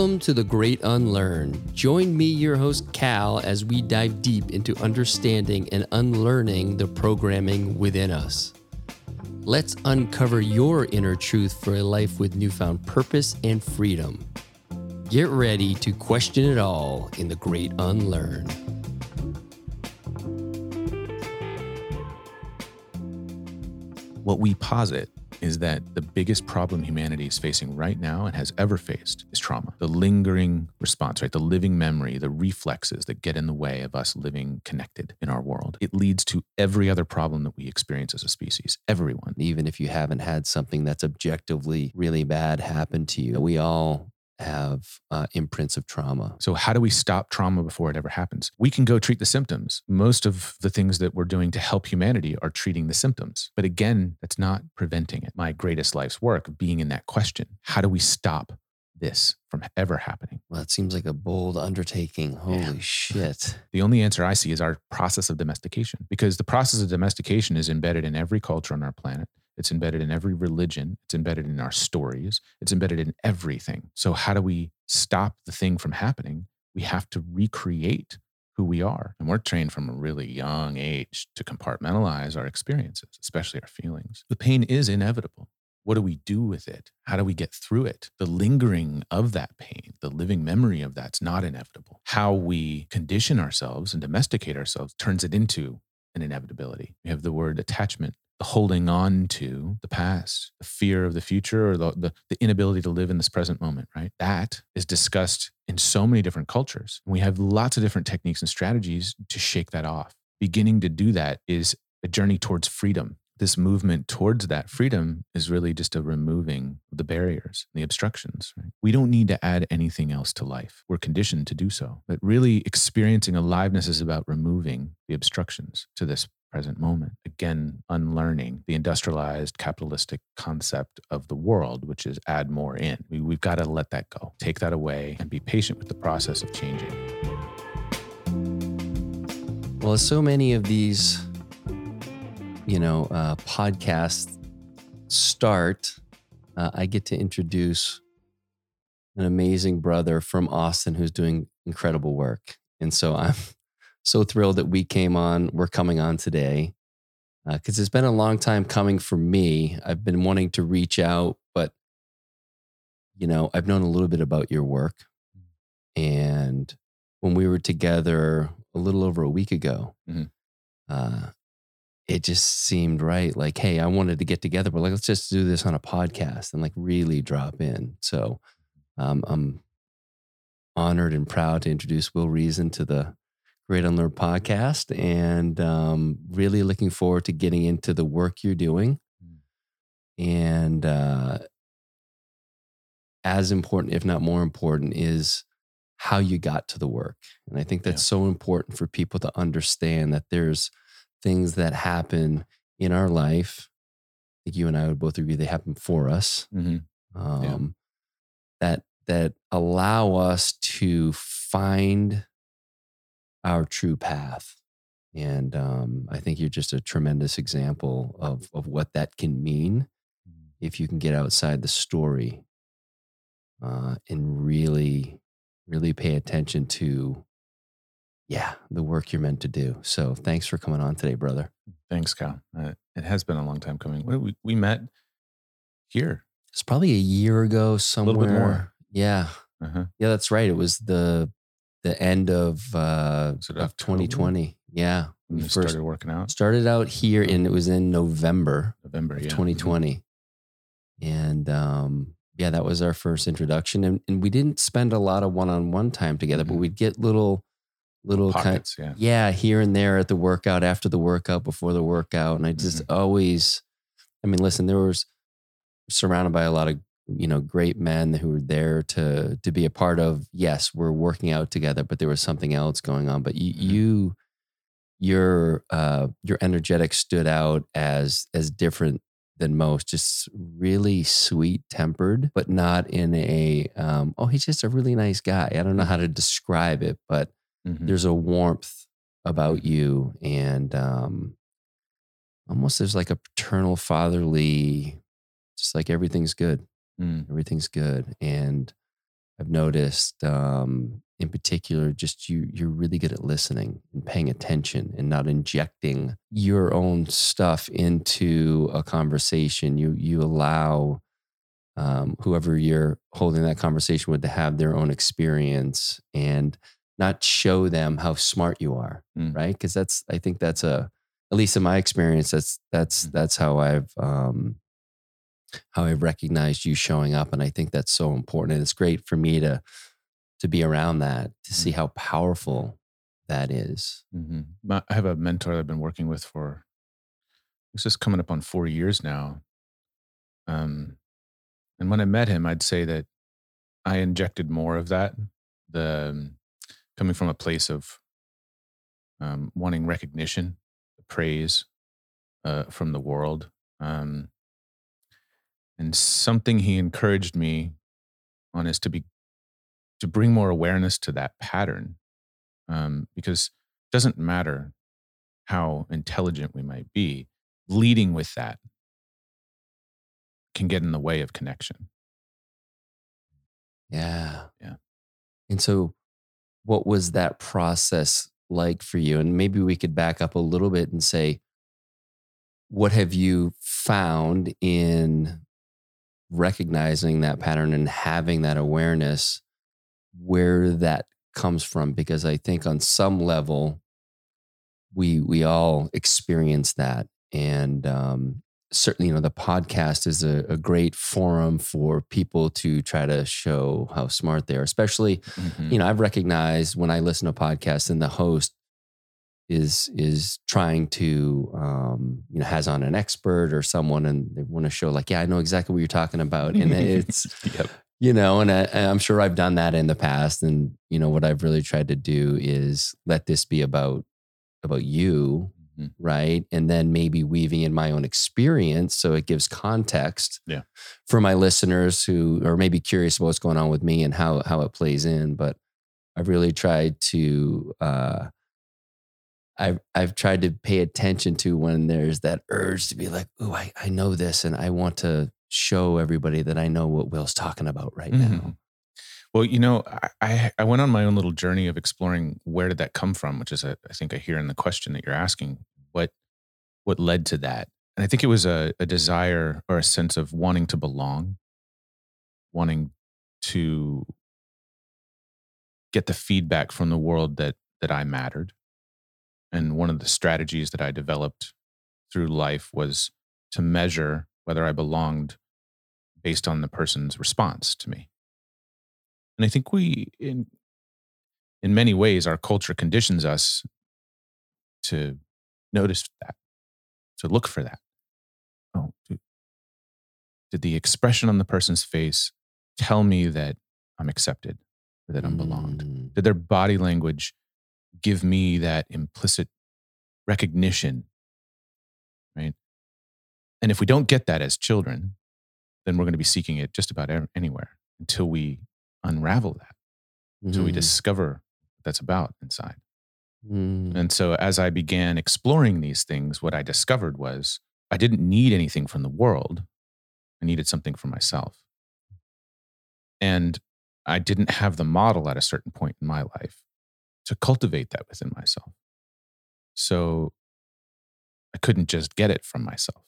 Welcome to The Great Unlearn. Join me, your host, Cal, as we dive deep into understanding and unlearning the programming within us. Let's uncover your inner truth for a life with newfound purpose and freedom. Get ready to question it all in The Great Unlearn. What we posit is that the biggest problem humanity is facing right now and has ever faced is trauma. The lingering response, right? The living memory, the reflexes that get in the way of us living connected in our world. It leads to every other problem that we experience as a species. Everyone. Even if you haven't had something that's objectively really bad happen to you, we all have uh, imprints of trauma. So, how do we stop trauma before it ever happens? We can go treat the symptoms. Most of the things that we're doing to help humanity are treating the symptoms. But again, that's not preventing it. My greatest life's work being in that question how do we stop this from ever happening? Well, it seems like a bold undertaking. Holy yeah. shit. The only answer I see is our process of domestication, because the process of domestication is embedded in every culture on our planet. It's embedded in every religion. It's embedded in our stories. It's embedded in everything. So, how do we stop the thing from happening? We have to recreate who we are. And we're trained from a really young age to compartmentalize our experiences, especially our feelings. The pain is inevitable. What do we do with it? How do we get through it? The lingering of that pain, the living memory of that's not inevitable. How we condition ourselves and domesticate ourselves turns it into an inevitability. We have the word attachment holding on to the past, the fear of the future, or the, the, the, inability to live in this present moment, right? That is discussed in so many different cultures. We have lots of different techniques and strategies to shake that off. Beginning to do that is a journey towards freedom. This movement towards that freedom is really just a removing the barriers, the obstructions. Right? We don't need to add anything else to life. We're conditioned to do so. But really, experiencing aliveness is about removing the obstructions to this present moment. Again, unlearning the industrialized capitalistic concept of the world, which is add more in. We, we've got to let that go, take that away, and be patient with the process of changing. Well, so many of these, you know, uh, podcasts start, uh, I get to introduce an amazing brother from Austin who's doing incredible work. And so I'm so thrilled that we came on. We're coming on today because uh, it's been a long time coming for me. I've been wanting to reach out, but you know, I've known a little bit about your work, and when we were together a little over a week ago, mm-hmm. uh, it just seemed right. Like, hey, I wanted to get together, but like, let's just do this on a podcast and like really drop in. So, um, I'm honored and proud to introduce Will Rezin to the Great Unlearn podcast and um, really looking forward to getting into the work you're doing. And uh, as important, if not more important, is how you got to the work. And I think that's yeah. so important for people to understand that there's things that happen in our life. I think you and I would both agree they happen for us. Mm-hmm. Um, yeah. That that allow us to find our true path. And um, I think you're just a tremendous example of, of what that can mean mm. if you can get outside the story uh, and really, really pay attention to, yeah, the work you're meant to do. So thanks for coming on today, brother. Thanks, Cal. Uh, it has been a long time coming. We, we met here. It's probably a year ago somewhere. A little bit more. Yeah. Uh-huh. Yeah, that's right. It was the the end of uh, of 2020. Yeah, we first started working out. Started out here, and it was in November. November, yeah, 2020, mm-hmm. and um, yeah, that was our first introduction, and, and we didn't spend a lot of one-on-one time together, mm-hmm. but we'd get little little Pockets, kind, yeah. yeah, here and there at the workout, after the workout, before the workout, and I just mm-hmm. always, I mean, listen, there was surrounded by a lot of you know great men who were there to to be a part of yes we're working out together but there was something else going on but you, mm-hmm. you your uh your energetic stood out as as different than most just really sweet tempered but not in a um oh he's just a really nice guy i don't know how to describe it but mm-hmm. there's a warmth about you and um almost there's like a paternal fatherly just like everything's good Mm. Everything's good. And I've noticed, um, in particular, just you you're really good at listening and paying attention and not injecting your own stuff into a conversation. You you allow um, whoever you're holding that conversation with to have their own experience and not show them how smart you are, Mm. right? Because that's I think that's a at least in my experience that's that's Mm. that's how I've um, how I've recognized you showing up, and I think that's so important. And it's great for me to to be around that to see how powerful that is. Mm-hmm. I have a mentor that I've been working with for it's just coming up on four years now. Um, and when I met him, I'd say that I injected more of that, the um, coming from a place of um, wanting recognition, praise uh, from the world, um, and something he encouraged me on is to be to bring more awareness to that pattern um, because it doesn't matter how intelligent we might be leading with that can get in the way of connection Yeah. Yeah. And so, what was that process like for you? And maybe we could back up a little bit and say, what have you found in recognizing that pattern and having that awareness where that comes from? Because I think on some level, we we all experience that, and um, certainly, you know, the podcast is a, a great forum for people to try to show how smart they are. Especially, Mhm. you know, I've recognized when I listen to podcasts and the host is is trying to um, you know has on an expert or someone and they want to show like yeah I know exactly what you're talking about and it's yep. you know and, I, and i'm sure i've done that in the past and you know what i've really tried to do is let this be about about you Mhm. right and then maybe weaving in my own experience so it gives context Yeah. for my listeners who are maybe curious about what's going on with me and how how it plays in but i've really tried to uh I've I've tried to pay attention to when there's that urge to be like, oh, I, I know this and I want to show everybody that I know what Will's talking about right now. Well, you know, I- I went on my own little journey of exploring where did that come from, which is I think I hear in the question that you're asking what what led to that, and I think it was a, a desire or a sense of wanting to belong, wanting to get the feedback from the world that that I mattered, and one of the strategies that I developed through life was to measure whether I belonged based on the person's response to me. And I think we, in in many ways, our culture conditions us to notice that, to look for that. Oh, did, did the expression on the person's face tell me that I'm accepted or that I'm belonged? Mm, Did their body language give me that implicit recognition? Right. And if we don't get that as children, then we're going to be seeking it just about anywhere until we unravel that, so we mm, discover what that's about inside. mm, And so as I began exploring these things, what I discovered was I didn't need anything from the world. I needed something for myself. And I didn't have the model at a certain point in my life to cultivate that within myself. So I couldn't just get it from myself.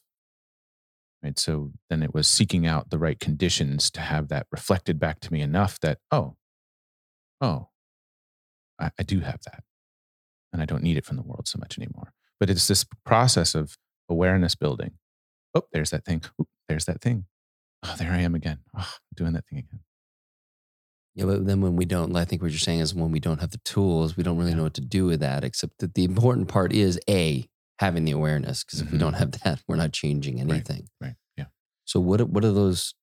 Right. So then it was seeking out the right conditions to have that reflected back to me enough that, oh, oh, I, I do have that and I don't need it from the world so much anymore. But it's this process of awareness building. Oh, there's that thing. Oh, there's that thing. Oh, there I am again. Oh, doing that thing again. Yeah, but then when we don't, I think what you're saying is when we don't have the tools, we don't really know what to do with that. Except that the important part is a having the awareness, because if we don't have that, we're not changing anything. Right. Yeah. So what are- what are those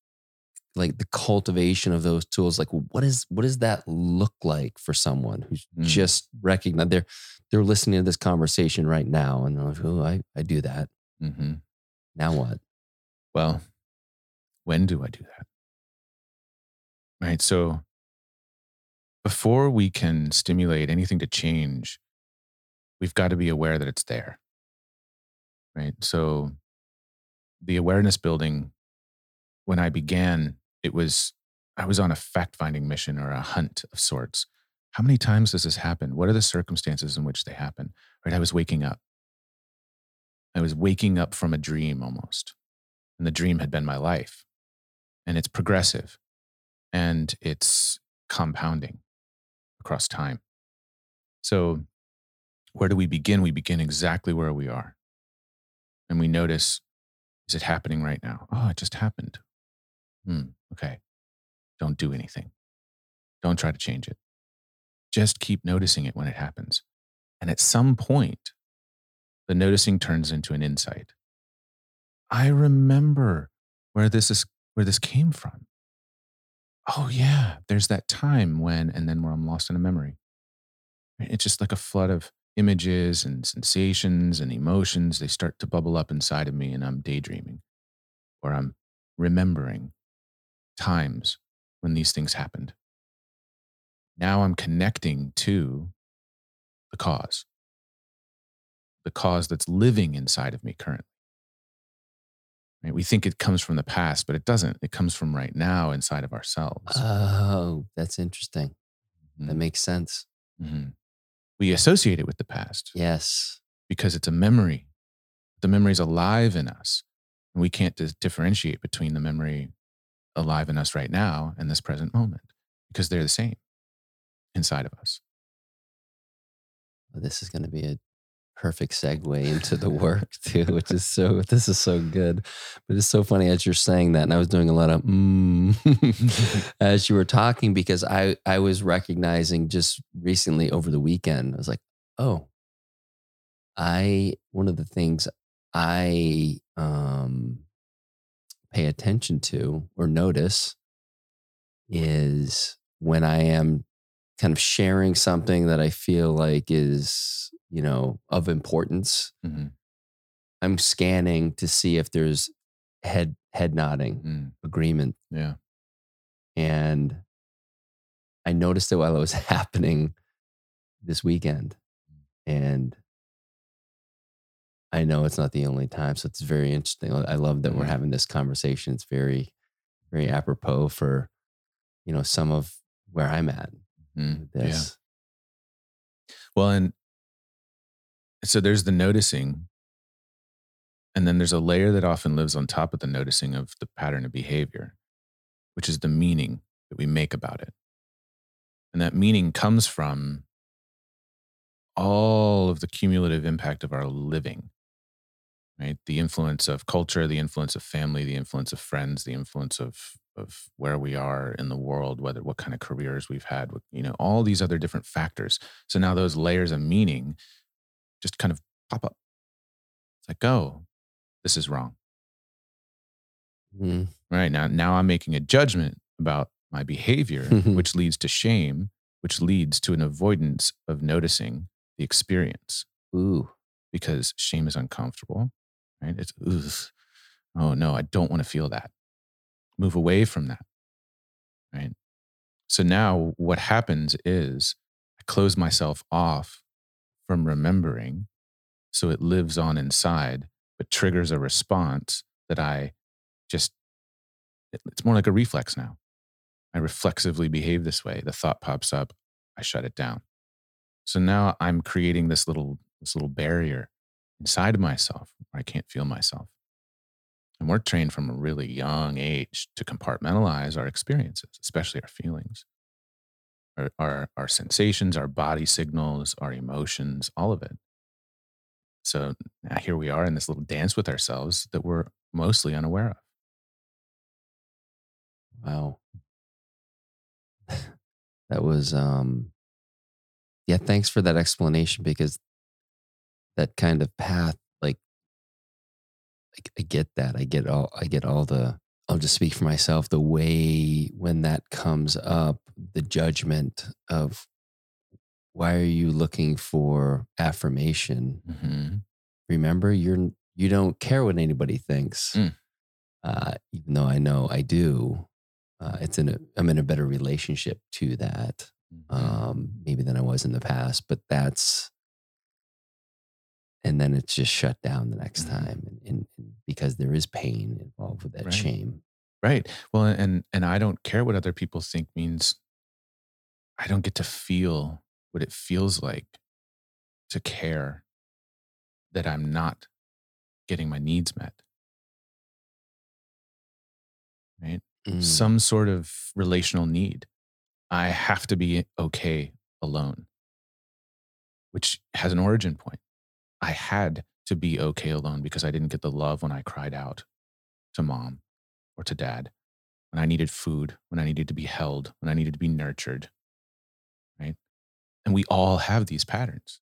like the cultivation of those tools? Like what is what does that look like for someone who's Mm. just recognized they're they're listening to this conversation right now and they're like, oh, I, I do that. Mm-hmm. Now what? Well, when do I do that? Right. So before we can stimulate anything to change, we've got to be aware that it's there. Right. So the awareness building, when I began, it was I was on a fact finding mission or a hunt of sorts. How many times does this happen? What are the circumstances in which they happen? Right? I was waking up. I was waking up from a dream almost. And the dream had been my life. And it's progressive and it's compounding across time. So, where do we begin? We begin exactly where we are. And we notice is it happening right now? Oh, it just happened. Hmm, okay. Don't do anything. Don't try to change it. Just keep noticing it when it happens. And at some point, the noticing turns into an insight. I remember where this is where this came from. Oh yeah, there's that time when and then where I'm lost in a memory. It's just like a flood of images and sensations and emotions. They start to bubble up inside of me and I'm daydreaming or I'm remembering times when these things happened. Now I'm connecting to the cause, the cause that's living inside of me currently. Right? We think it comes from the past, but it doesn't. It comes from right now inside of ourselves. Oh, that's interesting. Mm-hmm. That makes sense. Mm-hmm. We associate it with the past. Yes. Because it's a memory. The memory is alive in us. And we can't dis- differentiate between the memory alive in us right now and this present moment because they're the same inside of us. Well, this is going to be a perfect segue into the work too, which is so this is so good. But it's so funny as you're saying that, and I was doing a lot of mm as you were talking because I I was recognizing just recently over the weekend, I was like, oh, I one of the things I um pay attention to or notice is when I am kind of sharing something that I feel like is, you know, of importance. Mm-hmm. I'm scanning to see if there's head head nodding mm. agreement. Yeah. And I noticed it while it was happening this weekend. And I know it's not the only time. So it's very interesting. I love that mm-hmm. we're having this conversation. It's very, very apropos for, you know, some of where I'm at Mm, this. Yeah. Well, and so there's the noticing. And then there's a layer that often lives on top of the noticing of the pattern of behavior, which is the meaning that we make about it. And that meaning comes from all of the cumulative impact of our living, right? The influence of culture, the influence of family, the influence of friends, the influence of of where we are in the world, whether what kind of careers we've had, you know, all these other different factors. So now those layers of meaning just kind of pop up. It's like, oh, this is wrong. Mm. Right now, now I'm making a judgment about my behavior, which leads to shame, which leads to an avoidance of noticing the experience. Ooh, because shame is uncomfortable, right? It's, ugh, oh no, I don't want to feel that move away from that. Right. So now what happens is I close myself off from remembering. So it lives on inside, but triggers a response that I just, it's more like a reflex now. I reflexively behave this way. The thought pops up, I shut it down. So now I'm creating this little, this little barrier inside myself where I can't feel myself. And we're trained from a really young age to compartmentalize our experiences, especially our feelings, our, our, our sensations, our body signals, our emotions, all of it. So now here we are in this little dance with ourselves that we're mostly unaware of. Wow. that was, um, yeah, thanks for that explanation because that kind of path I get that. I get all. I get all the. I'll just speak for myself. The way when that comes up, the judgment of why are you looking for affirmation? Mm-hmm. Remember, you're you don't care what anybody thinks, mm. uh, even though I know I do. Uh, it's in a I'm in a better relationship to that, mm-hmm. um, maybe than I was in the past. But that's and then it's just shut down the next mm-hmm. time and, and, and, because there is pain involved with that right. shame Right. Well, and and I don't care what other people think means I don't get to feel what it feels like to care that I'm not getting my needs met. Right? Mm. Some sort of relational need. I have to be okay alone, which has an origin point. I had to be okay alone because I didn't get the love when I cried out to mom or to dad, when I needed food, when I needed to be held, when I needed to be nurtured. Right. And we all have these patterns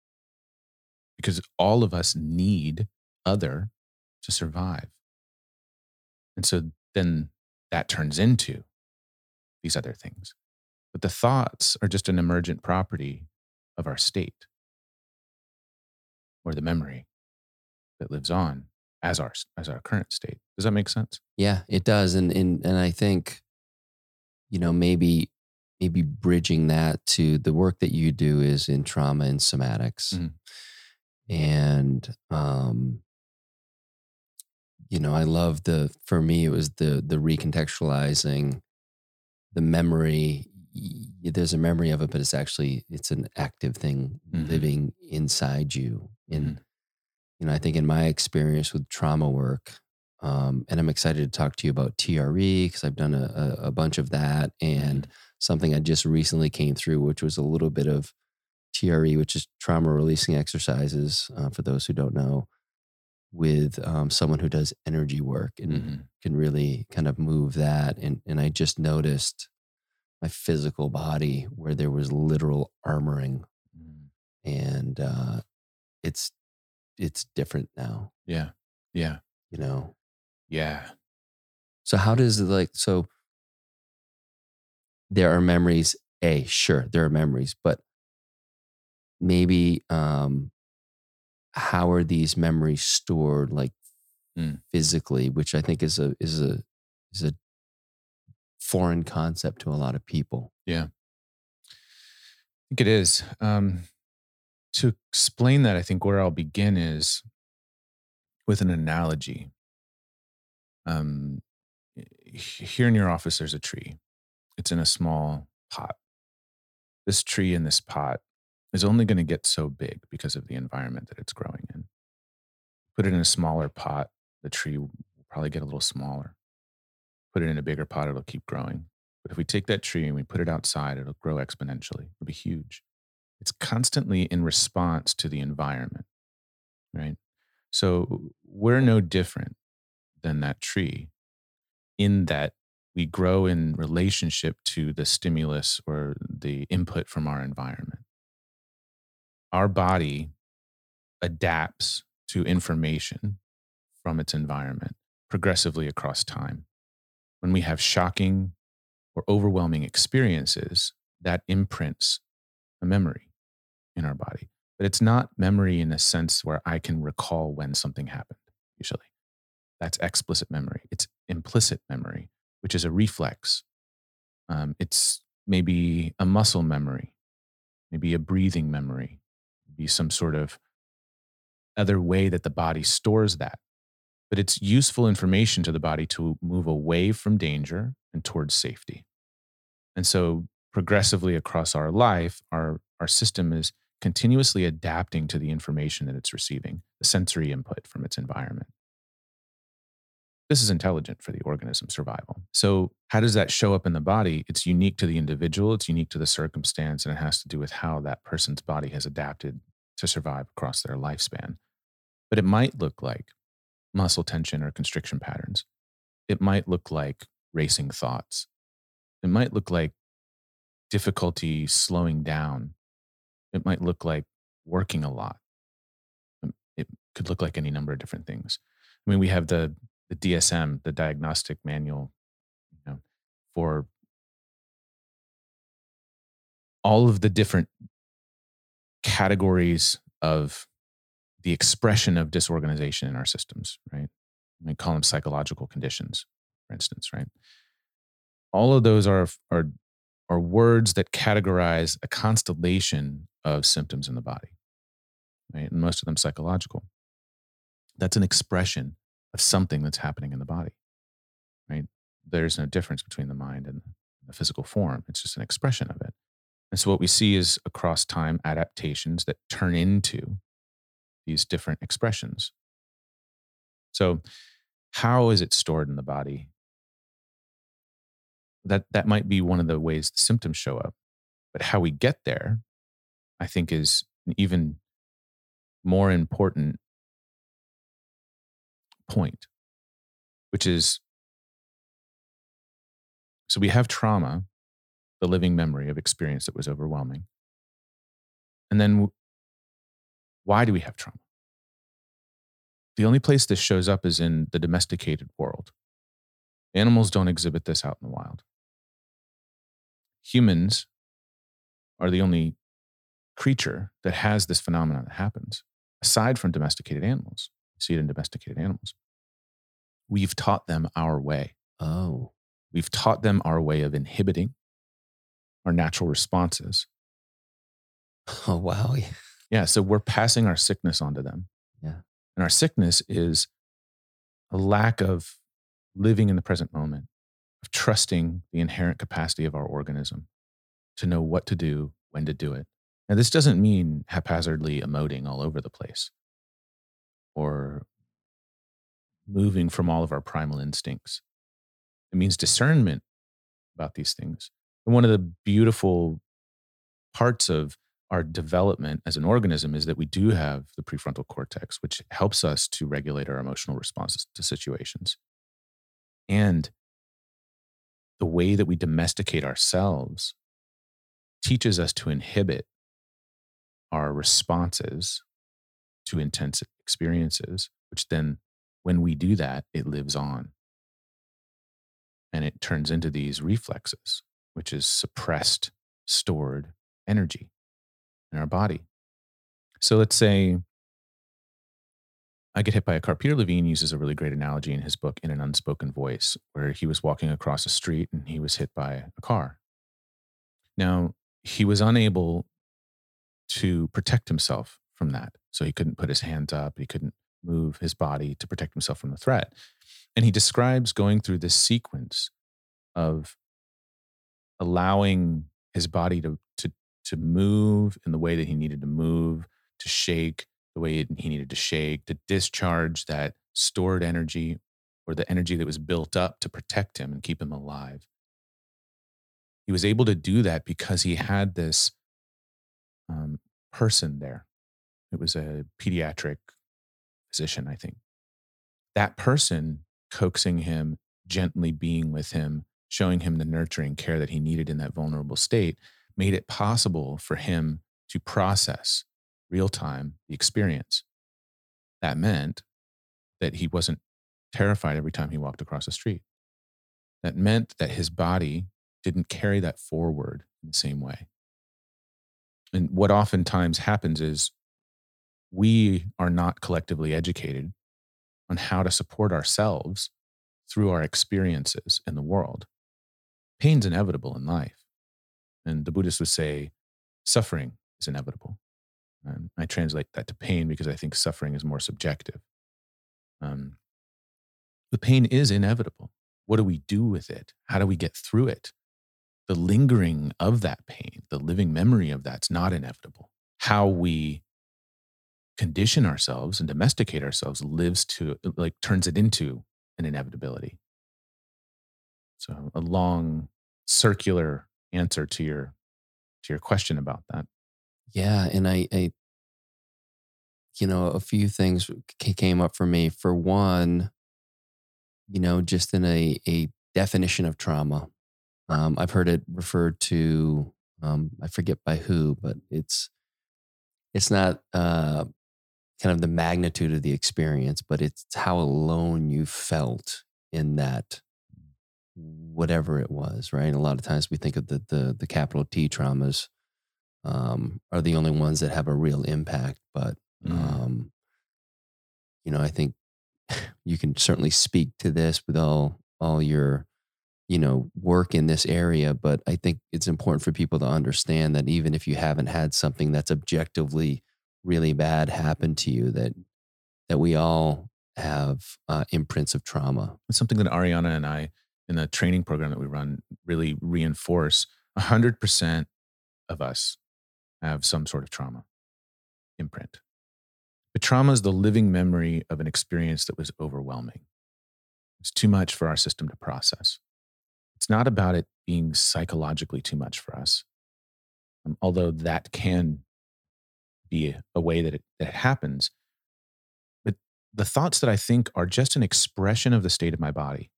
because all of us need other to survive. And so then that turns into these other things. But the thoughts are just an emergent property of our state or the memory that lives on as our as our current state. Does that make sense? Yeah, it does. And and and I think, you know, maybe maybe bridging that to the work that you do is in trauma and somatics. Mhm. And um you know, I love the for me it was the the recontextualizing the memory there's a memory of it but it's actually it's an active thing Mhm. living inside you and Mhm. you know i think in my experience with trauma work um, and i'm excited to talk to you about tre because i've done a, a, bunch of that and something i just recently came through which was a little bit of tre which is trauma releasing exercises uh, for those who don't know with um, someone who does energy work and Mhm. can really kind of move that and and i just noticed my physical body where there was literal armoring Mhm. and uh, it's it's different now Yeah. Yeah. you know Yeah. so how does it like so there are memories a sure there are memories but maybe um how are these memories stored like Mm. physically which i think is a is a is a foreign concept to a lot of people Yeah. I think it is. Um, to explain that, I think where I'll begin is with an analogy. Um, here in your office, there's a tree. It's in a small pot. This tree in this pot is only going to get so big because of the environment that it's growing in. Put it in a smaller pot, the tree will probably get a little smaller. Put it in a bigger pot, it'll keep growing. But if we take that tree and we put it outside, it'll grow exponentially. It'll be huge. It's constantly in response to the environment, right? So we're no different than that tree in that we grow in relationship to the stimulus or the input from our environment. Our body adapts to information from its environment progressively across time. When we have shocking or overwhelming experiences, that imprints a memory in our body. But it's not memory in a sense where I can recall when something happened, usually. That's explicit memory. It's implicit memory, which is a reflex. Um, it's maybe a muscle memory, maybe a breathing memory, maybe some sort of other way that the body stores that. But it's useful information to the body to move away from danger and towards safety. And so progressively across our life, our, our system is continuously adapting to the information that it's receiving, the sensory input from its environment. This is intelligent for the organism's survival. So, how does that show up in the body? It's unique to the individual, it's unique to the circumstance, and it has to do with how that person's body has adapted to survive across their lifespan. But it might look like muscle tension or constriction patterns. It might look like racing thoughts. It might look like difficulty slowing down. It might look like working a lot. Um, It could look like any number of different things. I mean, we have the the DSM, the diagnostic manual, you know, for all of the different categories of the expression of disorganization in our systems, right? We call them psychological conditions, for instance, right? All of those are are are words that categorize a constellation of symptoms in the body, right? And most of them psychological. That's an expression of something that's happening in the body, right? there's no difference between the mind and the physical form. It's just an expression of it. And so what we see is across time adaptations that turn into these different expressions. So, how is it stored in the body? That that might be one of the ways the symptoms show up. But how we get there, I think, is an even more important point, which is so we have trauma, the living memory of experience that was overwhelming. And then why do we have trauma? The only place this shows up is in the domesticated world. Animals don't exhibit this out in the wild. Humans are the only creature that has this phenomenon that happens, aside from domesticated animals. You see it in domesticated animals. We've taught them our way. Oh. We've taught them our way of inhibiting our natural responses. Oh, wow. Yeah. So we're passing our sickness onto them. Yeah. And our sickness is a lack of living in the present moment, of trusting the inherent capacity of our organism to know what to do, when to do it. Now, this doesn't mean haphazardly emoting all over the place or moving from all of our primal instincts. It means discernment about these things. And one of the beautiful parts of our development as an organism is that we do have the prefrontal cortex, which helps us to regulate our emotional responses to situations. And the way that we domesticate ourselves teaches us to inhibit our responses to intense experiences, which then, when we do that, it lives on and it turns into these reflexes, which is suppressed, stored energy in our body. So let's say I get hit by a car. Peter Levine uses a really great analogy in his book, In an Unspoken Voice, where he was walking across a street and he was hit by a car. Now, he was unable to protect himself from that. So he couldn't put his hands up, he couldn't move his body to protect himself from the threat. And he describes going through this sequence of allowing his body to, to, move in the way that he needed to move, to shake the way he needed to shake, to discharge that stored energy or the energy that was built up to protect him and keep him alive. He was able to do that because he had this um, person there. It was a pediatric physician, I think. That person coaxing him, gently being with him, showing him the nurturing care that he needed in that vulnerable state, made it possible for him to process real time the experience. That meant that he wasn't terrified every time he walked across the street. That meant that his body didn't carry that forward in the same way. And what oftentimes happens is we are not collectively educated on how to support ourselves through our experiences in the world. Pain's inevitable in life. And the Buddhists would say suffering is inevitable. I translate that to pain because I think suffering is more subjective. Um, the pain is inevitable. What do we do with it? How do we get through it? The lingering of that pain, the living memory of that's not inevitable. How we condition ourselves and domesticate ourselves lives to like turns it into an inevitability so a long circular answer to your to your question about that. Yeah and i i you know a few things came up for me. For one you know just in a a definition of trauma um, i've heard it referred to um, i forget by who but it's it's not uh, kind of the magnitude of the experience, but it's how alone you felt in that whatever it was, right? A lot of times we think of the the, the capital T traumas um, are the only ones that have a real impact, but mm. um, you know, I think you can certainly speak to this with all all your you know work in this area but i think it's important for people to understand that even if you haven't had something that's objectively really bad happen to you that that we all have uh, imprints of trauma. It's something that Ariana and I in the training program that we run really reinforce 100% of us have some sort of trauma imprint. But trauma is the living memory of an experience that was overwhelming. It's too much for our system to process. It's not about it being psychologically too much for us, um, although that can be a way that it, that it happens. But the thoughts that I think are just an expression of the state of my body.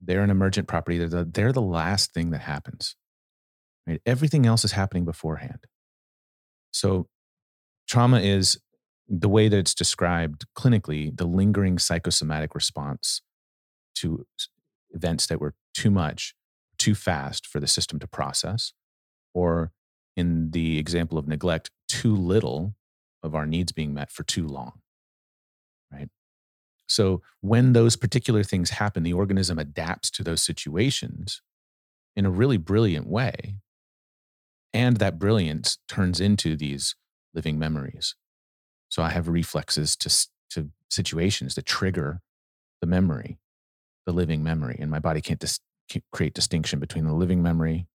They're an emergent property. They're the, they're the last thing that happens. Right? Everything else is happening beforehand. So trauma is the way that it's described clinically, the lingering psychosomatic response to events that were too much, too fast for the system to process, or in the example of neglect, too little of our needs being met for too long. So when those particular things happen, the organism adapts to those situations in a really brilliant way. And that brilliance turns into these living memories. So I have reflexes to, to situations that trigger the memory, the living memory. And my body can't dis- create distinction between the living memory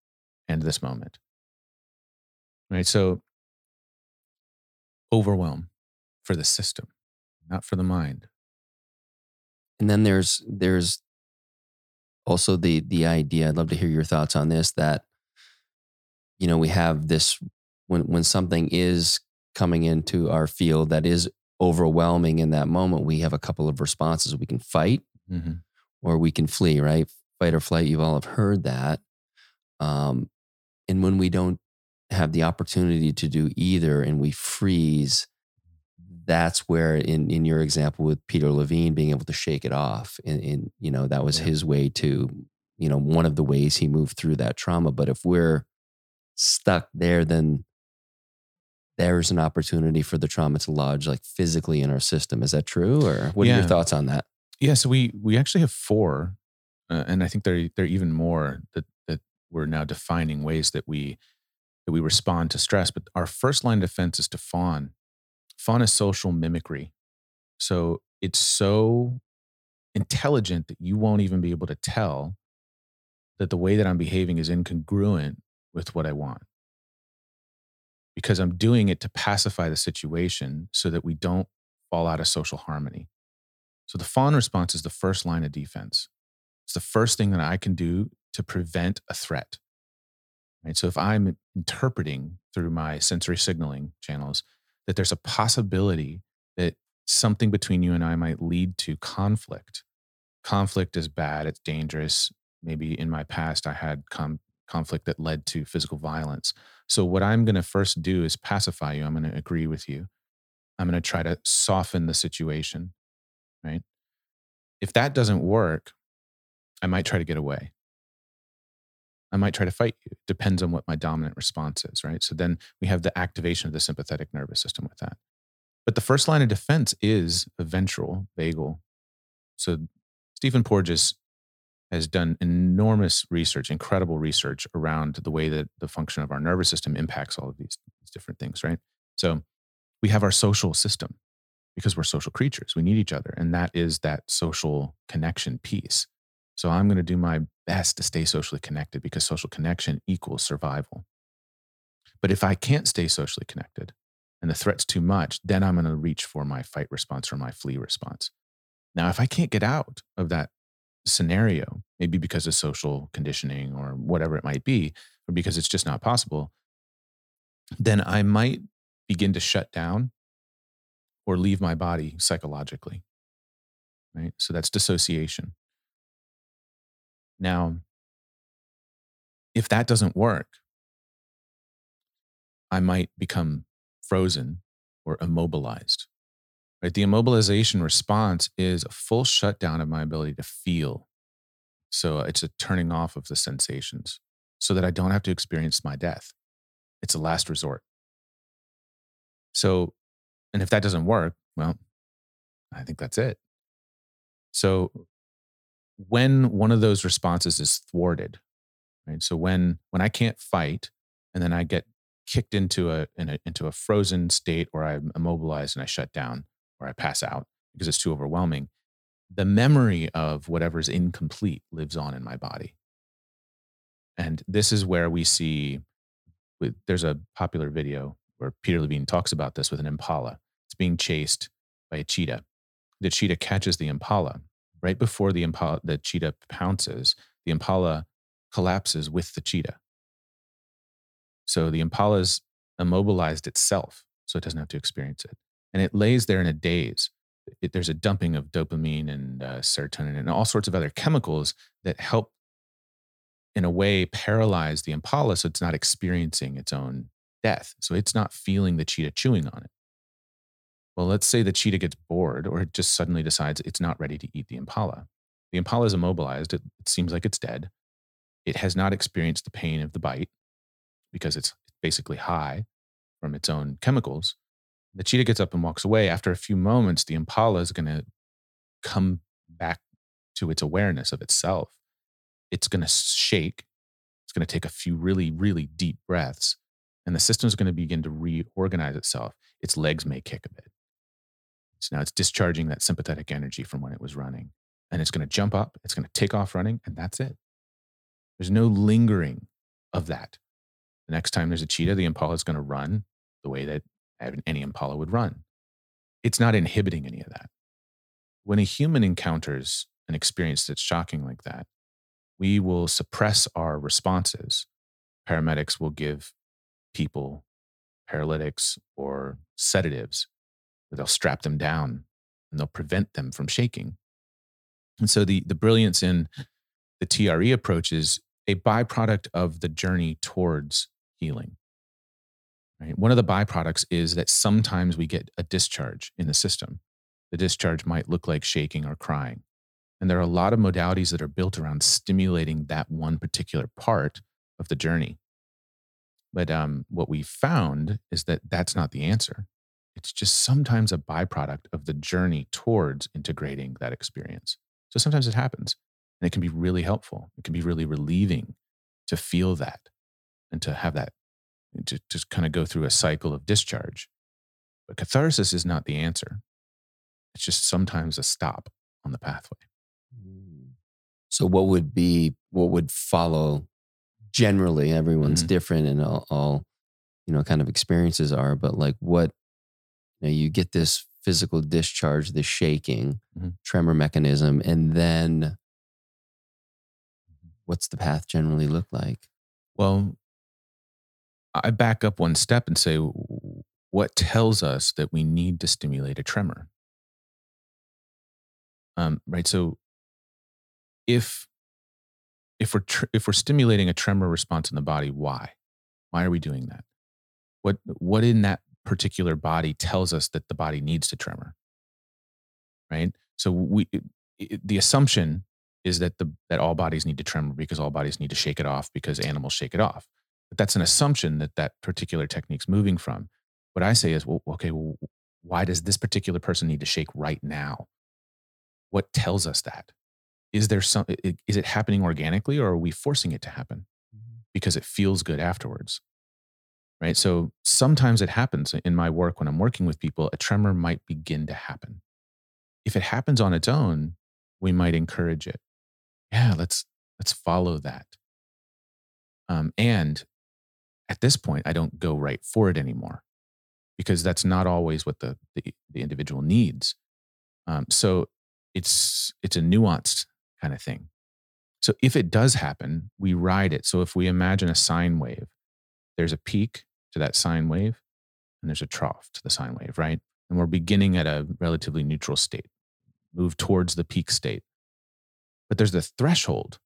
and this moment. Right. So overwhelm for the system, not for the mind. And then there's there's also the the idea, I'd love to hear your thoughts on this, that you know, we have this when when something is coming into our field that is overwhelming in that moment, we have a couple of responses. We can fight mm-hmm. or we can flee, right? Fight or flight, you've all have heard that. Um, and when we don't have the opportunity to do either and we freeze, that's where in in your example with Peter Levine being able to shake it off and, and you know that was yeah. his way to you know one of the ways he moved through that trauma but if we're stuck there then there's an opportunity for the trauma to lodge like physically in our system is that true or what yeah. are your thoughts on that yeah so we we actually have four uh, and i think there there are even more that that we're now defining ways that we that we respond to stress. But our first line of defense is to fawn. Fawn is social mimicry. So it's so intelligent that you won't even be able to tell that the way that I'm behaving is incongruent with what I want. Because I'm doing it to pacify the situation so that we don't fall out of social harmony. So the fawn response is the first line of defense. It's the first thing that I can do to prevent a threat. Right? So if I'm interpreting through my sensory signaling channels that there's a possibility that something between you and I might lead to conflict. Conflict is bad, it's dangerous. Maybe in my past I had com- conflict that led to physical violence. So what I'm going to first do is pacify you. I'm going to agree with you. I'm going to try to soften the situation, right? If that doesn't work, I might try to get away. I might try to fight you. It depends on what my dominant response is, right? So then we have the activation of the sympathetic nervous system with that. But the first line of defense is a ventral vagal. So Stephen Porges has done enormous research, incredible research around the way that the function of our nervous system impacts all of these, these different things, right? So we have our social system because we're social creatures. We need each other. And that is that social connection piece. So I'm going to do my best to stay socially connected because social connection equals survival. But if I can't stay socially connected and the threat's too much, then I'm going to reach for my fight response or my flee response. Now, if I can't get out of that scenario, maybe because of social conditioning or whatever it might be, or because it's just not possible, then I might begin to shut down or leave my body psychologically. Right. So that's dissociation. Now, if that doesn't work, I might become frozen or immobilized. Right? The immobilization response is a full shutdown of my ability to feel. So uh, it's a turning off of the sensations so that I don't have to experience my death. It's a last resort. So, and if that doesn't work, well, I think that's it. So when one of those responses is thwarted, right? So when when I can't fight and then I get kicked into a, a, into a frozen state or I'm immobilized and I shut down or I pass out because it's too overwhelming, the memory of whatever's incomplete lives on in my body. And this is where we see there's a popular video where Peter Levine talks about this with an impala. It's being chased by a cheetah. The cheetah catches the impala. Right before the impala, the cheetah pounces, the impala collapses with the cheetah. So the impala's immobilized itself, so it doesn't have to experience it. And it lays there in a daze. It, there's a dumping of dopamine and uh, serotonin and all sorts of other chemicals that help, in a way, paralyze the impala so it's not experiencing its own death. So it's not feeling the cheetah chewing on it. Well, let's say the cheetah gets bored or it just suddenly decides it's not ready to eat the impala. The impala is immobilized. It, it seems like it's dead. It has not experienced the pain of the bite because it's basically high from its own chemicals. The cheetah gets up and walks away. After a few moments, the impala is going to come back to its awareness of itself. It's going to shake. It's going to take a few really, really deep breaths, and the system is going to begin to reorganize itself. Its legs may kick a bit. So now it's discharging that sympathetic energy from when it was running. And it's going to jump up, it's going to take off running, and that's it. There's no lingering of that. The next time there's a cheetah, the impala is going to run the way that any impala would run. It's not inhibiting any of that. When a human encounters an experience that's shocking like that, we will suppress our responses. Paramedics will give people paralytics or sedatives they'll strap them down and they'll prevent them from shaking. And so the, the brilliance in the TRE approach is a byproduct of the journey towards healing. Right? One of the byproducts is that sometimes we get a discharge in the system. The discharge might look like shaking or crying. And there are a lot of modalities that are built around stimulating that one particular part of the journey. But um, what we found is that that's not the answer. It's just sometimes a byproduct of the journey towards integrating that experience. So sometimes it happens and it can be really helpful. It can be really relieving to feel that and to have that, to just kind of go through a cycle of discharge. But catharsis is not the answer. It's just sometimes a stop on the pathway. Mm. So, what would be, what would follow generally? Everyone's mm-hmm. different and all, all, you know, kind of experiences are, but like what you, know, you get this physical discharge, the shaking, mm-hmm. tremor mechanism, and then what's the path generally look like? Well, I back up one step and say, what tells us that we need to stimulate a tremor? Um, right. So, if if we're tr- if we're stimulating a tremor response in the body, why? Why are we doing that? What what in that particular body tells us that the body needs to tremor. Right? So we it, the assumption is that the that all bodies need to tremor because all bodies need to shake it off because animals shake it off. But that's an assumption that that particular technique's moving from. What i say is well okay well, why does this particular person need to shake right now? What tells us that? Is there some is it happening organically or are we forcing it to happen? Mm-hmm. because it feels good afterwards right? So sometimes it happens in my work when I'm working with people, a tremor might begin to happen. If it happens on its own, we might encourage it. Yeah, let's let's follow that. Um, and at this point, I don't go right for it anymore because that's not always what the the, the individual needs. Um, so it's it's a nuanced kind of thing. So if it does happen, we ride it. So if we imagine a sine wave, there's a peak to that sine wave, and there's a trough to the sine wave, right? And we're beginning at a relatively neutral state, move towards the peak state. But there's the threshold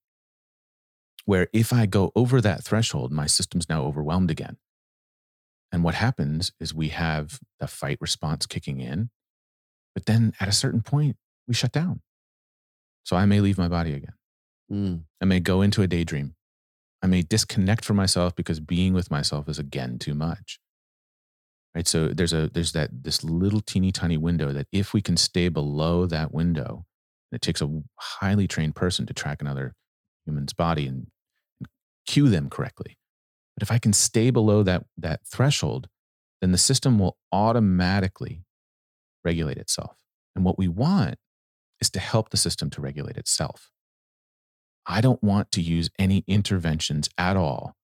where if I go over that threshold, my system's now overwhelmed again. And what happens is we have the fight response kicking in, but then at a certain point, we shut down. So I may leave my body again. Mm. I may go into a daydream. I may disconnect from myself because being with myself is again too much. Right. So there's a there's that this little teeny tiny window that if we can stay below that window, it takes a highly trained person to track another human's body and, and cue them correctly. But if I can stay below that that threshold, then the system will automatically regulate itself. And what we want is to help the system to regulate itself. I don't want to use any interventions at all.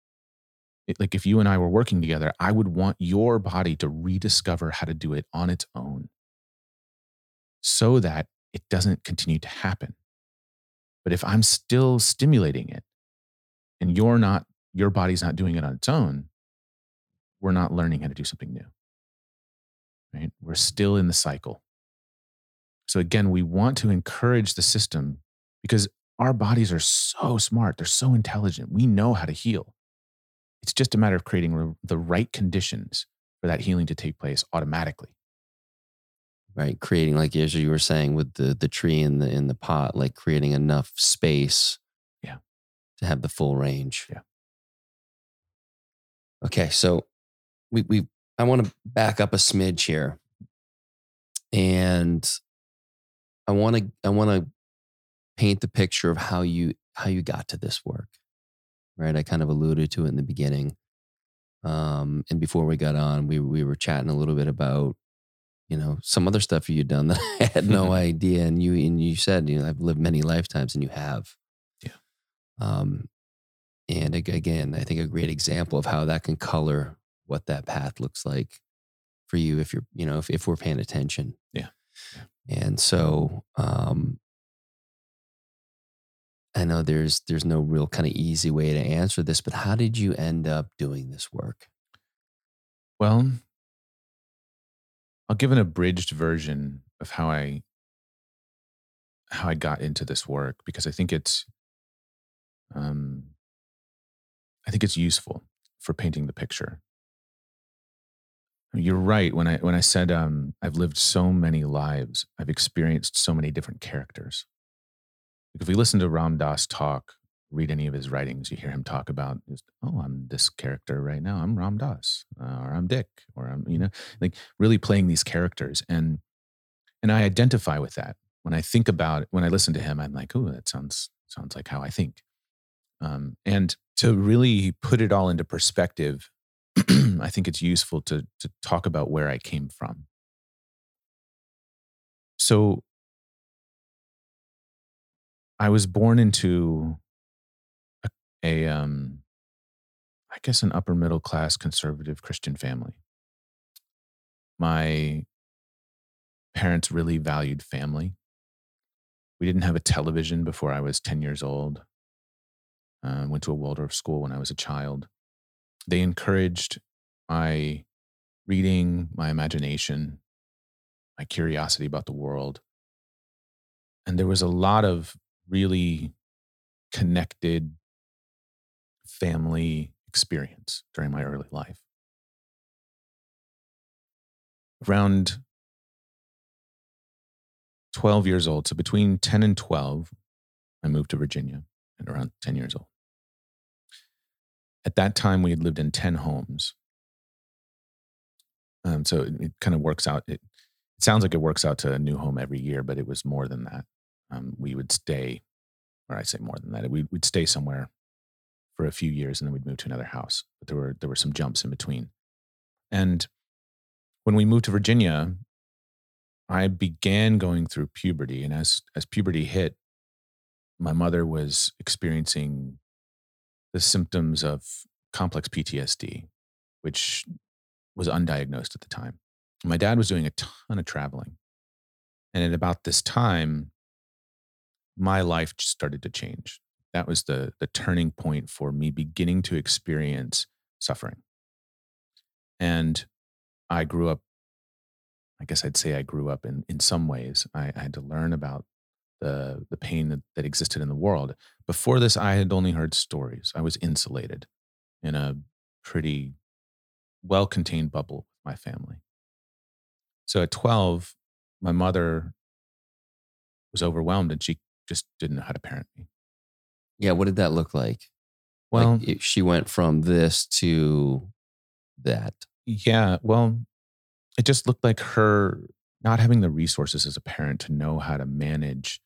It, like if you and I were working together, I would want your body to rediscover how to do it on its own so that it doesn't continue to happen. But if I'm still stimulating it and you're not, your body's not doing it on its own, we're not learning how to do something new. Right? We're still in the cycle. So again, we want to encourage the system because our bodies are so smart, they're so intelligent. We know how to heal. It's just a matter of creating the right conditions for that healing to take place automatically right creating like as you were saying with the the tree in the in the pot like creating enough space yeah to have the full range yeah okay so we we i want to back up a smidge here and i want to i want to paint the picture of how you how you got to this work right i kind of alluded to it in the beginning um and before we got on we we were chatting a little bit about you know some other stuff you've done that I had no idea. And you and you said, you know, I've lived many lifetimes, and you have. Yeah. Um, and again, I think a great example of how that can color what that path looks like for you if you're, you know, if, if we're paying attention. Yeah. yeah. And so, um, I know there's there's no real kind of easy way to answer this, but how did you end up doing this work? Well, I'll give an abridged version of how I how I got into this work because I think it's um, I think it's useful for painting the picture. You're right when I when I said um, I've lived so many lives, I've experienced so many different characters. If we listen to Ram Dass talk, read any of his writings, you hear him talk about, oh, I'm this character right now. I'm Ram Dass, uh, or I'm Dick, or I'm, you know, like really playing these characters. And, and I identify with that. When I think about when I listen to him, I'm like, oh, that sounds, sounds like how I think. Um, and to really put it all into perspective, I think it's useful to, to talk about where I came from. So I was born into a um I guess an upper middle class conservative Christian family. My parents really valued family. We didn't have a television before I was 10 years old. Uh, went to a Waldorf school when I was a child. They encouraged my reading, my imagination, my curiosity about the world. And there was a lot of really connected family experience during my early life. Around 12 years old, so between 10 and 12, I moved to Virginia and around 10 years old. At that time, we had lived in 10 homes. Um, so it, it kind of works out. It, it, sounds like it works out to a new home every year, but it was more than that. Um, we would stay, or I say more than that, we, we'd stay somewhere for a few years and then we'd move to another house. But there were there were some jumps in between. And when we moved to Virginia, I began going through puberty. And as as puberty hit, my mother was experiencing the symptoms of complex PTSD, which was undiagnosed at the time. My dad was doing a ton of traveling. And at about this time, my life started to change. That was the the turning point for me beginning to experience suffering. And i grew up i guess i'd say i grew up in in some ways. I, I had to learn about the the pain that, that existed in the world. Before this i had only heard stories. I was insulated in a pretty well contained bubble with my family. So at 12 my mother was overwhelmed and she just didn't know how to parent me yeah, what did that look like? Well, like she went from this to that. Yeah, well, it just looked like her not having the resources as a parent to know how to manage.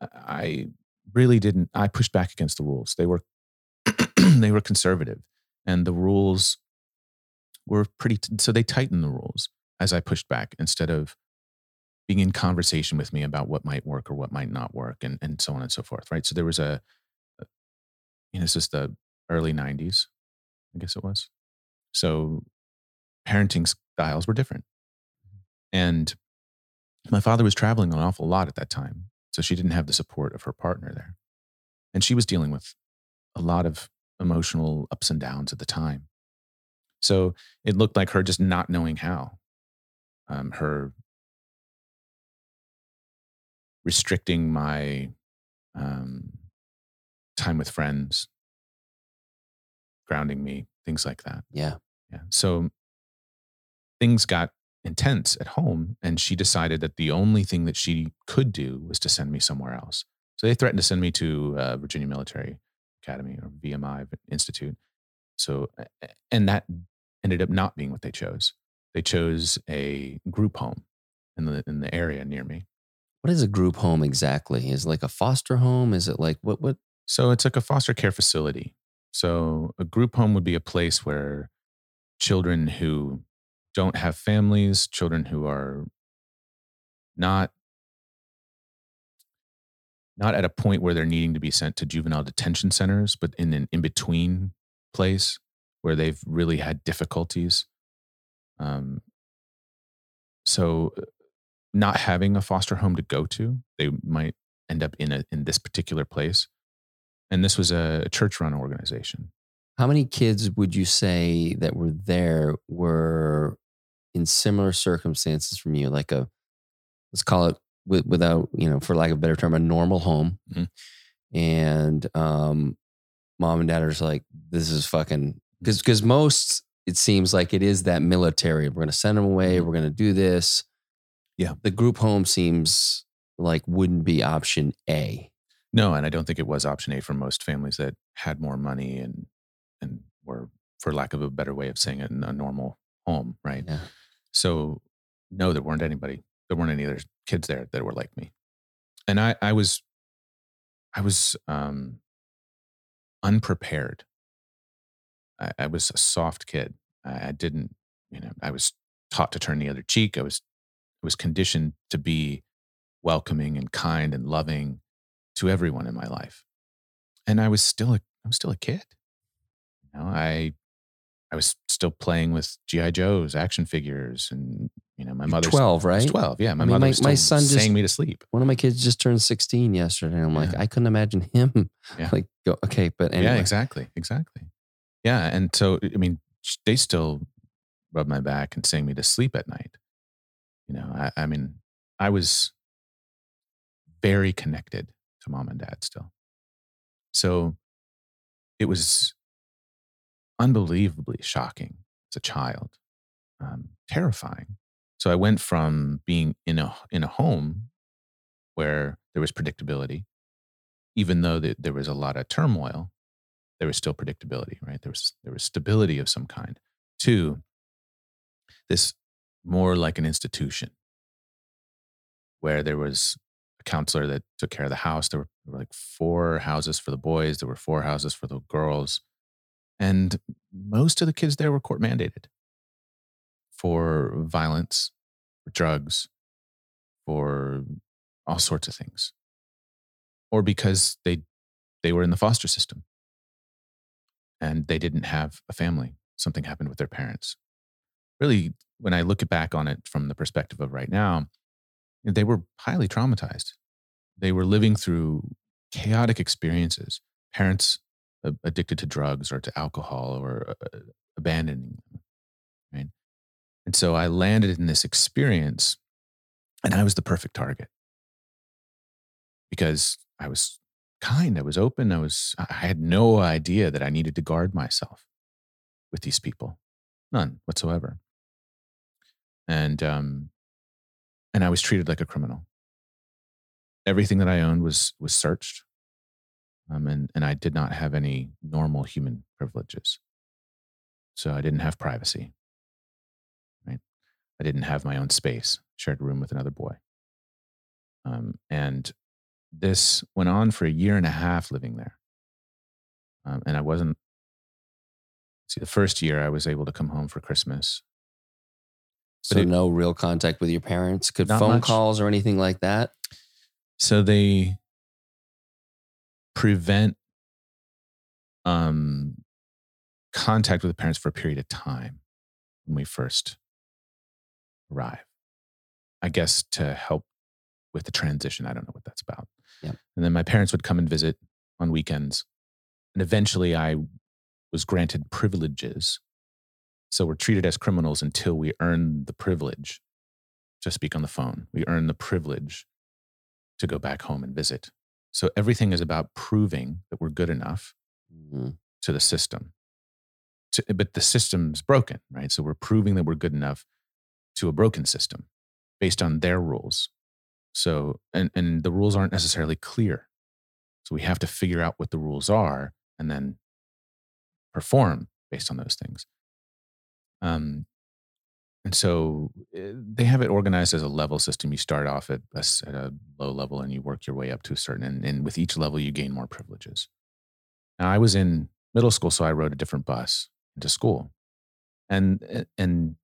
I really didn't. I pushed back against the rules. They were they were conservative, and the rules were pretty. So they tightened the rules as I pushed back instead of being in conversation with me about what might work or what might not work and, and so on and so forth. Right. So there was a, a you know, this is the early 90s, I guess it was. So parenting styles were different. And my father was traveling an awful lot at that time. So she didn't have the support of her partner there. And she was dealing with a lot of emotional ups and downs at the time. So it looked like her just not knowing how, um, her restricting my um, time with friends, grounding me, things like that. Yeah. Yeah. So things got intense at home, and she decided that the only thing that she could do was to send me somewhere else. So they threatened to send me to uh, Virginia Military Academy or VMI Institute. So, and that ended up not being what they chose. They chose a group home in the in the area near me. What is a group home exactly? Is it like a foster home? Is it like what what So it's like a foster care facility. So a group home would be a place where children who don't have families, children who are not not at a point where they're needing to be sent to juvenile detention centers, but in an in between place where they've really had difficulties. Um, so, uh, not having a foster home to go to, they might end up in a in this particular place. And this was a church run organization. How many kids would you say that were there were in similar circumstances from you, like a let's call it without you know, for lack of a better term, a normal home, mm-hmm. and um, mom and dad are just like, this is fucking because because most it seems like it is that military. We're gonna send them away. Mm-hmm. We're gonna do this. Yeah, the group home seems like wouldn't be option A. No, and I don't think it was option A for most families that had more money and and were, for lack of a better way of saying it, in a normal home, right? Yeah. So no, there weren't anybody. There weren't any other kids there that were like me, and I I was I was um unprepared. I, I was a soft kid. I, I didn't, you know, I was taught to turn the other cheek. I was I was conditioned to be welcoming and kind and loving to everyone in my life. And I was still a I was still a kid. You know, I I was still playing with GI Joes, action figures, and you know, my mother twelve, right? Twelve, yeah. My I mean, mother my, my son just sang me to sleep. One of my kids just turned sixteen yesterday. I'm yeah. like, I couldn't imagine him. Yeah. Like, go, okay, but anyway. yeah, exactly, exactly. Yeah, and so I mean, they still rub my back and sing me to sleep at night. You know, I, I mean, I was very connected to mom and dad still. So it was unbelievably shocking as a child, um, terrifying. So I went from being in a in a home where there was predictability, even though the, there was a lot of turmoil, there was still predictability, right? There was there was stability of some kind. To this more like an institution where there was a counselor that took care of the house. There were, there were like four houses for the boys. There were four houses for the girls. And most of the kids there were court mandated for violence, for drugs, for all sorts of things. Or because they they were in the foster system and they didn't have a family. Something happened with their parents. Really, when I look back on it from the perspective of right now, they were highly traumatized. They were living through chaotic experiences. Parents addicted to drugs or to alcohol or uh, uh, abandoning them. Right. And so I landed in this experience and I was the perfect target because I was kind, I was open, I was, I had no idea that I needed to guard myself with these people. None whatsoever. And, um, and I was treated like a criminal. Everything that I owned was, was searched um, and, and I did not have any normal human privileges. So I didn't have privacy. Right? I didn't have my own space, shared a room with another boy. Um, and this went on for a year and a half living there. Um, and I wasn't, see, the first year I was able to come home for Christmas. So it- no real contact with your parents. Could phone much. calls or anything like that? So they prevent um, contact with the parents for a period of time when we first arrive. I guess to help with the transition. I don't know what that's about. Yep. And then my parents would come and visit on weekends. And eventually I was granted privileges. So we're treated as criminals until we earn the privilege to speak on the phone. We earn the privilege to go back home and visit. So everything is about proving that we're good enough Mhm. to the system. To, but the system's broken, right? So we're proving that we're good enough to a broken system based on their rules. So, and, and the rules aren't necessarily clear. So we have to figure out what the rules are and then perform based on those things. Um, and so eh, they have it organized as a level system. You start off at a, at a low level and you work your way up to a certain, and, and with each level, you gain more privileges. Now, I was in middle school, so I rode a different bus to school, and eh, and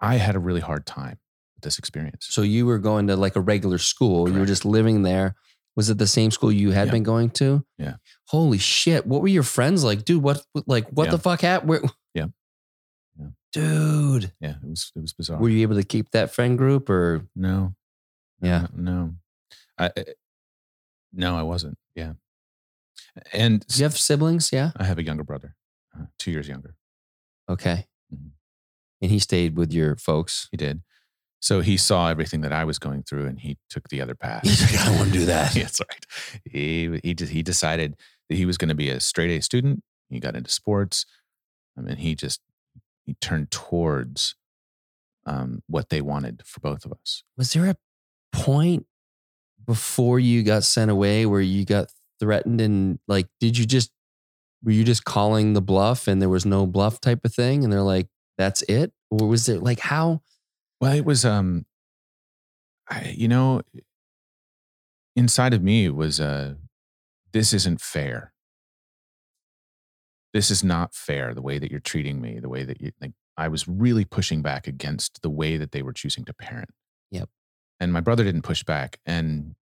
I had a really hard time with this experience. So you were going to like a regular school. You were just living there. Was it the same school you had Yeah. been going to? Yeah. Holy shit! What were your friends like, dude? What like what Yeah. the fuck happened? Yeah. Yeah. dude. Yeah, it was it was bizarre. Were you able to keep that friend group or? no, Yeah. no. I, I- no, I wasn't. Yeah, and Do you have siblings? Yeah. I have a younger brother, uh, two years younger. Okay. Mhm. And he stayed with your folks. He did. So he saw everything that I was going through, and he took the other path. He's like, "I don't wanna do that." That's right. He he just he decided that he was going to be a straight A student. He got into sports, I mean, he just he turned towards um, what they wanted for both of us. Was there a point before you got sent away where you got threatened and like did you just were you just calling the bluff and there was no bluff type of thing and they're like that's it or was it like how Well, it was um, I you know, inside of me was uh, this isn't fair. This is not fair. The way that you're treating me, the way that you like, I was really pushing back against the way that they were choosing to parent. Yep. And my brother didn't push back, and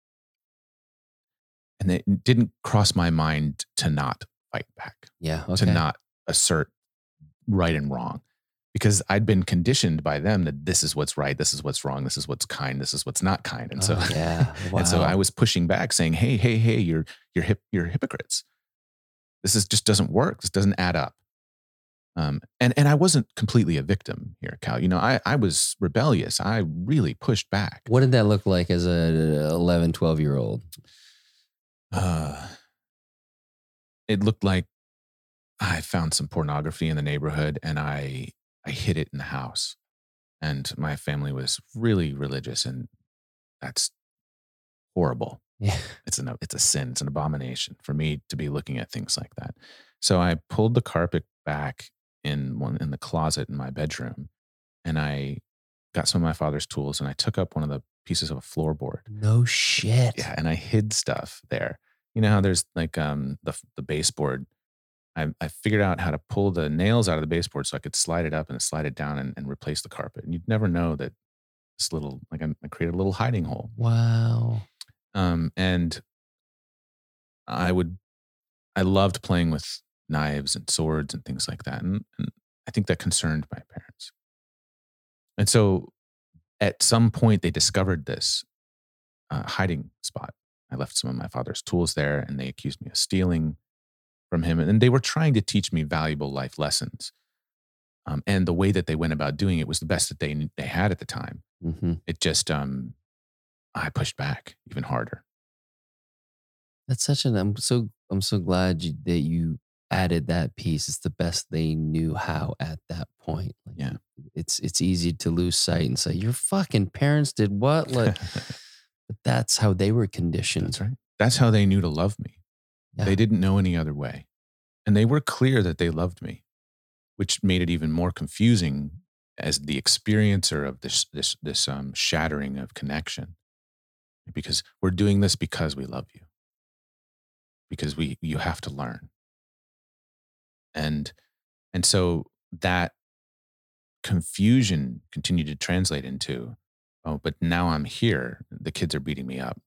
and it didn't cross my mind to not fight back yeah okay to not assert right and wrong because I'd been conditioned by them that this is what's right, this is what's wrong, this is what's kind, this is what's not kind. And so Oh, yeah and so I was pushing back saying, "Hey, hey, hey, you're you're hip you're hypocrites. This is just doesn't work. This doesn't add up." Um, and and I wasn't completely a victim here, Cal. You know, I I was rebellious. I really pushed back. what did that look like as a 11 12 year old uh, it looked like I found some pornography in the neighborhood and I I hid it in the house. And my family was really religious and that's horrible. Yeah It's an it's a sin, it's an abomination for me to be looking at things like that. So I pulled the carpet back in one in the closet in my bedroom and I got some of my father's tools and I took up one of the pieces of a floorboard no shit yeah, and I hid stuff there. You know how there's like um the the baseboard. I I figured out how to pull the nails out of the baseboard so I could slide it up and slide it down and, and replace the carpet. And you'd never know that this little like I, I created a little hiding hole. wow Um, and I would I loved playing with knives and swords and things like that, and, and I think that concerned my parents. And so, at some point, they discovered this uh, hiding spot. I left some of my father's tools there, and they accused me of stealing from him. And they were trying to teach me valuable life lessons. Um, and the way that they went about doing it was the best that they they had at the time. hmm It just um, I pushed back even harder. that's such an i'm so i'm so glad you, that you added that piece it's the best they knew how at that point like Yeah. it's it's easy to lose sight and say your fucking parents did what like but that's how they were conditioned That's right. That's how they knew to love me. Yeah. They didn't know any other way. And they were clear that they loved me, which made it even more confusing as the experiencer of this this this um, shattering of connection. Because we're doing this because we love you. Because we you have to learn. And and so that confusion continued to translate into, oh, but now I'm here. The kids are beating me up.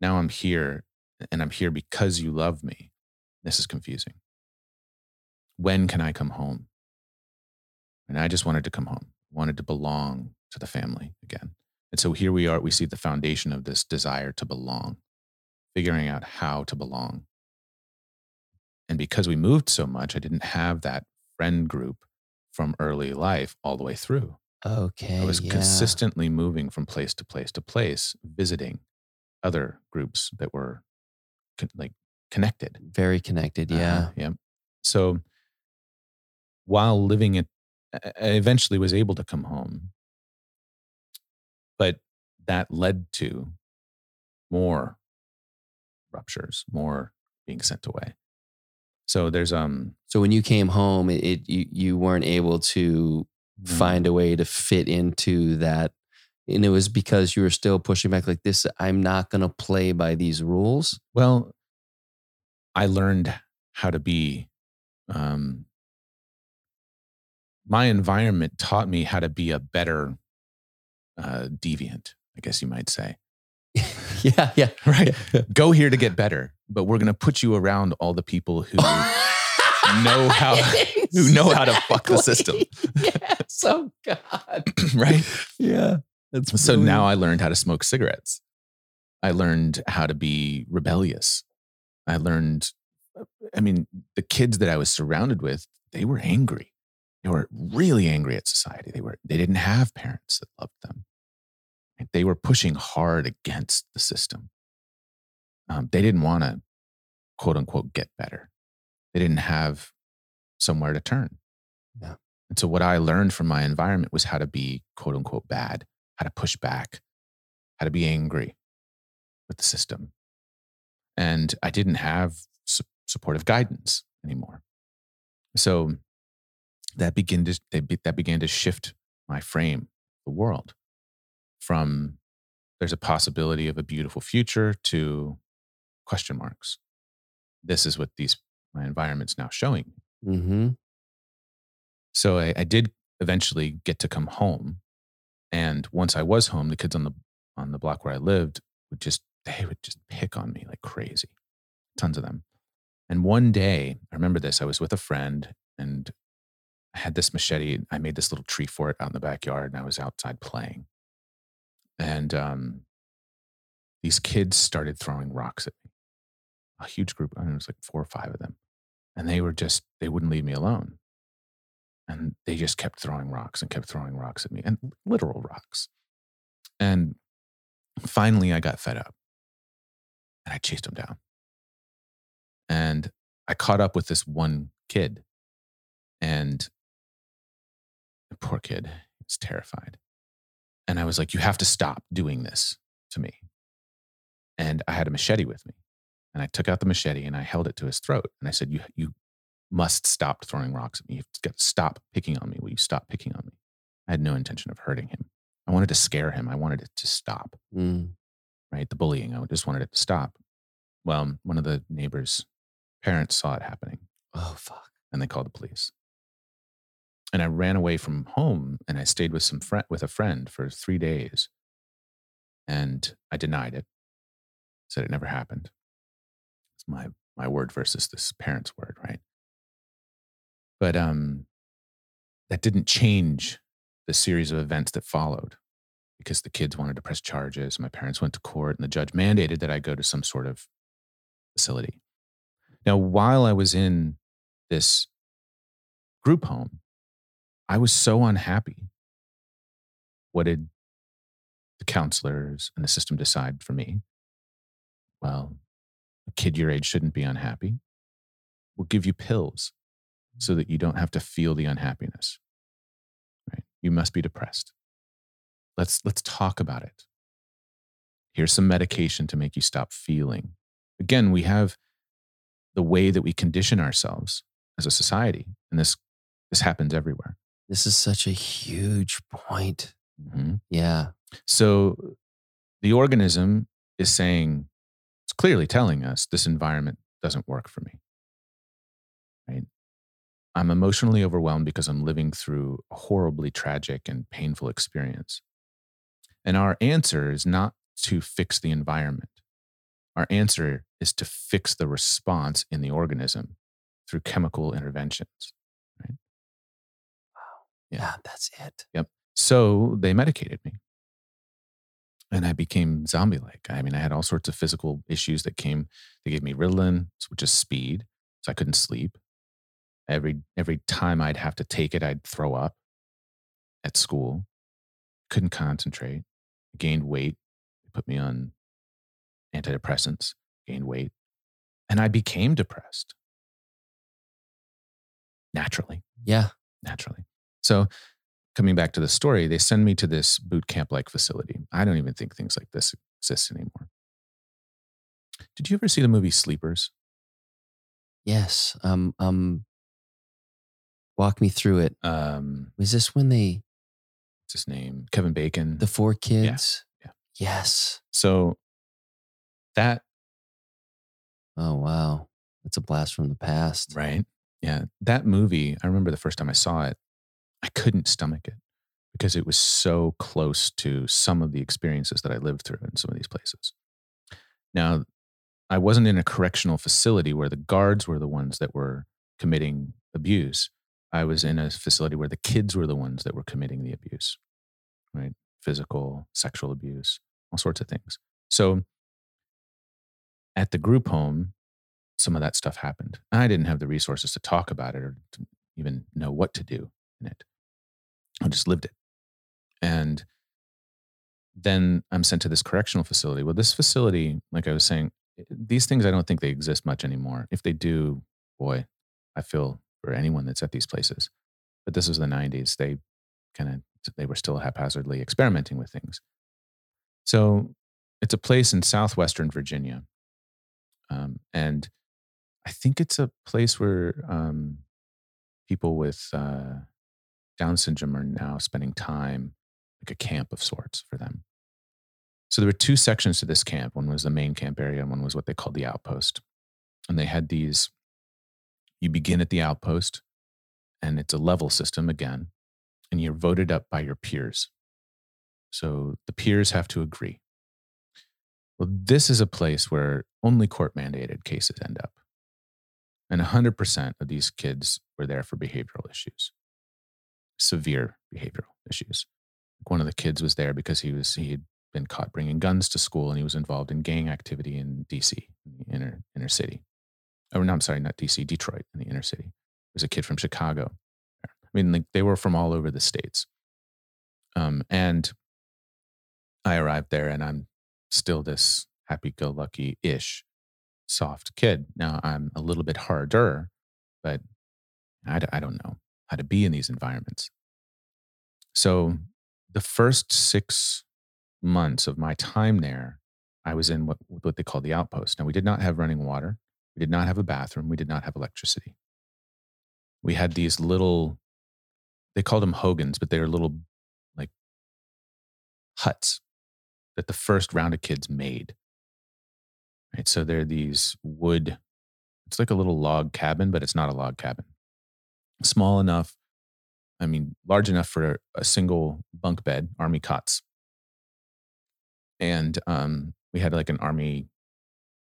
Now I'm here and I'm here because you love me. This is confusing. When can I come home? And I just wanted to come home, wanted to belong to the family again. And so here we are, we see the foundation of this desire to belong, figuring out how to belong. And because we moved so much, I didn't have that friend group from early life all the way through. Okay. I was yeah. consistently moving from place to place to place, visiting other groups that were con- like connected. very connected. Yeah. Uh, yeah. So while living it, I I eventually was able to come home, but that led to more ruptures, more being sent away. So there's um so when you came home, it, it you you weren't able to Mm. find a way to fit into that, and it was because you were still pushing back like this. I'm not going to play by these rules. Well, I learned how to be. Um, my environment taught me how to be a better uh, deviant, I guess you might say. yeah. Yeah. Right. Go here to get better, but we're going to put you around all the people who know how who know how to fuck the system. yes. Oh God. right. Yeah. That's So now I learned how to smoke cigarettes. I learned how to be rebellious. I learned, I mean, the kids that I was surrounded with, they were angry. They were really angry at society. They were, they didn't have parents that loved them. They were pushing hard against the system. Um, they didn't want to, quote unquote, get better. They didn't have somewhere to turn. Yeah. And so what I learned from my environment was how to be, quote unquote, bad, how to push back, how to be angry with the system. And I didn't have su- supportive guidance anymore. So that began to be- that began to shift my frame, the world, from there's a possibility of a beautiful future to question marks. This is what these my environment's now showing. Mm-hmm. So I, I did eventually get to come home, and once I was home, the kids on the on the block where I lived would just they would just pick on me like crazy, tons of them. And one day, I remember this. I was with a friend, and I had this machete. I made this little tree fort out in the backyard, and I was outside playing. And um, these kids started throwing rocks at me. A huge group. I mean, it was like four or five of them, and they were just they wouldn't leave me alone and they just kept throwing rocks and kept throwing rocks at me and literal rocks and finally i got fed up and i chased them down and i caught up with this one kid and the poor kid is terrified and i was like you have to stop doing this to me and i had a machete with me and i took out the machete and i held it to his throat and i said you you must stop throwing rocks at me. You've got to stop picking on me. Will you stop picking on me? I had no intention of hurting him. I wanted to scare him. I wanted it to stop, Mm. right? The bullying. I just wanted it to stop. Well, one of the neighbors' parents saw it happening Oh fuck. and they called the police. And I ran away from home and I stayed with some friend with a friend for three days. And I denied it. Said it never happened. It's my my word versus this parent's word, right? But um that didn't change the series of events that followed because the kids wanted to press charges. My parents went to court and the judge mandated that I go to some sort of facility. Now, while I was in this group home, I was so unhappy. What did the counselors and the system decide for me? Well, a kid your age shouldn't be unhappy. We'll give you pills so that you don't have to feel the unhappiness. Right? You must be depressed. Let's let's talk about it. Here's some medication to make you stop feeling. Again, we have the way that we condition ourselves as a society, and this this happens everywhere. This is such a huge point. Mhm. Yeah. So the organism is saying, it's clearly telling us this environment doesn't work for me. Right? I'm emotionally overwhelmed because I'm living through a horribly tragic and painful experience. And our answer is not to fix the environment. Our answer is to fix the response in the organism through chemical interventions. Yeah, yeah that's it. Yep. So they medicated me. And I became zombie like. I mean, I had all sorts of physical issues that came. They gave me Ritalin, which is speed. So I couldn't sleep. Every every time I'd have to take it, I'd throw up at school. Couldn't concentrate. Gained weight. They put me on antidepressants, gained weight. And I became depressed. Naturally. Yeah. Naturally. So coming back to the story, they send me to this boot camp like facility. I don't even think things like this exist anymore. Did you ever see the movie Sleepers? Yes. Um, um, walk me through it. Um, was this when they? What's his name? Kevin Bacon. The four kids. Yeah. yeah. Yes. So that. Oh wow, that's a blast from the past. Right. Yeah. That movie. I remember the first time I saw it. I couldn't stomach it because it was so close to some of the experiences that I lived through in some of these places. Now, I wasn't in a correctional facility where the guards were the ones that were committing abuse. I was in a facility where the kids were the ones that were committing the abuse, right? Physical, sexual abuse, all sorts of things. So at the group home, some of that stuff happened. I didn't have the resources to talk about it or to even know what to do in it. I just lived it. And then I'm sent to this correctional facility. Well, this facility, like I was saying, these things I don't think they exist much anymore. If they do, boy, I feel for anyone that's at these places. But this was the 90s. They kind of they were still haphazardly experimenting with things. So it's a place in southwestern Virginia, um, and I think it's a place where um, people with uh, down syndrome are now spending time, like a camp of sorts for them. So there were two sections to this camp. One was the main camp area, and one was what they called the outpost. And they had these you begin at the outpost, and it's a level system again, and you're voted up by your peers. So the peers have to agree. Well, this is a place where only court mandated cases end up. And 100% of these kids were there for behavioral issues severe behavioral issues. One of the kids was there because he was he had been caught bringing guns to school and he was involved in gang activity in D.C. in the inner inner city. Oh no, I'm sorry, not D.C. Detroit in the inner city. There's a kid from Chicago. I mean, like they were from all over the states. Um, and I arrived there, and I'm still this happy-go-lucky-ish soft kid. Now I'm a little bit harder, but I, I don't know how to be in these environments. So the first six months of my time there, I was in what, what they call the outpost. Now, we did not have running water. We did not have a bathroom. We did not have electricity. We had these little, they called them hogans, but they were little like huts that the first round of kids made. Right. So they're these wood, it's like a little log cabin, but it's not a log cabin small enough, I mean, large enough for a single bunk bed, army cots. And um, we had like an army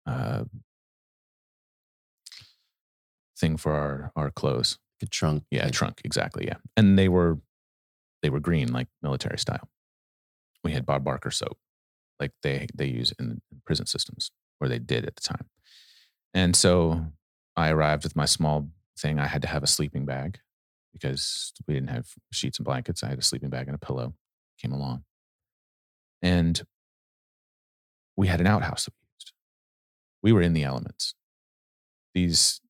uh, thing for our our clothes. The trunk. Yeah, trunk, exactly. Yeah. And they were they were green, like military style. We had Bob Barker soap, like they they use in prison systems, or they did at the time. And so I arrived with my small thing, I had to have a sleeping bag because we didn't have sheets and blankets. I had a sleeping bag and a pillow came along. And we had an outhouse that we used. We were in the elements. These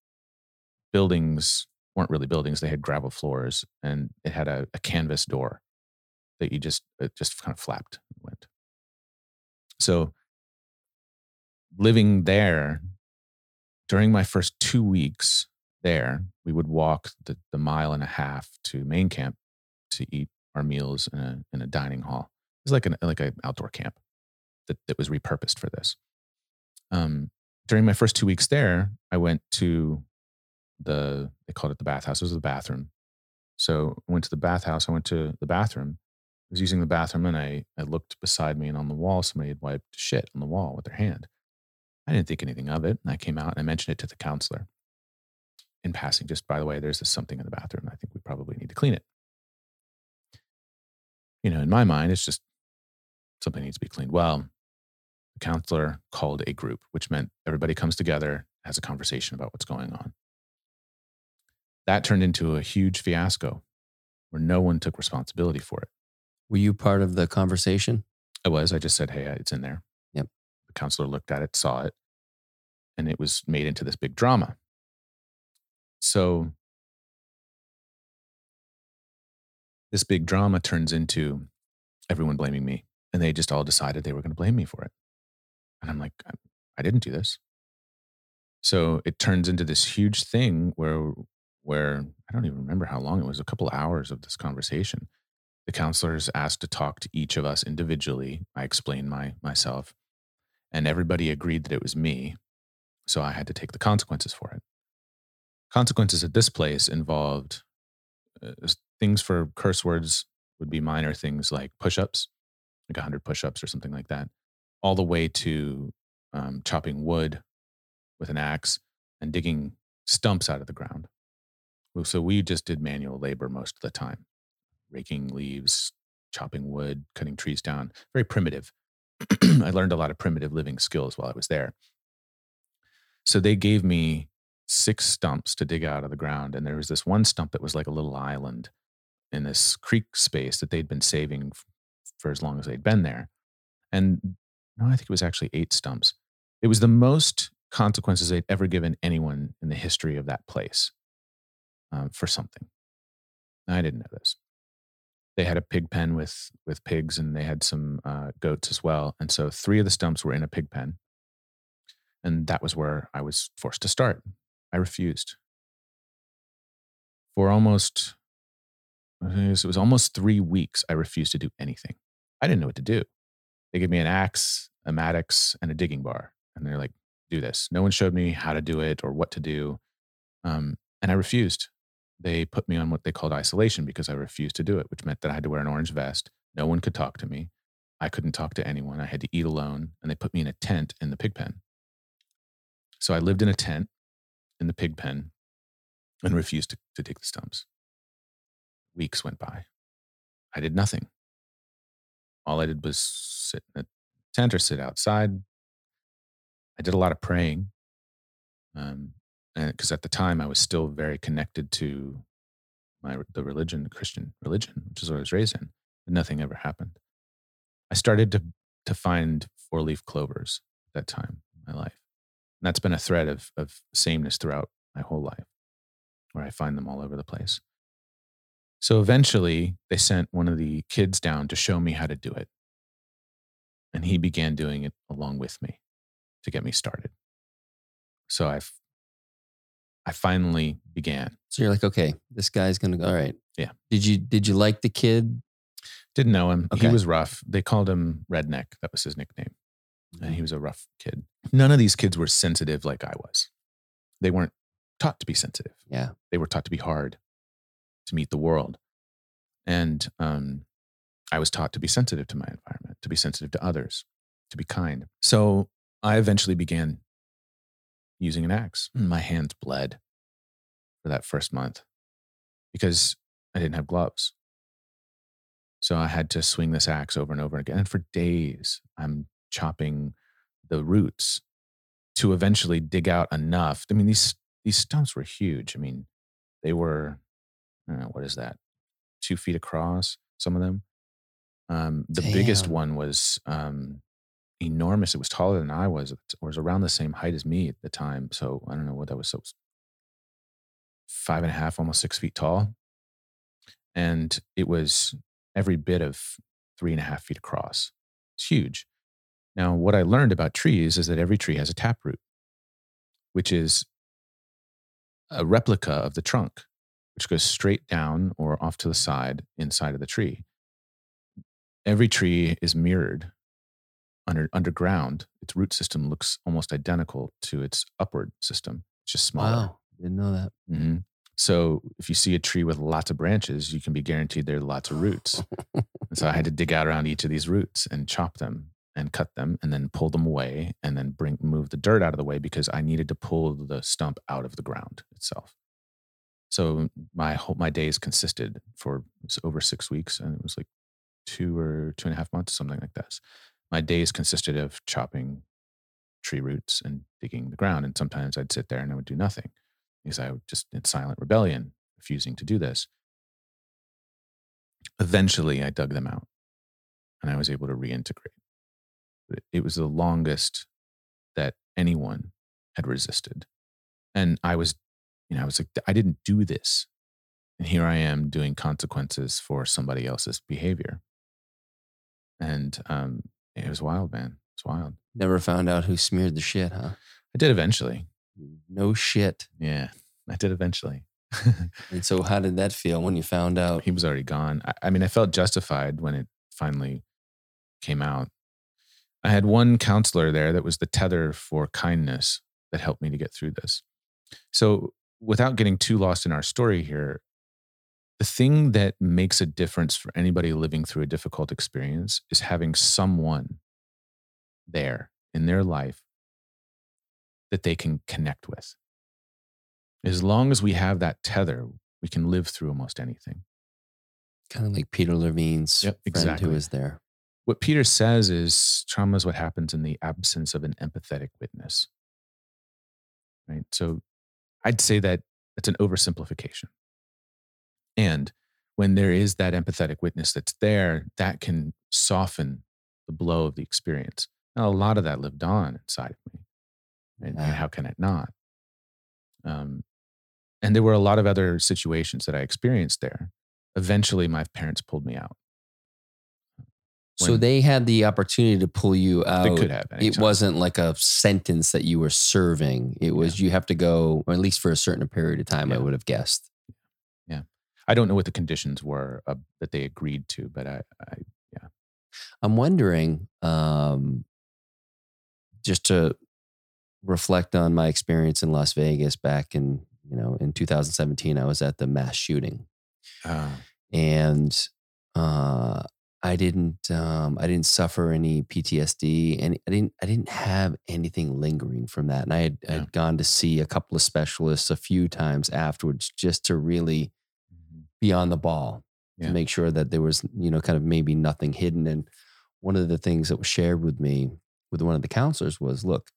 buildings weren't really buildings, they had gravel floors and it had a, a canvas door that you just, it just kind of flapped and went. So living there during my first two weeks, there, we would walk the, the mile and a half to main camp to eat our meals in a, in a dining hall. It was like an like an outdoor camp that, that was repurposed for this. Um, during my first two weeks there, I went to the they called it the bathhouse. It was the bathroom. So I went to the bathhouse. I went to the bathroom. I was using the bathroom and I, I looked beside me and on the wall, somebody had wiped shit on the wall with their hand. I didn't think anything of it. And I came out and I mentioned it to the counselor in passing. Just by the way, there's this something in the bathroom. I think we probably need to clean it. You know, in my mind, it's just something needs to be cleaned. Well, the counselor called a group, which meant everybody comes together, has a conversation about what's going on. That turned into a huge fiasco where no one took responsibility for it. Were you part of the conversation? I was. I just said, hey, it's in there. Yep. The counselor looked at it, saw it, and it was made into this big drama. So this big drama turns into everyone blaming me. And they just all decided they were going to blame me for it. And I'm like, I didn't do this. So it turns into this huge thing where, where I don't even remember how long it was, a couple hours of this conversation. The counselors asked to talk to each of us individually. I explained my myself, and everybody agreed that it was me. So I had to take the consequences for it. Consequences at this place involved uh, things for curse words would be minor things like push-ups, like 100 push-ups or something like that, all the way to um, chopping wood with an axe and digging stumps out of the ground. So we just did manual labor most of the time, raking leaves, chopping wood, cutting trees down. Very primitive. I learned a lot of primitive living skills while I was there. So they gave me six stumps to dig out of the ground. And there was this one stump that was like a little island in this creek space that they'd been saving for as long as they'd been there. And no, I think it was actually eight stumps. It was the most consequences they'd ever given anyone in the history of that place um, for something. I didn't know this. They had a pig pen with with pigs, and they had some uh, goats as well. And so three of the stumps were in a pig pen, and that was where I was forced to start. I refused for almost it was almost three weeks. I refused to do anything. I didn't know what to do. They gave me an axe, a mattocks, and a digging bar. And they're like, do this. No one showed me how to do it or what to do. Um, and I refused. They put me on what they called isolation because I refused to do it, which meant that I had to wear an orange vest. No one could talk to me. I couldn't talk to anyone. I had to eat alone. And they put me in a tent in the pig pen. So I lived in a tent in the pig pen and refused to, to take the stumps. Weeks went by. I did nothing. All I did was sit in a tent or sit outside. I did a lot of praying. Um, because at the time I was still very connected to my the religion, the Christian religion, which is what I was raised in. But nothing ever happened. I started to to find four leaf clovers at that time in my life. And that's been a thread of of sameness throughout my whole life, where I find them all over the place. So eventually, they sent one of the kids down to show me how to do it. And he began doing it along with me to get me started. So I've I finally began. So you're like, okay, this guy's gonna go. All right. Yeah. Did you did you like the kid? Didn't know him. Okay. He was rough. They called him Redneck. That was his nickname. And he was a rough kid. None of these kids were sensitive like I was. They weren't taught to be sensitive. Yeah. They were taught to be hard, to meet the world. And um, I was taught to be sensitive to my environment, to be sensitive to others, to be kind. So I eventually began using an axe. My hands bled for that first month because I didn't have gloves. So I had to swing this axe over and over again. And for days, I'm chopping the roots to eventually dig out enough. I mean, these these stumps were huge. I mean, they were, know, what is that? Two feet across, some of them. Um, the biggest one was um, enormous. It was taller than I was. It was around the same height as me at the time. So I don't know what that was. So it was five and a half, almost six feet tall. And it was every bit of three and a half feet across. It's huge. Now, what I learned about trees is that every tree has a taproot, which is a replica of the trunk, which goes straight down or off to the side inside of the tree. Every tree is mirrored under underground. Its root system looks almost identical to its upward system. It's just smaller. Wow. Didn't know that. hmm So if you see a tree with lots of branches, you can be guaranteed there are lots of roots. And so I had to dig out around each of these roots and chop them and cut them and then pull them away and then bring move the dirt out of the way because I needed to pull the stump out of the ground itself. So my whole my days consisted for over six weeks and it was like two or two and a half months, something like this. My days consisted of chopping tree roots and digging the ground. And sometimes I'd sit there and I would do nothing because I would just in silent rebellion, refusing to do this. Eventually, I dug them out and I was able to reintegrate. It- was the longest that anyone had resisted. And I was, you know, I was like, I didn't do this. And here I am doing consequences for somebody else's behavior. And um, it was wild, man. It's wild. Never found out who smeared the shit, huh? I did eventually. No shit. Yeah, I did eventually. And so, how did that feel when you found out? he was already gone. I, I mean, I felt justified when it finally came out. I had one counselor there that was the tether for kindness that helped me to get through this. So, without getting too lost in our story here, the thing that makes a difference for anybody living through a difficult experience is having someone there in their life that they can connect with. As long as we have that tether, we can live through almost anything. Kind of like Peter Levine's Yep, friend exactly. who was there. What Peter says is trauma is what happens in the absence of an empathetic witness. Right. So I'd say that it's an oversimplification. And when there is that empathetic witness that's there, that can soften the blow of the experience. Now, a lot of that lived on inside of me. And, and how can it not? Um, and there were a lot of other situations that I experienced there. Eventually, my parents pulled me out. So they had the opportunity to pull you out. They could have. It wasn't like a sentence that you were serving. It was you have to go, or at least for a certain period of time. I would have guessed. Yeah, I don't know what the conditions were uh, that they agreed to, but I, I yeah. I'm wondering, um, just to reflect on my experience in Las Vegas back in you know in 2017. I was at the mass shooting, uh, and uh, I didn't um, I didn't suffer any PTSD, and I didn't I didn't have anything lingering from that. And I had, I had gone to see a couple of specialists a few times afterwards just to really be on the ball Yeah. to make sure that there was you know kind of maybe nothing hidden. And one of the things that was shared with me with one of the counselors was, look,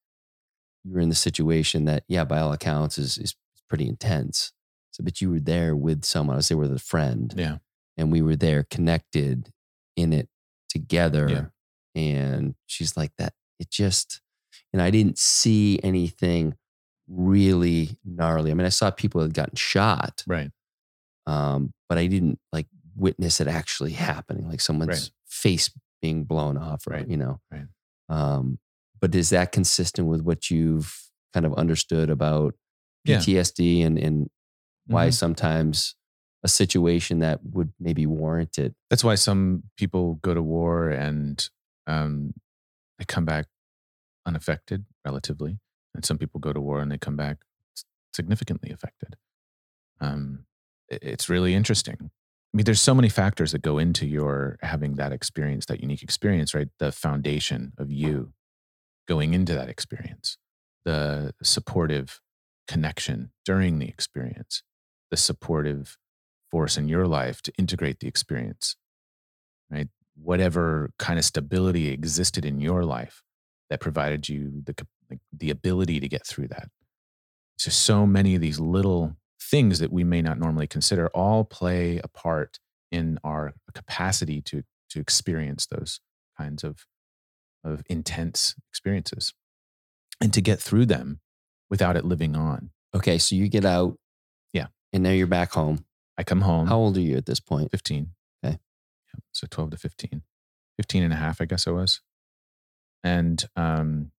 you're in the situation that yeah, by all accounts is is pretty intense. So, but you were there with someone. I say with a friend yeah, and we were there connected in it together. And she's like that. It just, and I didn't see anything really gnarly. I mean, I saw people that had gotten shot, right, um, but I didn't like witness it actually happening, like someone's Right. face being blown off, or Right, you know. right. Um, but is that consistent with what you've kind of understood about Yeah. PTSD and and why Mhm. sometimes a situation that would maybe warrant it? That's why some people go to war and um, they come back unaffected, relatively, and some people go to war and they come back significantly affected. Um, it's really interesting. I mean, there's so many factors that go into your having that experience, that unique experience, right? The foundation of you going into that experience, the supportive connection during the experience, the supportive force in your life to integrate the experience, right? Whatever kind of stability existed in your life that provided you the, the ability to get through that. So, so many of these little things that we may not normally consider all play a part in our capacity to, to experience those kinds of, of intense experiences and to get through them without it living on. Okay, so you get out. Yeah. And now you're back home. I come home. How old are you at this point? 15. Okay. Yeah, so 12 to 15. 15 and a half, I guess I was. And um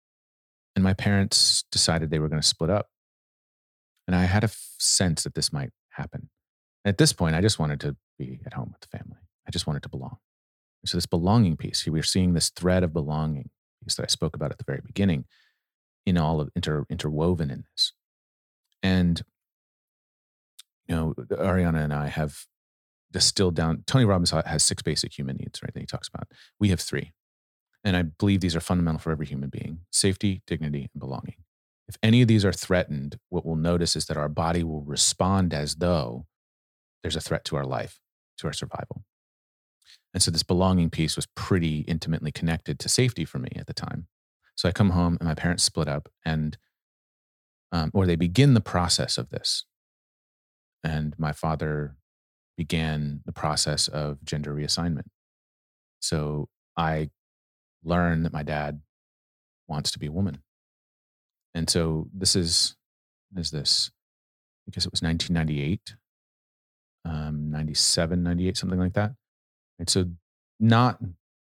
and my parents decided they were going to split up. And I had a f- sense that this might happen. At this point, I just wanted to be at home with the family. I just wanted to belong. So this belonging piece, we were seeing this thread of belonging piece that I spoke about at the very beginning in all of inter, interwoven in this. And you know, Ariana and I have distilled down. Tony Robbins has six basic human needs, right? That he talks about. We have three. And I believe these are fundamental for every human being safety, dignity, and belonging. If any of these are threatened, what we'll notice is that our body will respond as though there's a threat to our life, to our survival. And so this belonging piece was pretty intimately connected to safety for me at the time. So I come home and my parents split up and um, or they begin the process of this. And my father began the process of gender reassignment. So I learned that my dad wants to be a woman. And so this is, is this, I guess it was 1998, um, 97, 98, something like that. And so not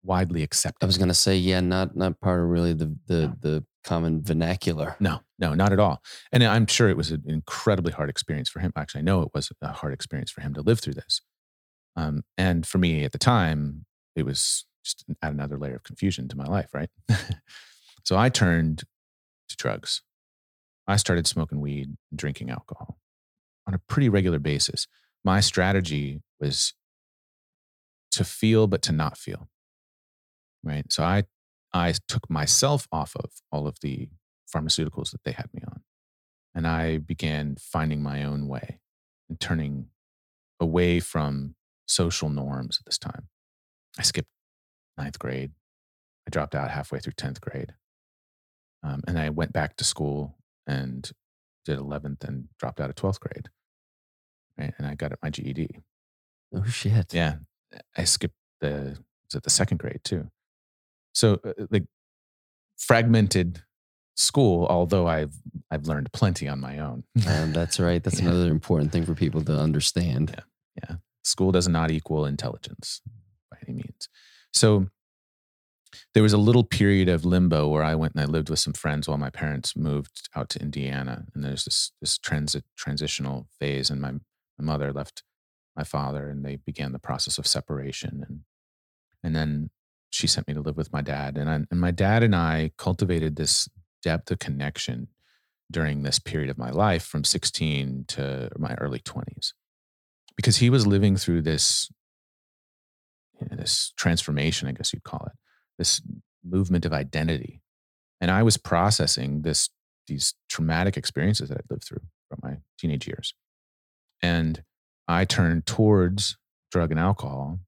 widely accepted. I was going to say, yeah, not not part of really the the No. the common vernacular. No, no, not at all. And I'm sure it was an incredibly hard experience for him. Actually, I know it was a hard experience for him to live through this. Um, and for me at the time, it was just add another layer of confusion to my life, right? so I turned to drugs. I started smoking weed drinking alcohol on a pretty regular basis. My strategy was to feel, but to not feel. Right. So I I took myself off of all of the pharmaceuticals that they had me on. And I began finding my own way and turning away from social norms at this time. I skipped ninth grade. I dropped out halfway through 10th grade. Um, and I went back to school and did 11th and dropped out of 12th grade. Right. And I got my GED. Oh shit. Yeah. I skipped the, was it the second grade too? So uh, like fragmented school, although I've, I've learned plenty on my own. Um, that's right. That's Yeah. another important thing for people to understand. Yeah. school does not equal intelligence by any means. So there was a little period of limbo where I went and I lived with some friends while my parents moved out to Indiana. And there's this this transit transitional phase, and my, my mother left my father, and they began the process of separation. And and then she sent me to live with my dad, and I, and my dad and I cultivated this depth of connection during this period of my life from 16 to my early 20s because he was living through this you know, this transformation i guess you'd call it this movement of identity. And i was processing this these traumatic experiences that i'd lived through from my teenage years. And i turned towards drug and alcohol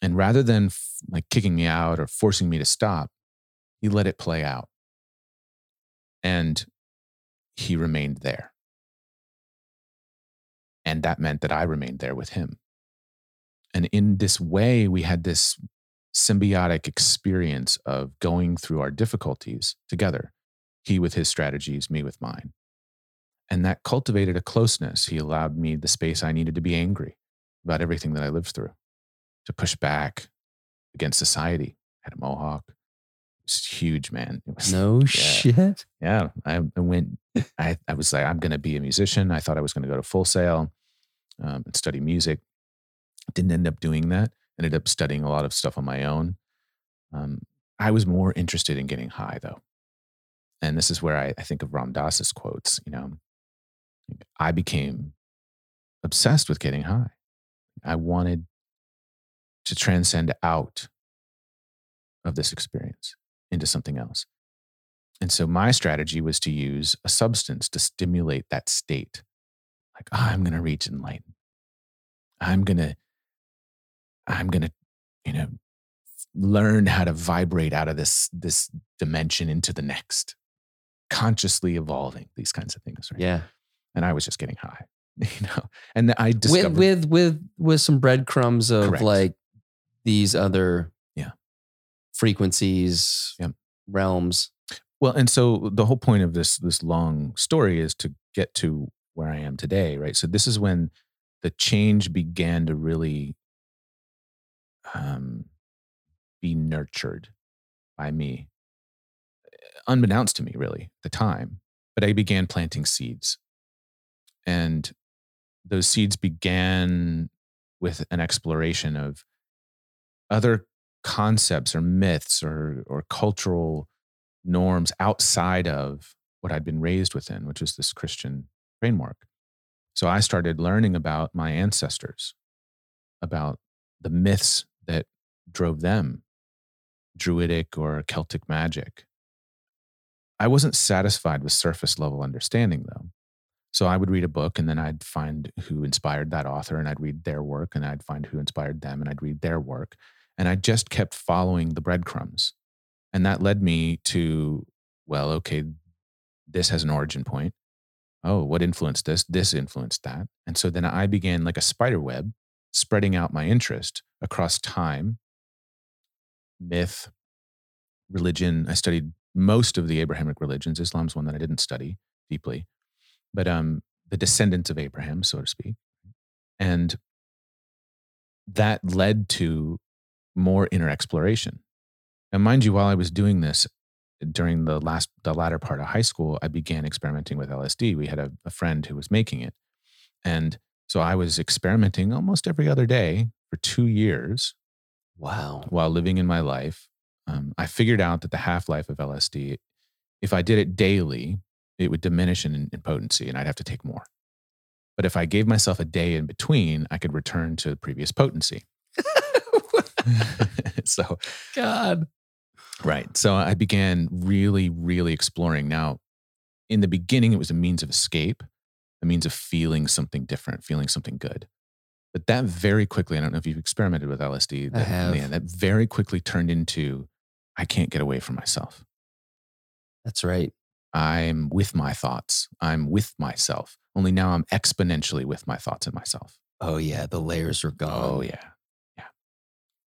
and rather than f- like kicking me out or forcing me to stop he let it play out and he remained there and that meant that I remained there with him. And in this way, we had this symbiotic experience of going through our difficulties together. He with his strategies, me with mine. And that cultivated a closeness. He allowed me the space I needed to be angry about everything that I lived through, to push back against society. I had a mohawk. Was huge, man. Was, No shit. yeah, I, I went. I, I was like, I'm going to be a musician. I thought I was going to go to Full Sail um, and study music. Didn't end up doing that. Ended up studying a lot of stuff on my own. Um, I was more interested in getting high, though, and this is where I, I think of Ram Dass's quotes. You know, I became obsessed with getting high. I wanted to transcend out of this experience into something else. And so my strategy was to use a substance to stimulate that state. Like, "Ah, I'm going to reach enlightenment. I'm going to, I'm going to, you know, learn how to vibrate out of this, this dimension into the next, consciously evolving these kinds of things. Right. Yeah. And I was just getting high, you know, and I With discovered with with with some breadcrumbs of Correct. like these other. Frequencies, realms. Well, and so the whole point of this this long story is to get to where I am today, right? So this is when the change began to really um, be nurtured by me, unbeknownst to me, really, at the time. But I began planting seeds, and those seeds began with an exploration of other concepts or myths or or cultural norms outside of what I'd been raised within, which was this Christian framework. So I started learning about my ancestors, about the myths that drove them, Druidic or Celtic magic. I wasn't satisfied with surface level understanding, though. So I would read a book and then I'd find who inspired that author and I'd read their work and I'd find who inspired them and I'd read their work. And I just kept following the breadcrumbs. And that led me to, well, okay, this has an origin point. Oh, what influenced this? This influenced that. And so then I began like a spider web, spreading out my interest across time, myth, religion. I studied most of the Abrahamic religions. Islam's one that I didn't study deeply, but um, the descendants of Abraham, so to speak. And that led to more inner exploration. And mind you, while I was doing this during the last, the latter part of high school, I began experimenting with LSD. We had a, a friend who was making it. And so I was experimenting almost every other day for two years. Wow. While living in my life. Um, I figured out that the half life of LSD, if I did it daily, it would diminish in, in potency and I'd have to take more. But if I gave myself a day in between, I could return to the previous potency. so, God. Right. So I began really, really exploring. Now, in the beginning, it was a means of escape, a means of feeling something different, feeling something good. But that very quickly, I don't know if you've experimented with LSD, that, I have. Man, that very quickly turned into I can't get away from myself. That's right. I'm with my thoughts. I'm with myself. Only now I'm exponentially with my thoughts and myself. Oh, yeah. The layers are gone. Oh, yeah.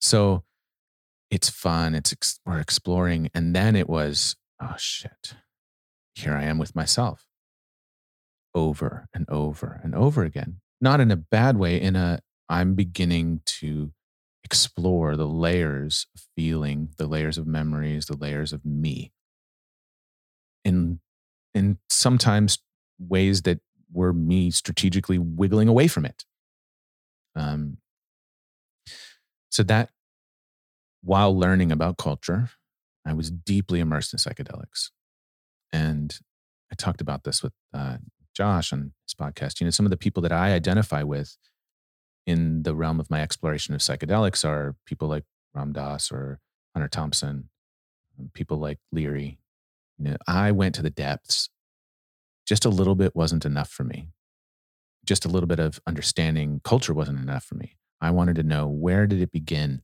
So it's fun. It's ex- we're exploring. And then it was, oh, shit. Here I am with myself over and over and over again. Not in a bad way, in a, I'm beginning to explore the layers of feeling, the layers of memories, the layers of me. In in sometimes ways that were me strategically wiggling away from it. Um, so that while learning about culture, I was deeply immersed in psychedelics. And I talked about this with uh, Josh on his podcast. You know, some of the people that I identify with in the realm of my exploration of psychedelics are people like Ram Dass or Hunter Thompson, um, people like Leary. You know, I went to the depths. Just a little bit wasn't enough for me. Just a little bit of understanding culture wasn't enough for me. I wanted to know where did it begin?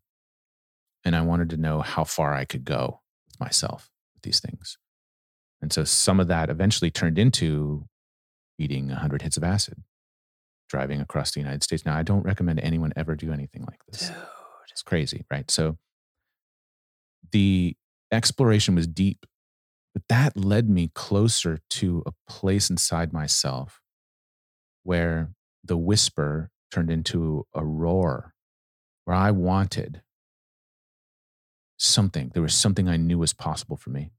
And I wanted to know how far I could go with myself with these things. And so some of that eventually turned into eating 100 hits of acid driving across the United States. Now, I don't recommend anyone ever do anything like this. Dude. It's crazy, right? So the exploration was deep, but that led me closer to a place inside myself where the whisper turned into a roar, where I wanted something. There was something I knew was possible for me.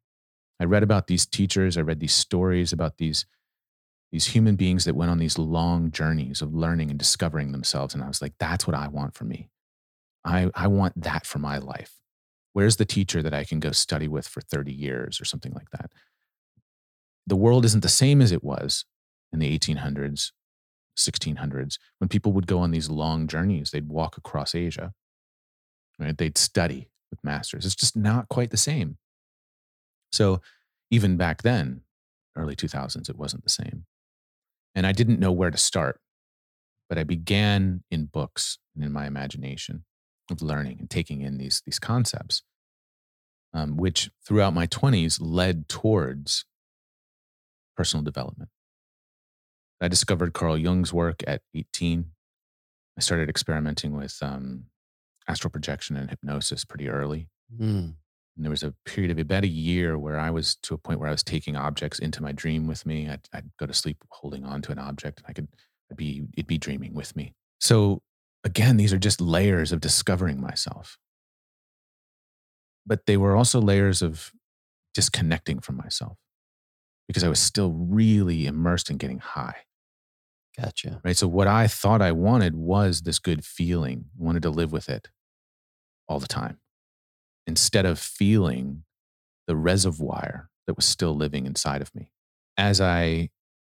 I read about these teachers, I read these stories about these these human beings that went on these long journeys of learning and discovering themselves. And I was like, that's what I want for me. I, I want that for my life. Where's the teacher that I can go study with for 30 years or something like that? The world isn't the same as it was in the 1800s, 1600s, when people would go on these long journeys. They'd walk across Asia, right? They'd study with masters. It's just not quite the same. So even back then, early 2000s, it wasn't the same. And I didn't know where to start, but I began in books and in my imagination of learning and taking in these, these concepts, um, which throughout my 20s led towards personal development. I discovered Carl Jung's work at 18. I started experimenting with um, astral projection and hypnosis pretty early. Mm. And there was a period of about a year where I was to a point where I was taking objects into my dream with me. I'd, I'd go to sleep holding on to an object. And I could I'd be it'd be dreaming with me. So again, these are just layers of discovering myself. But they were also layers of disconnecting from myself because I was still really immersed in getting high. Gotcha. Right. So what I thought I wanted was this good feeling, wanted to live with it all the time instead of feeling the reservoir that was still living inside of me. As I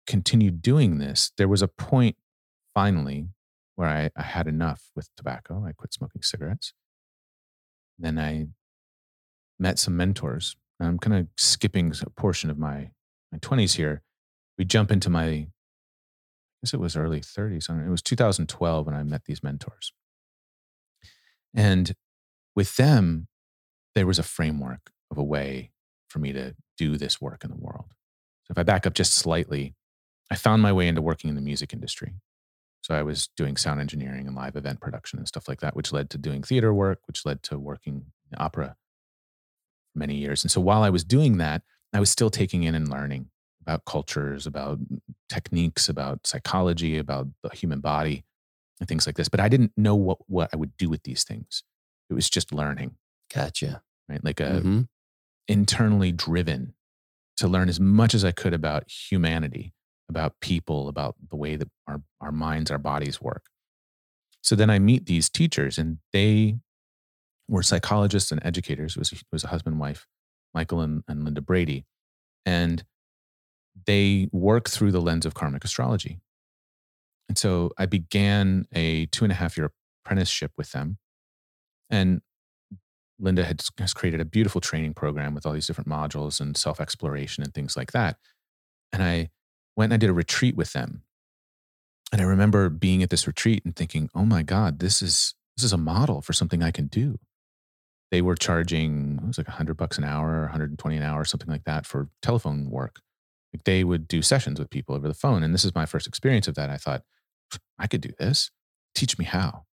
continued doing this, there was a point finally where I, I had enough with tobacco. I quit smoking cigarettes. Then I met some mentors. I'm kind of skipping a portion of my, my 20s here. We jump into my, I guess it was early 30s. It was 2012 when I met these mentors. And with them, there was a framework of a way for me to do this work in the world. So if I back up just slightly, I found my way into working in the music industry. So I was doing sound engineering and live event production and stuff like that, which led to doing theater work, which led to working in opera many years. And so while I was doing that, I was still taking in and learning about cultures, about techniques, about psychology, about the human body, and things like this. But I didn't know what what I would do with these things. It was just learning. Gotcha. Right, like a mm-hmm. internally driven to learn as much as I could about humanity about people, about the way that our, our minds, our bodies work. So then I meet these teachers, and they were psychologists and educators. It was, it was a husband and wife, Michael and, and Linda Brady. And they work through the lens of karmic astrology. And so I began a two and a half year apprenticeship with them. And Linda had, has created a beautiful training program with all these different modules and self exploration and things like that. And I went and I did a retreat with them. And I remember being at this retreat and thinking, oh my God, this is this is a model for something I can do. They were charging, it was like 100 bucks an hour, 120 an hour, something like that for telephone work. Like they would do sessions with people over the phone. And this is my first experience of that. I thought, I could do this. Teach me how.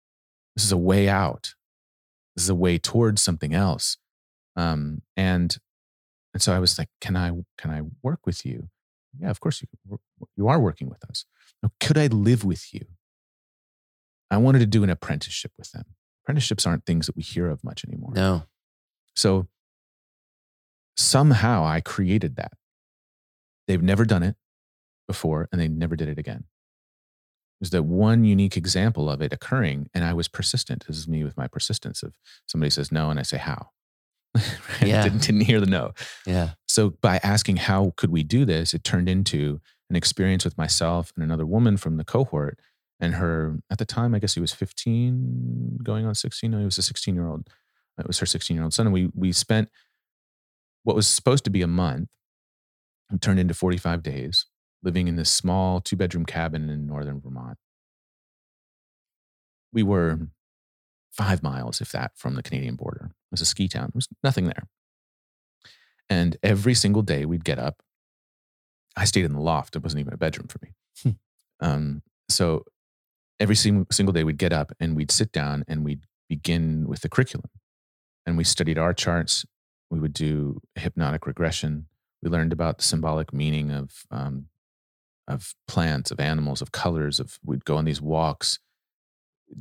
This is a way out. This is a way towards something else. Um, and and so I was like, can I can I work with you? Yeah, of course you, you are working with us. Now, could I live with you? I wanted to do an apprenticeship with them. Apprenticeships aren't things that we hear of much anymore. No. So somehow I created that. They've never done it before and they never did it again. There's that one unique example of it occurring, and I was persistent. This is me with my persistence of somebody says no, and I say how. yeah. didn't, didn't hear the no. Yeah. So by asking how could we do this, it turned into an experience with myself and another woman from the cohort. And her, at the time, I guess he was 15, going on 16. No, he was a 16 year old. It was her 16 year old son. And we, we spent what was supposed to be a month, turned into 45 days, living in this small two bedroom cabin in northern Vermont. We were five miles, if that, from the Canadian border. It was a ski town. There was nothing there. And every single day we'd get up. I stayed in the loft. It wasn't even a bedroom for me. Hmm. um, so every single, single day we'd get up and we'd sit down and we'd begin with the curriculum. And we studied our charts. We would do hypnotic regression. We learned about the symbolic meaning of um, of plants, of animals, of colors. Of we'd go on these walks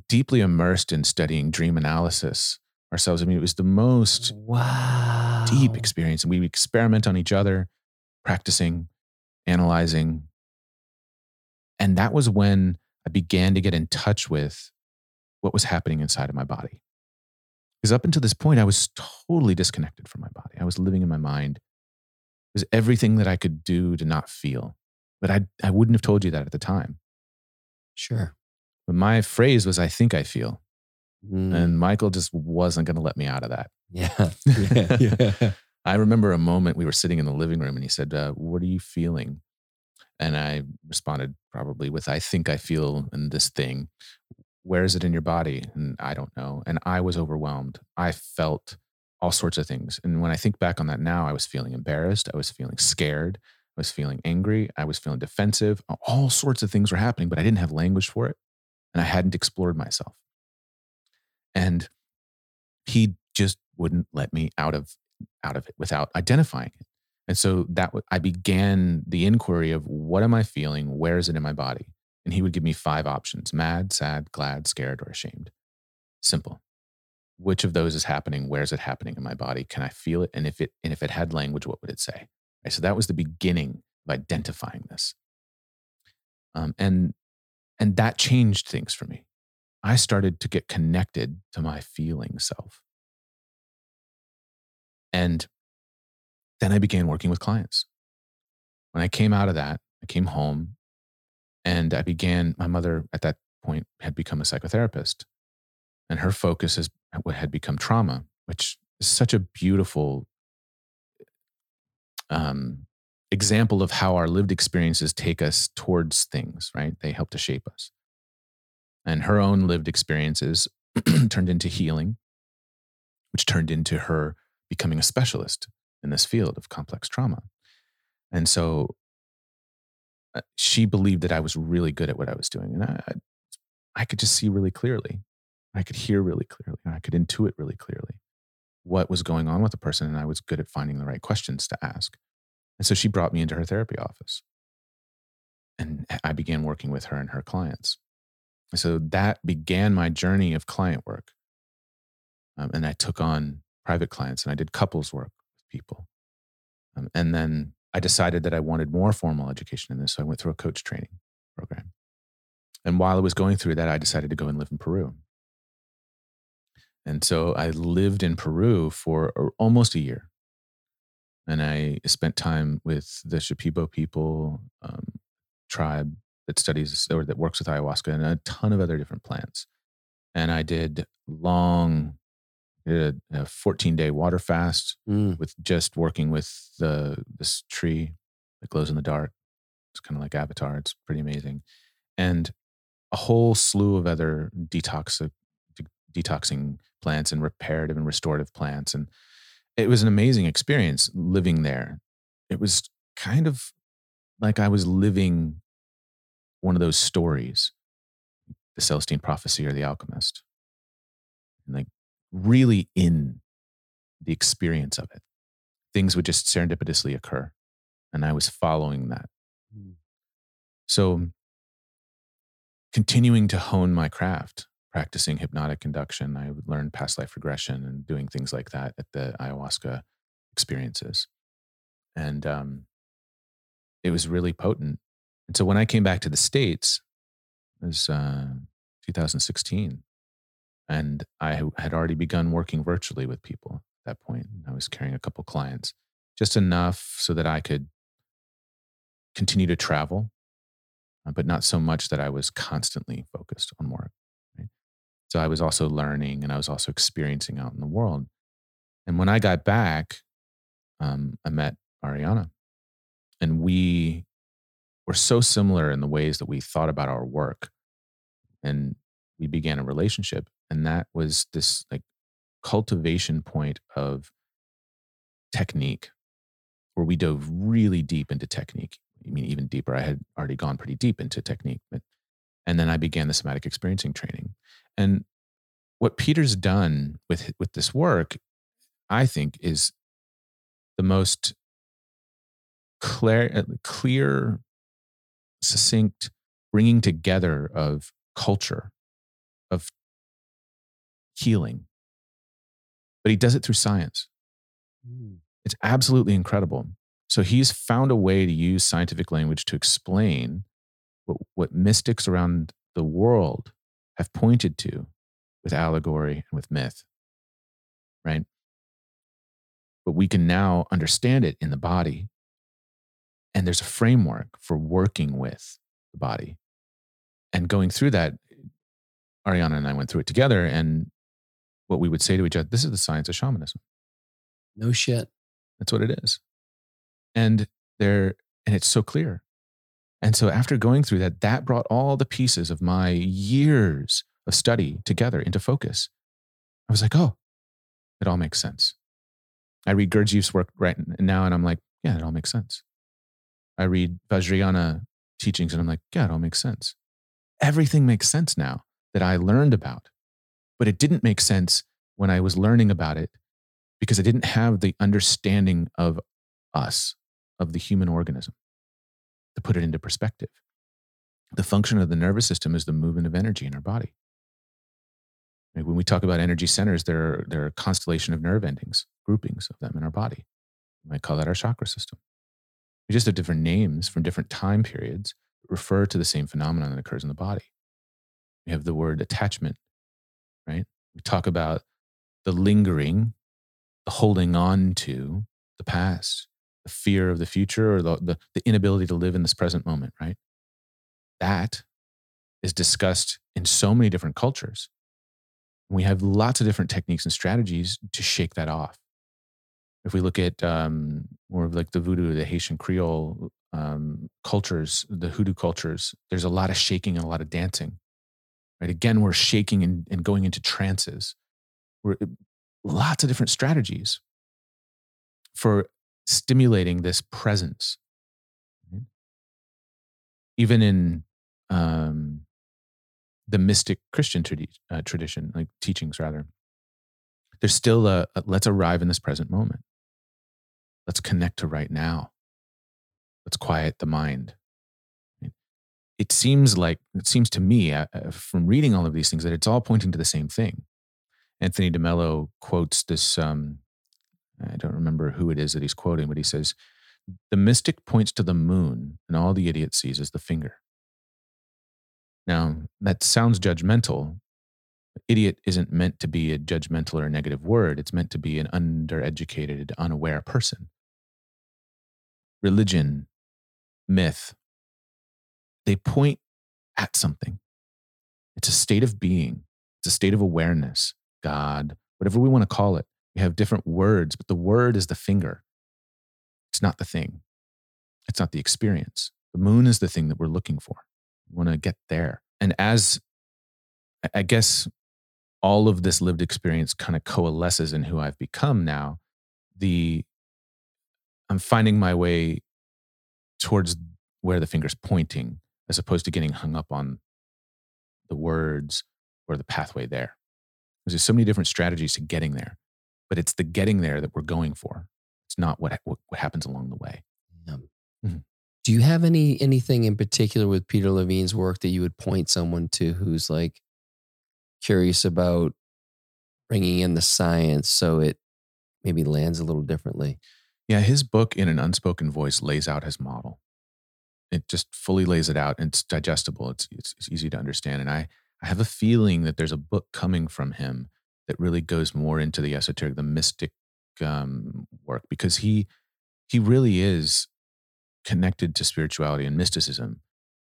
deeply immersed in studying dream analysis ourselves. I mean, it was the most wow. deep experience. And we experiment on each other, practicing, analyzing. And that was when I began to get in touch with what was happening inside of my body. Because up until this point, I was totally disconnected from my body. I was living in my mind. Was everything that I could do to not feel. But I, I wouldn't have told you that at the time. Sure. But my phrase was, I think I feel. Mm. And Michael just wasn't going to let me out of that. Yeah. yeah. yeah. I remember a moment we were sitting in the living room and he said, uh, What are you feeling? And I responded probably with, I think I feel in this thing. Where is it in your body? And I don't know. And I was overwhelmed. I felt all sorts of things. And when I think back on that now, I was feeling embarrassed. I was feeling scared. I was feeling angry. I was feeling defensive. All sorts of things were happening, but I didn't have language for it and I hadn't explored myself. And he just wouldn't let me out of out of it without identifying it. And so that I began the inquiry of what am I feeling? Where is it in my body? And he would give me five options: mad, sad, glad, scared, or ashamed. Simple. Which of those is happening? Where is it happening in my body? Can I feel it? And if it and if it had language, what would it say? Right, so that was the beginning of identifying this. Um, and and that changed things for me. I started to get connected to my feeling self. And then I began working with clients. When I came out of that, I came home and I began, my mother at that point had become a psychotherapist and her focus is what had become trauma, which is such a beautiful um, example of how our lived experiences take us towards things, right? They help to shape us. And her own lived experiences turned into healing, which turned into her becoming a specialist in this field of complex trauma. And so uh, she believed that I was really good at what I was doing. And I, I could just see really clearly. I could hear really clearly. I could intuit really clearly what was going on with the person. And I was good at finding the right questions to ask. And so she brought me into her therapy office. And I began working with her and her clients. So that began my journey of client work. Um, and I took on private clients and I did couples work with people. Um, and then I decided that I wanted more formal education in this. So I went through a coach training program. And while I was going through that, I decided to go and live in Peru. And so I lived in Peru for uh, almost a year and I spent time with the Shipibo people um, tribe that studies or that works with ayahuasca and a ton of other different plants. And I did long, did a 14 day water fast mm. with just working with the this tree that glows in the dark. It's kind of like Avatar. It's pretty amazing, and a whole slew of other detox de- detoxing plants and reparative and restorative plants and it was an amazing experience living there. It was kind of like I was living one of those stories, the Celestine prophecy or the alchemist. And like really in the experience of it. Things would just serendipitously occur. And I was following that. Mm. So continuing to hone my craft practicing hypnotic induction. I learned past life regression and doing things like that at the ayahuasca experiences. And um, it was really potent. And so when I came back to the States, it was uh, 2016, and I had already begun working virtually with people at that point. I was carrying a couple clients, just enough so that I could continue to travel, uh, but not so much that I was constantly focused on work. So I was also learning and I was also experiencing out in the world. And when I got back, um, I met Ariana, and we were so similar in the ways that we thought about our work. And we began a relationship. And that was this like cultivation point of technique where we dove really deep into technique. I mean, even deeper. I had already gone pretty deep into technique, but and then I began the somatic experiencing training. And what Peter's done with with this work, I think, is the most clear, uh, clear, succinct bringing together of culture, of healing. But he does it through science. Mm. It's absolutely incredible. So he's found a way to use scientific language to explain what, what mystics around the world have pointed to with allegory and with myth, right? But we can now understand it in the body. And there's a framework for working with the body. And going through that, Ariana and I went through it together. And what we would say to each other this is the science of shamanism. No shit. That's what it is. And there, and it's so clear. And so after going through that, that brought all the pieces of my years of study together into focus. I was like, oh, it all makes sense. I read Gurdjieff's work right now and I'm like, yeah, it all makes sense. I read Vajrayana teachings and I'm like, yeah, it all makes sense. Everything makes sense now that I learned about, but it didn't make sense when I was learning about it because I didn't have the understanding of us, of the human organism to put it into perspective. The function of the nervous system is the movement of energy in our body. When we talk about energy centers, there are, there are a constellation of nerve endings, groupings of them in our body. We might call that our chakra system. We just have different names from different time periods that refer to the same phenomenon that occurs in the body. We have the word attachment, right? We talk about the lingering, the holding on to the past the fear of the future or the, the, the inability to live in this present moment, right? That is discussed in so many different cultures. We have lots of different techniques and strategies to shake that off. If we look at um, more of like the voodoo, the Haitian Creole um, cultures, the hoodoo cultures, there's a lot of shaking and a lot of dancing. Right? Again, we're shaking and, and going into trances. We're, lots of different strategies for stimulating this presence. Even in um, the mystic Christian tradi- uh, tradition, like teachings rather, there's still a, a let's arrive in this present moment. Let's connect to right now. Let's quiet the mind. It seems like, it seems to me uh, uh, from reading all of these things that it's all pointing to the same thing. Anthony DeMello quotes this um, I don't remember who it is that he's quoting, but he says, The mystic points to the moon, and all the idiot sees is the finger. Now, that sounds judgmental. Idiot isn't meant to be a judgmental or a negative word, it's meant to be an undereducated, unaware person. Religion, myth, they point at something. It's a state of being, it's a state of awareness, God, whatever we want to call it. We have different words, but the word is the finger. It's not the thing. It's not the experience. The moon is the thing that we're looking for. We want to get there. And as I guess all of this lived experience kind of coalesces in who I've become now, the I'm finding my way towards where the finger's pointing as opposed to getting hung up on the words or the pathway there. There's so many different strategies to getting there but it's the getting there that we're going for. It's not what what, what happens along the way. Yeah. Mm-hmm. Do you have any anything in particular with Peter Levine's work that you would point someone to who's like curious about bringing in the science so it maybe lands a little differently? Yeah, his book in an unspoken voice lays out his model. It just fully lays it out and it's digestible. It's, it's, it's easy to understand. And I, I have a feeling that there's a book coming from him that really goes more into the esoteric, the mystic um, work, because he he really is connected to spirituality and mysticism.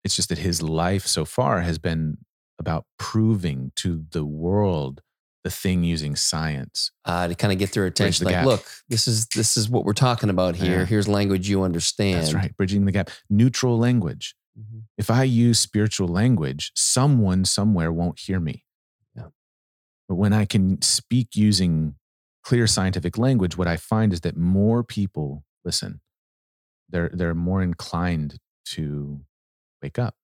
It's just that his life so far has been about proving to the world the thing using science uh, to kind of get their attention. The like, gap. look, this is this is what we're talking about here. Yeah. Here's language you understand. That's right, bridging the gap. Neutral language. Mm-hmm. If I use spiritual language, someone somewhere won't hear me. But when I can speak using clear scientific language, what I find is that more people listen. They're they're more inclined to wake up.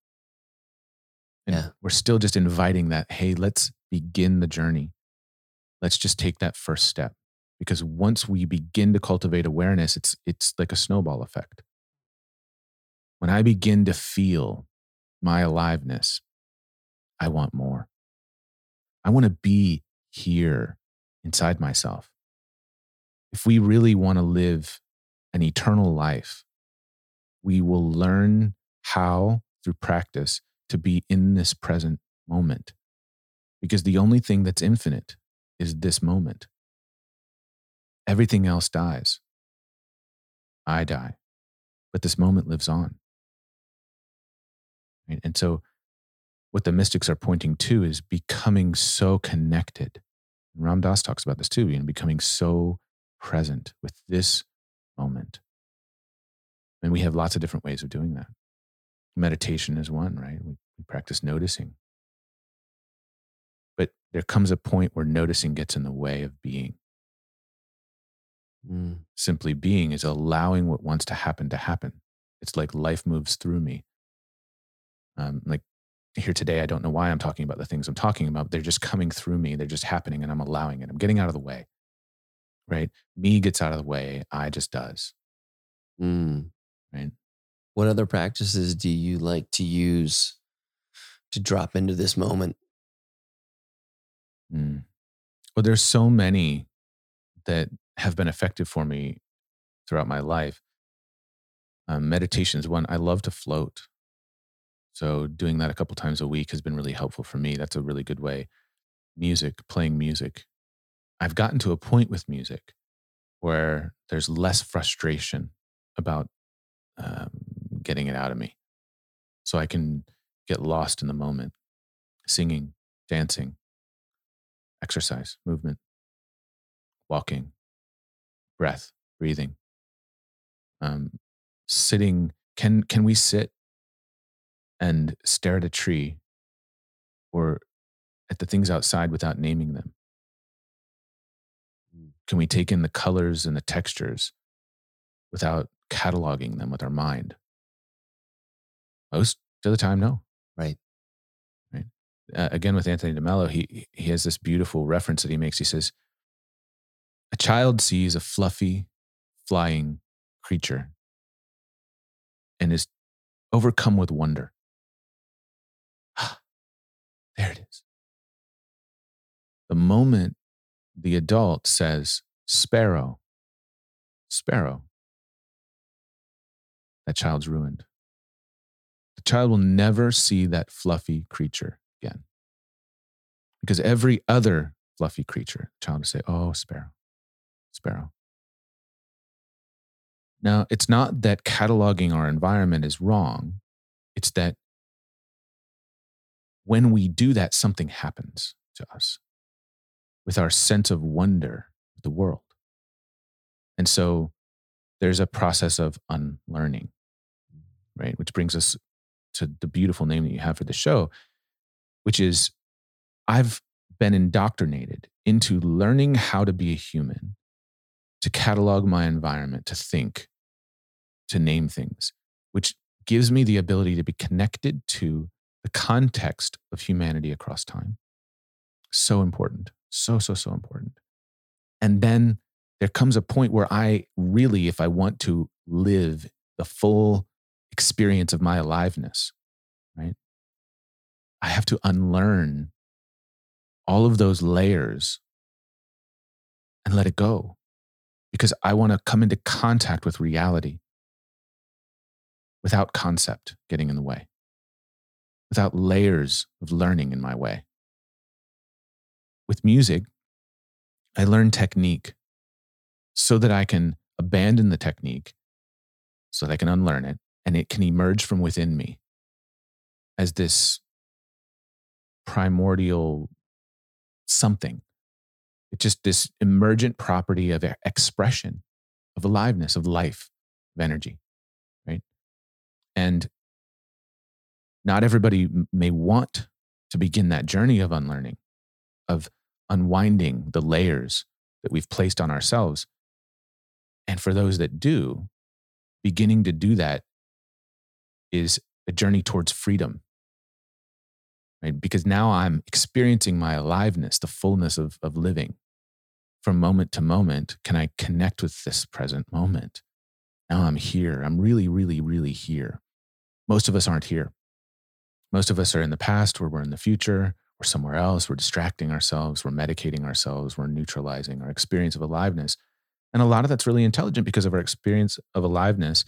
And yeah. we're still just inviting that, hey, let's begin the journey. Let's just take that first step. Because once we begin to cultivate awareness, it's it's like a snowball effect. When I begin to feel my aliveness, I want more. I want to be here inside myself. If we really want to live an eternal life, we will learn how, through practice, to be in this present moment. Because the only thing that's infinite is this moment. Everything else dies. I die, but this moment lives on. And so what the mystics are pointing to is becoming so connected. And Ram Dass talks about this too, you know, becoming so present with this moment. And we have lots of different ways of doing that. Meditation is one, right? We, we practice noticing. But there comes a point where noticing gets in the way of being. Mm. Simply being is allowing what wants to happen to happen. It's like life moves through me. Um, like here today, I don't know why I'm talking about the things I'm talking about. They're just coming through me. They're just happening and I'm allowing it. I'm getting out of the way. Right? Me gets out of the way. I just does. Mm. Right. What other practices do you like to use to drop into this moment? Mm. Well, there's so many that have been effective for me throughout my life. Um, meditation is one. I love to float. So doing that a couple times a week has been really helpful for me. That's a really good way. Music, playing music. I've gotten to a point with music where there's less frustration about um, getting it out of me so I can get lost in the moment, singing, dancing, exercise, movement, walking, breath, breathing, um, sitting. Can, can we sit and stare at a tree or at the things outside without naming them? Can we take in the colors and the textures without cataloging them with our mind? Most of the time, no. Right. Right. Uh, again, with Anthony DeMello, he he has this beautiful reference that he makes. He says, "A child sees a fluffy, flying creature and is overcome with wonder. There it is. The moment the adult says, Sparrow, Sparrow, that child's ruined. The child will never see that fluffy creature again. Because every other fluffy creature, the child will say, Oh, Sparrow, Sparrow. Now, it's not that cataloging our environment is wrong, it's that when we do that, something happens to us with our sense of wonder of the world. And so there's a process of unlearning, right? Which brings us to the beautiful name that you have for the show, which is I've been indoctrinated into learning how to be a human, to catalog my environment, to think, to name things, which gives me the ability to be connected to the context of humanity across time. So important. So, so, so important. And then there comes a point where I really, if I want to live the full experience of my aliveness, right? I have to unlearn all of those layers and let it go because I want to come into contact with reality without concept getting in the way, without layers of learning in my way. With music, I learn technique so that I can abandon the technique, so that I can unlearn it, and it can emerge from within me as this primordial something. It's just this emergent property of expression, of aliveness, of life, of energy. Right? And not everybody may want to begin that journey of unlearning, of unwinding the layers that we've placed on ourselves. And for those that do, beginning to do that is a journey towards freedom. Right? Because now I'm experiencing my aliveness, the fullness of, of living. From moment to moment, can I connect with this present moment? Now I'm here. I'm really, really, really here. Most of us aren't here. Most of us are in the past or we're in the future. We're somewhere else. We're distracting ourselves. We're medicating ourselves. We're neutralizing our experience of aliveness. And a lot of that's really intelligent because of our experience of aliveness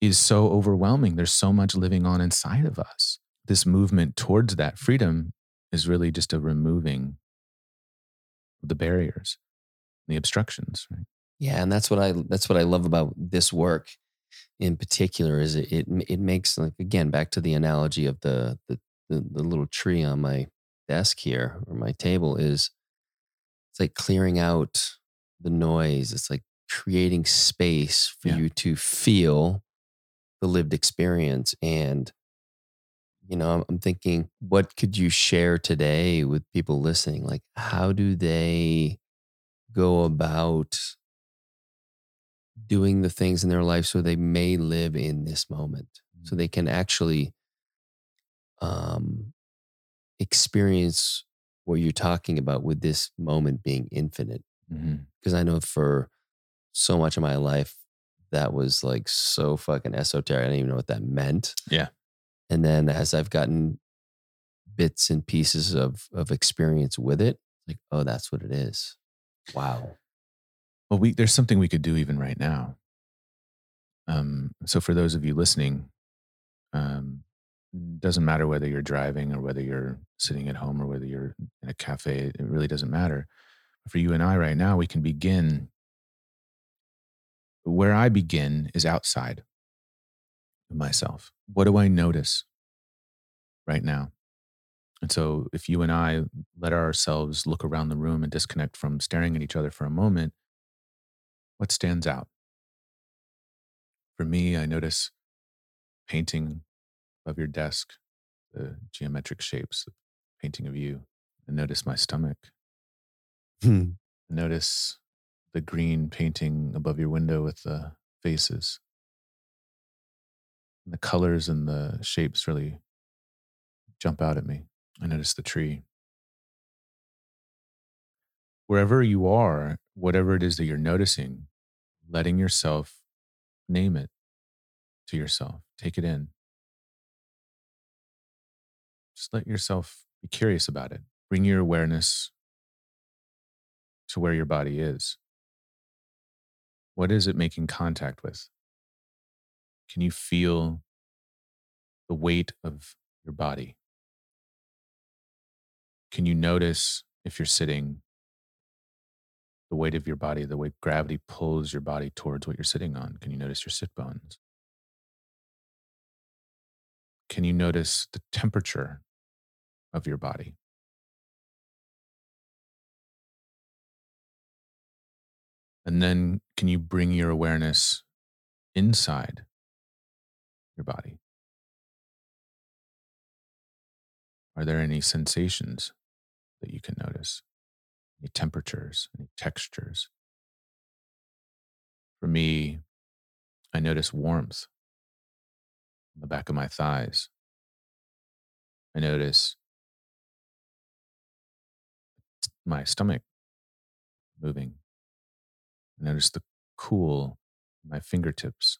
is so overwhelming. There's so much living on inside of us. This movement towards that freedom is really just a removing the barriers, the obstructions, right? Yeah, and that's what I that's what I love about this work in particular is it it, it makes like again back to the analogy of the, the the the little tree on my desk here or my table is it's like clearing out the noise. It's like creating space for Yeah. you to feel the lived experience and you know I'm- i'm thinking what could you share today with people listening like how do they go about doing the things in their life so they may live in this moment so they can actually um experience what you're talking about with this moment being infinite. Because i know for so much of my life that was like so fucking esoteric i didn't even know what that meant. Yeah. and then as i've gotten bits and pieces of of experience with it like oh that's what it is. Wow Well, we there's something we could do even right now. Um, so for those of you listening, um, doesn't matter whether you're driving or whether you're sitting at home or whether you're in a cafe. It really doesn't matter. For you and I right now, we can begin where I begin is outside of myself. What do I notice right now? And so, if you and I let ourselves look around the room and disconnect from staring at each other for a moment, what stands out? For me, I notice painting above your desk, the geometric shapes, the painting of you. I notice my stomach. Hmm. Notice the green painting above your window with the faces. And the colors and the shapes really jump out at me. I notice the tree. Wherever you are, whatever it is that you're noticing, letting yourself name it to yourself, take it in. Just let yourself be curious about it. Bring your awareness to where your body is. What is it making contact with? Can you feel the weight of your body? Can you notice if you're sitting, the weight of your body, the way gravity pulls your body towards what you're sitting on? Can you notice your sit bones? Can you notice the temperature of your body? And then can you bring your awareness inside your body? Are there any sensations that you can notice? Any temperatures, any textures? For me, I notice warmth on the back of my thighs. I notice my stomach moving I notice the cool in my fingertips.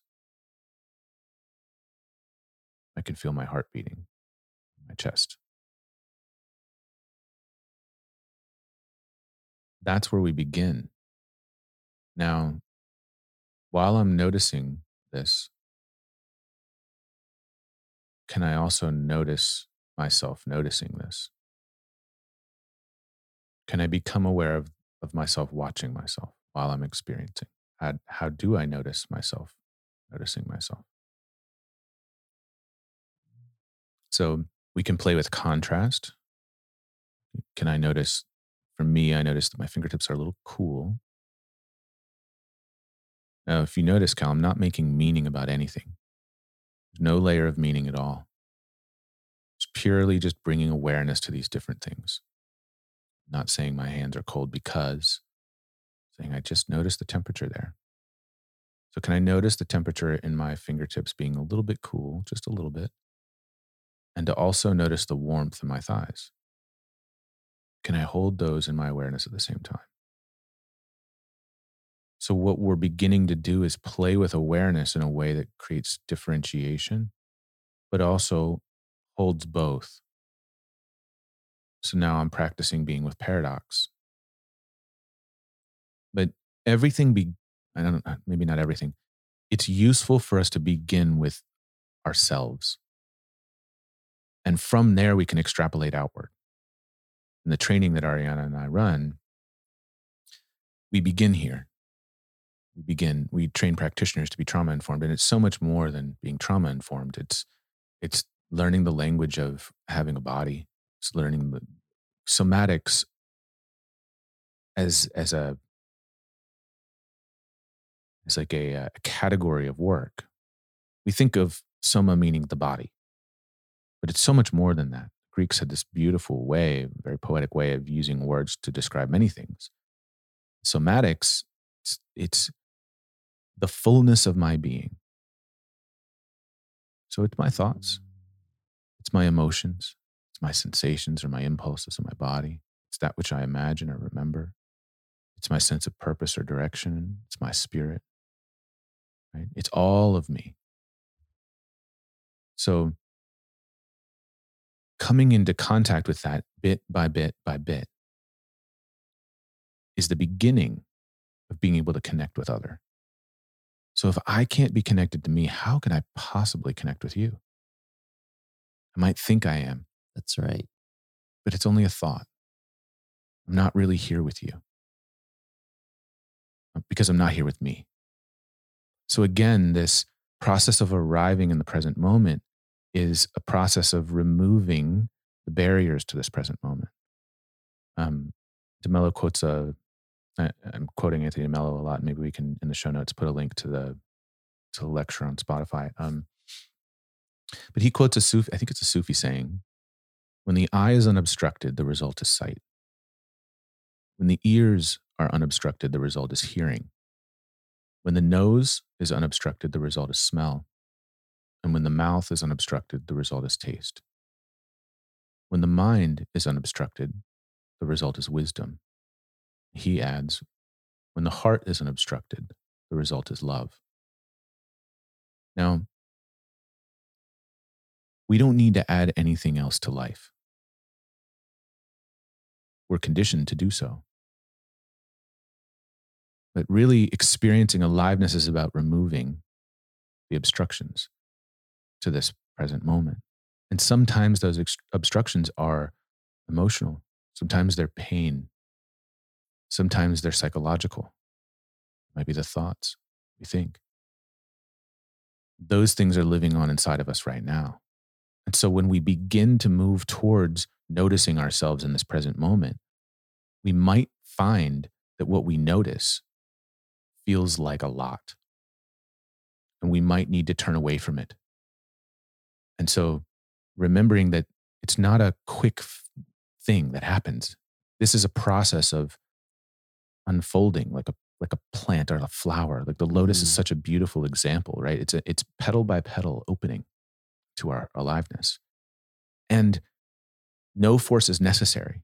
I can feel my heart beating in my chest. That's where we begin. Now, while I'm noticing this, can I also notice myself noticing this? Can I become aware of, of myself watching myself? while I'm experiencing? How, how do I notice myself noticing myself? So we can play with contrast. Can I notice? For me, I notice that my fingertips are a little cool. Now, if you notice, Cal, I'm not making meaning about anything. No layer of meaning at all. It's purely just bringing awareness to these different things. Not saying my hands are cold because saying, I just noticed the temperature there. So, can I notice the temperature in my fingertips being a little bit cool, just a little bit? And to also notice the warmth in my thighs. Can I hold those in my awareness at the same time? So, what we're beginning to do is play with awareness in a way that creates differentiation, but also holds both. So now I'm practicing being with paradox. But everything be I don't uh, maybe not everything. It's useful for us to begin with ourselves. And from there we can extrapolate outward. In the training that Ariana and I run, we begin here. We begin, we train practitioners to be trauma informed. And it's so much more than being trauma informed. It's it's learning the language of having a body. It's learning the somatics as as a is like a, uh, a category of work. We think of soma meaning the body, but it's so much more than that. Greeks had this beautiful way, very poetic way of using words to describe many things. Somatics, it's, it's the fullness of my being. So it's my thoughts, it's my emotions, it's my sensations or my impulses in my body. It's that which I imagine or remember. It's my sense of purpose or direction. It's my spirit right? It's all of me. So coming into contact with that bit by bit by bit is the beginning of being able to connect with other. So if I can't be connected to me, how can I possibly connect with you? I might think I am. That's right. But it's only a thought. I'm not really here with you uh, because I'm not here with me. So, again, this process of arriving in the present moment is a process of removing the barriers to this present moment. Um, DeMello quotes a, I, I'm quoting Anthony DeMello a lot. Maybe we can, in the show notes, put a link to the to the lecture on Spotify. Um, but he quotes a Sufi, I think it's a Sufi saying, when the eye is unobstructed, the result is sight. When the ears are unobstructed, the result is hearing. When the nose is unobstructed, the result is smell. And when the mouth is unobstructed, the result is taste. When the mind is unobstructed, the result is wisdom. He adds, when the heart is unobstructed, the result is love. Now, we don't need to add anything else to life. We're conditioned to do so. But really, experiencing aliveness is about removing the obstructions to this present moment. And sometimes those ex- obstructions are emotional, sometimes they're pain, sometimes they're psychological. It might be the thoughts we think. Those things are living on inside of us right now. And so when we begin to move towards noticing ourselves in this present moment, we might find that what we notice feels like a lot. And we might need to turn away from it. And so remembering that it's not a quick thing that happens. This is a process of unfolding like a like a plant or a flower. Like the lotus mm. is such a beautiful example, right? It's a, it's petal by petal opening to our aliveness. And no force is necessary.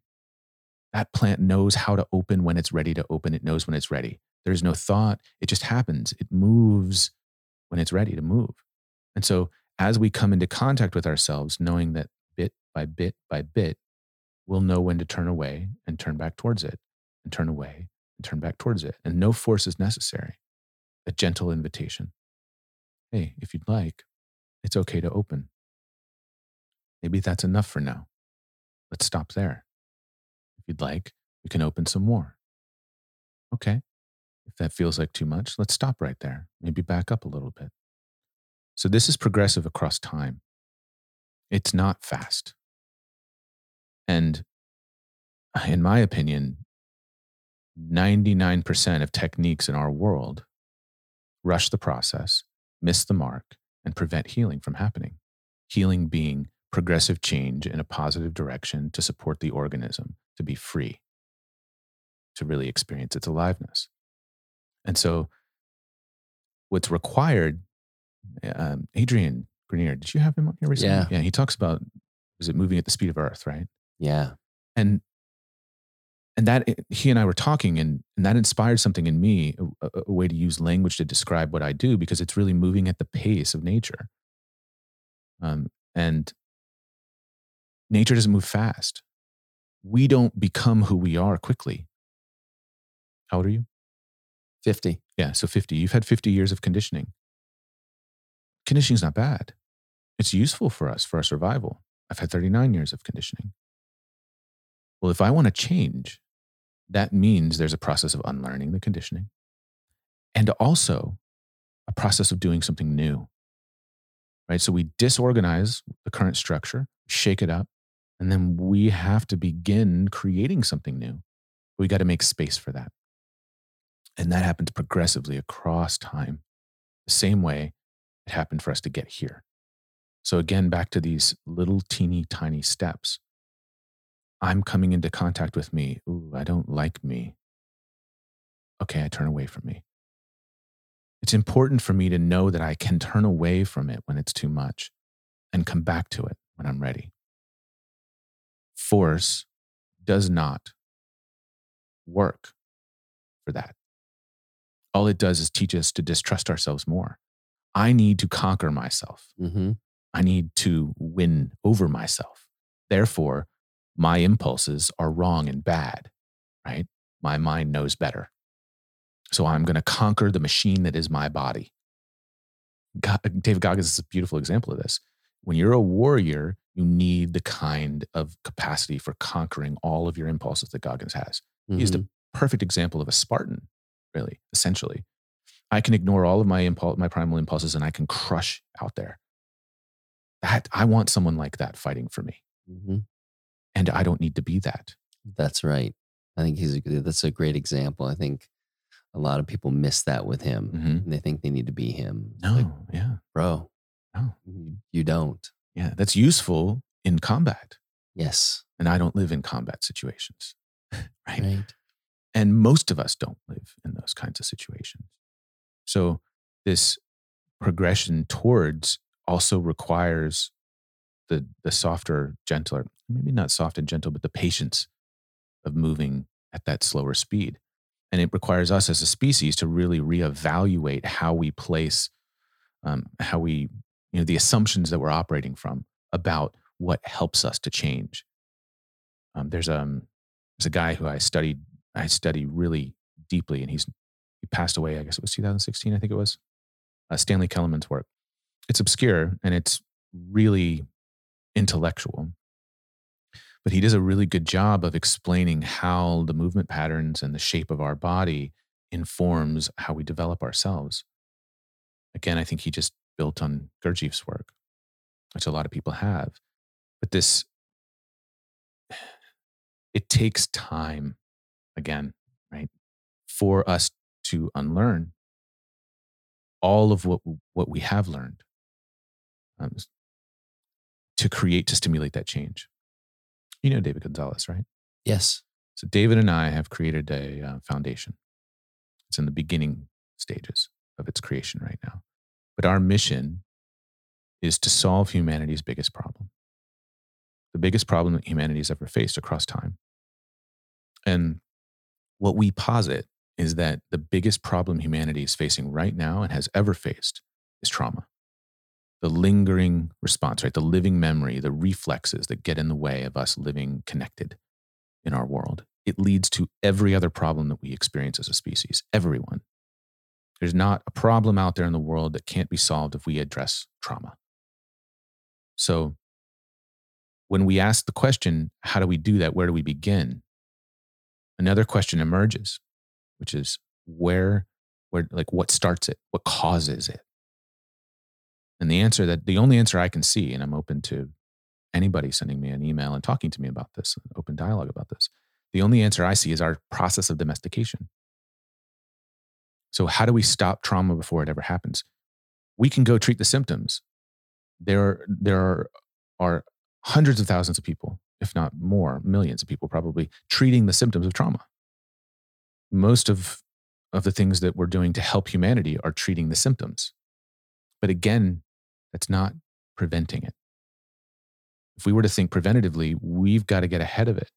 That plant knows how to open when it's ready to open. It knows when it's ready. There's no thought. It just happens. It moves when it's ready to move. And so as we come into contact with ourselves, knowing that bit by bit by bit, we'll know when to turn away and turn back towards it, and turn away and turn back towards it. And no force is necessary. A gentle invitation. Hey, if you'd like, it's okay to open. Maybe that's enough for now. Let's stop there. If you'd like, we can open some more. Okay, if that feels like too much, let's stop right there. Maybe back up a little bit. So this is progressive across time. It's not fast. And uh, in my opinion, 99% of techniques in our world rush the process, miss the mark, and prevent healing from happening. Healing being progressive change in a positive direction to support the organism to be free, to really experience its aliveness. And so, what's required, um, Adrian Grenier, did you have him on here recently? Yeah. Yeah. He talks about, is it moving at the speed of Earth, right? Yeah. And and that he and I were talking, and, and that inspired something in me, a, a, way to use language to describe what I do, because it's really moving at the pace of nature. Um, and nature doesn't move fast. We don't become who we are quickly. How old are you? 50. Yeah, so 50. You've had 50 years of conditioning. Conditioning is not bad. It's useful for us, for our survival. I've had 39 years of conditioning. Well, if I want to change, that means there's a process of unlearning the conditioning and also a process of doing something new. Right? So we disorganize the current structure, shake it up, and then we have to begin creating something new. We got to make space for that. And that happens progressively across time, the same way it happened for us to get here. So, again, back to these little teeny tiny steps. I'm coming into contact with me. Ooh, I don't like me. Okay, I turn away from me. It's important for me to know that I can turn away from it when it's too much and come back to it when I'm ready. Force does not work for that all it does is teach us to distrust ourselves more. I need to conquer myself. Mm-hmm. I need to win over myself. Therefore, my impulses are wrong and bad, right? My mind knows better. So I'm going to conquer the machine that is my body. God, David Goggins is a beautiful example of this. When you're a warrior, you need the kind of capacity for conquering all of your impulses that Goggins has. Mm-hmm. He's the perfect example of a Spartan really, essentially. I can ignore all of my impulse, my primal impulses, and I can crush out there. That I want someone like that fighting for me, Mhm. and I don't need to be that. That's right. I think he's a, that's a great example. I think a lot of people miss that with him. Mhm. And they think they need to be him. It's No, like, yeah, bro, No. you, you don't. yeah, that's useful in combat, Yes. and I don't live in combat situations, right? Right. And most of us don't live in those kinds of situations. So this progression towards also requires the the softer, gentler, maybe not soft and gentle, but the patience of moving at that slower speed. And it requires us as a species to really reevaluate how we place, um, how we, you know, the assumptions that we're operating from about what helps us to change. Um, there's um there's a guy who I studied I study really deeply, and he's he passed away. I guess it was 2016. I think it was uh, Stanley Keleman's work. It's obscure and it's really intellectual, but he does a really good job of explaining how the movement patterns and the shape of our body informs how we develop ourselves. Again, I think he just built on Gurdjieff's work, which a lot of people have. But this, it takes time, again, right, for us to unlearn all of what what we have learned um, to create to stimulate that change. You know David Gonzalez, right? Yes. So David and I have created a uh, foundation. It's in the beginning stages of its creation right now. But our mission is to solve humanity's biggest problem. The biggest problem that humanity has ever faced across time. And what we posit is that the biggest problem humanity is facing right now and has ever faced is trauma. The lingering response, right? The living memory, the reflexes that get in the way of us living connected in our world. It leads to every other problem that we experience as a species, everyone. There's not a problem out there in the world that can't be solved if we address trauma. So, when we ask the question, how do we do that? Where do we begin? Another question emerges, which is where, where, like, what starts it? What causes it? And the answer that the only answer I can see, and I'm open to anybody sending me an email and talking to me about this, open dialogue about this. The only answer I see is our process of domestication. So, how do we stop trauma before it ever happens? We can go treat the symptoms. There, there are, are hundreds of thousands of people, if not more, millions of people probably treating the symptoms of trauma. Most of, of the things that we're doing to help humanity are treating the symptoms. But again, that's not preventing it if we were to think preventatively, we've got to get ahead of it.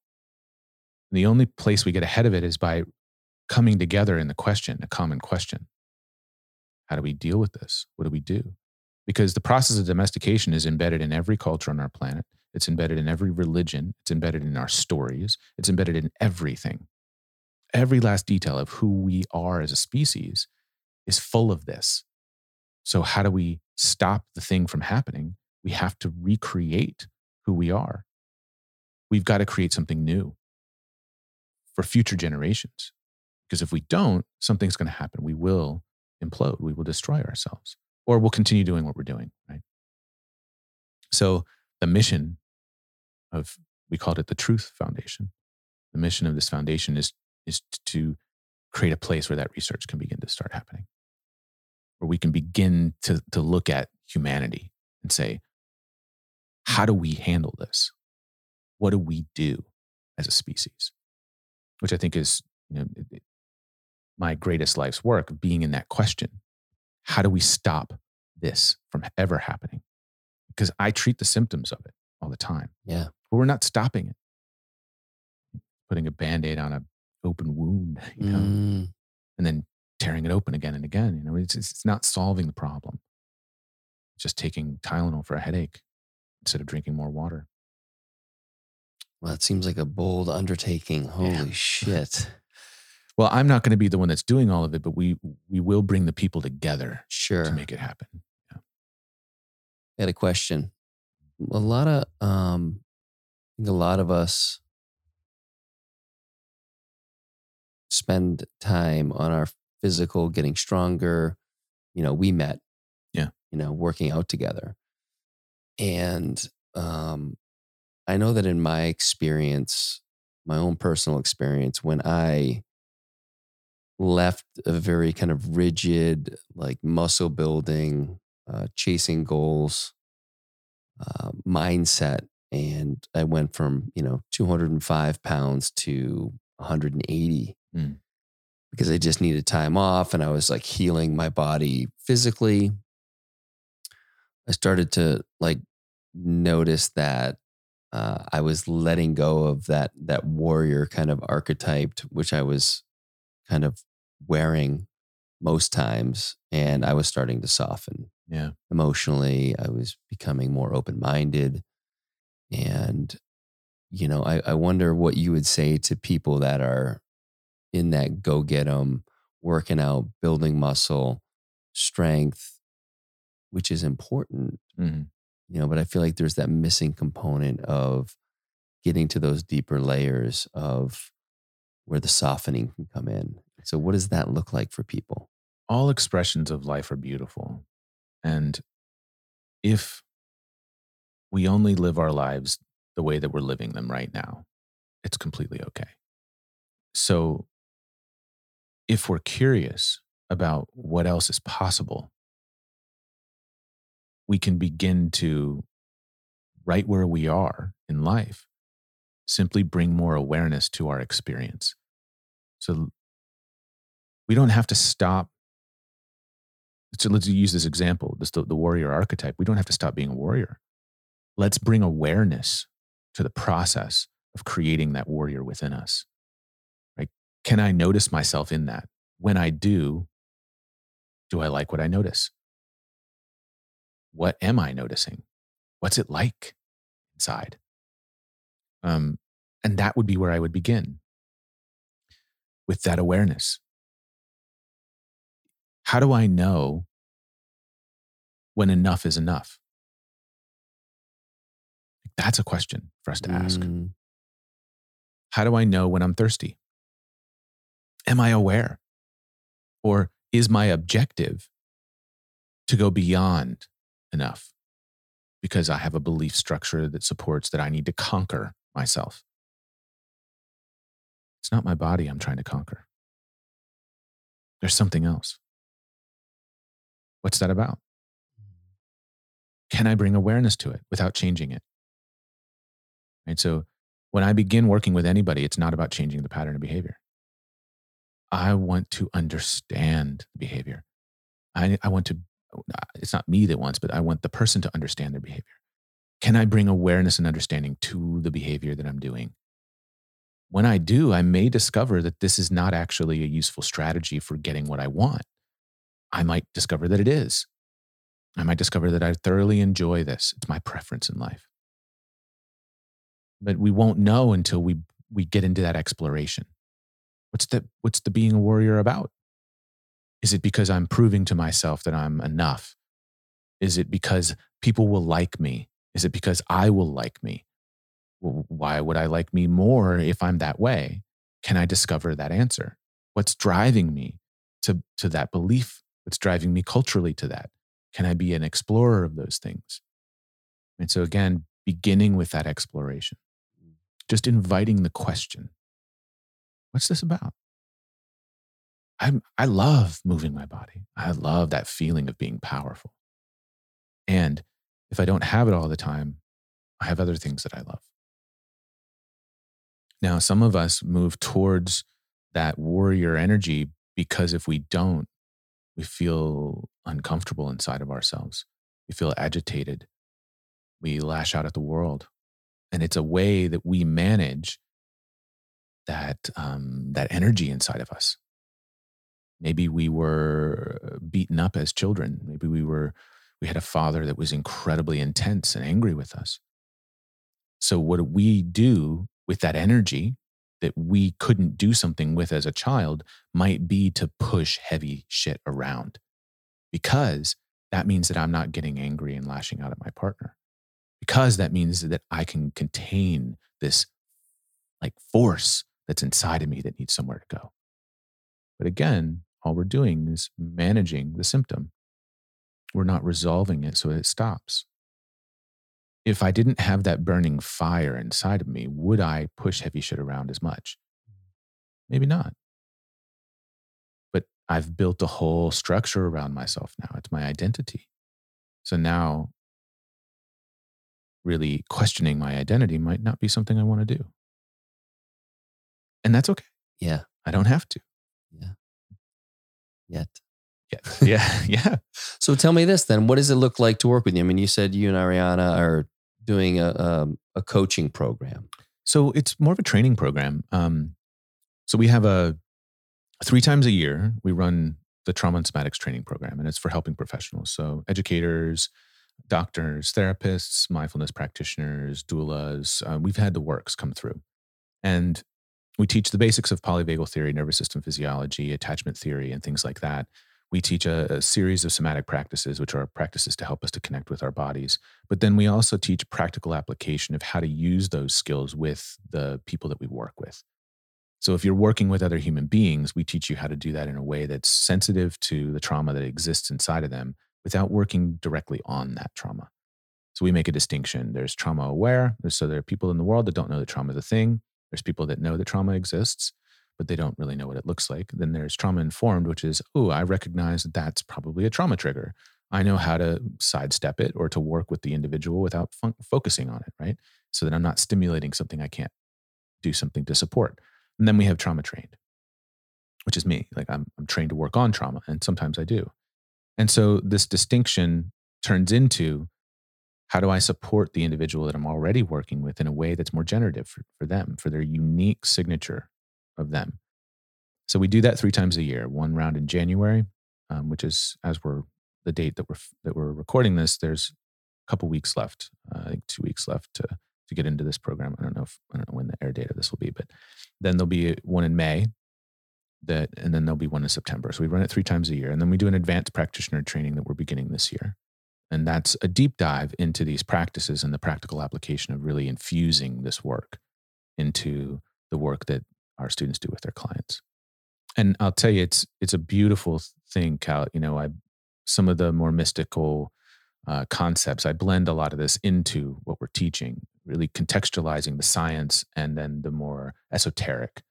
And the only place we get ahead of it is by coming together in the question, a common question. How do we deal with this? What do we do? Because the process of domestication is embedded in every culture on our planet. It's embedded in every religion. It's embedded in our stories. It's embedded in everything. Every last detail of who we are as a species is full of this. So, how do we stop the thing from happening? We have to recreate who we are. We've got to create something new for future generations. Because if we don't, something's going to happen. We will implode. We will destroy ourselves, or we'll continue doing what we're doing, right? So, the mission of, we called it the Truth Foundation. The mission of this foundation is, is to create a place where that research can begin to start happening, where we can begin to, to look at humanity and say, how do we handle this? What do we do as a species? Which I think is you know, my greatest life's work being in that question. How do we stop this from ever happening? Because I treat the symptoms of it all the time, Yeah. but we're not stopping it. Putting a band aid on an open wound, you know, Mm, and then tearing it open again and again. You know, it's, it's not solving the problem. Just taking Tylenol for a headache instead of drinking more water. well, that seems like a bold undertaking. Holy Yeah. shit. Well, I'm not going to be the one that's doing all of it, but we we will bring the people together Sure. to make it happen. Yeah. I had a question. A lot of um I think a lot of us spend time on our physical, getting stronger. You know, we met. Yeah. You know, working out together. And um, I know that in my experience, my own personal experience, when I left a very kind of rigid, like muscle building, uh, chasing goals uh, mindset, and I went from you know 205 pounds to 180 Mm. because I just needed time off, and I was like healing my body physically. I started to like notice that uh, I was letting go of that that warrior kind of archetype, which I was kind of wearing most times, and I was starting to soften Yeah. emotionally. I was becoming more open minded, and you know, I, I wonder what you would say to people that are in that go get 'em, working out, building muscle, strength, which is important hmm you know but i feel like there's that missing component of getting to those deeper layers of where the softening can come in so what does that look like for people All expressions of life are beautiful. And if we only live our lives the way that we're living them right now, it's completely okay. So if we're curious about what else is possible, we can begin to, right where we are in life, simply bring more awareness to our experience. So we don't have to stop. So let's use this example, this the, the warrior archetype. We don't have to stop being a warrior. Let's bring awareness to the process of creating that warrior within us. Can I notice myself in that? When I do, do I like what I notice? What am I noticing? What's it like inside? Um, and that would be where I would begin with that awareness. How do I know when enough is enough? That's a question for us to ask. Mm, How do I know when I'm thirsty? Am I aware? Or is my objective to go beyond enough because I have a belief structure that supports that I need to conquer myself? It's not my body I'm trying to conquer. There's something else. What's that about? Can I bring awareness to it without changing it? Right. So when I begin working with anybody, it's not about changing the pattern of behavior. I want to understand the behavior. I, I want to, it's not me that wants, but I want the person to understand their behavior. Can I bring awareness and understanding to the behavior that I'm doing? When I do, I may discover that this is not actually a useful strategy for getting what I want. I might discover that it is. I might discover that I thoroughly enjoy this. It's my preference in life. But we won't know until we we get into that exploration. What's the what's the being a warrior about? Is it because I'm proving to myself that I'm enough? Is it because people will like me? Is it because I will like me? Well, why would I like me more if I'm that way? Can I discover that answer? What's driving me to, to that belief? What's driving me culturally to that? Can I be an explorer of those things? And so, again, beginning with that exploration, just inviting the question what's this about? I'm, I love moving my body. I love that feeling of being powerful. And if I don't have it all the time, I have other things that I love. Now, some of us move towards that warrior energy because if we don't, we feel uncomfortable inside of ourselves. We feel agitated. We lash out at the world. And it's a way that we manage that, um, that energy inside of us. Maybe we were beaten up as children. Maybe we were, we had a father that was incredibly intense and angry with us. So, what do we do with that energy that we couldn't do something with as a child might be to push heavy shit around because that means that I'm not getting angry and lashing out at my partner. Because that means that I can contain this like force that's inside of me that needs somewhere to go. But again, all we're doing is managing the symptom. We're not resolving it so it stops. If I didn't have that burning fire inside of me, would I push heavy shit around as much? Maybe not. But I've built a whole structure around myself now. It's my identity. So now, really questioning my identity might not be something I want to do. And that's okay. Yeah. I don't have to. Yeah. Yet. Yet. Yeah. yeah. So tell me this then. What does it look like to work with you? I mean, you said you and Ariana are doing a, um, a coaching program. So it's more of a training program. Um, so we have a three times a year, we run the trauma and somatics training program, and it's for helping professionals. So educators, doctors, therapists, mindfulness practitioners, doulas. Uh, we've had the works come through. And we teach the basics of polyvagal theory, nervous system physiology, attachment theory, and things like that. We teach a, a, series of somatic practices, which are practices to help us to connect with our bodies. But then we also teach practical application of how to use those skills with the people that we work with. So if you're working with other human beings, we teach you how to do that in a way that's sensitive to the trauma that exists inside of them without working directly on that trauma. So we make a distinction. There's trauma aware. So there are people in the world that don't know that trauma is a thing. There's people that know that trauma exists, but they don't really know what it looks like. Then there's trauma informed, which is, oh, I recognize that that's probably a trauma trigger. I know how to sidestep it or to work with the individual without fun- focusing on it, right? So that I'm not stimulating something I can't do something to support. And then we have trauma trained, which is me. Like I'm, I'm trained to work on trauma, and sometimes I do. And so this distinction turns into how do I support the individual that I'm already working with in a way that's more generative for, for them, for their unique signature of them? So we do that three times a year. One round in January, um, which is as we're the date that we're that we're recording this. There's a couple weeks left. Uh, I think two weeks left to to get into this program. I don't know if I don't know when the air date of this will be, but then there'll be one in May. That and then there'll be one in September. So we run it three times a year, and then we do an advanced practitioner training that we're beginning this year. And that's a deep dive into these practices and the practical application of really infusing this work into the work that our students do with their clients. And I'll tell you, it's it's a beautiful thing, Cal. You know, I some of the more mystical uh, concepts. I blend a lot of this into what we're teaching, really contextualizing the science and then the more esoteric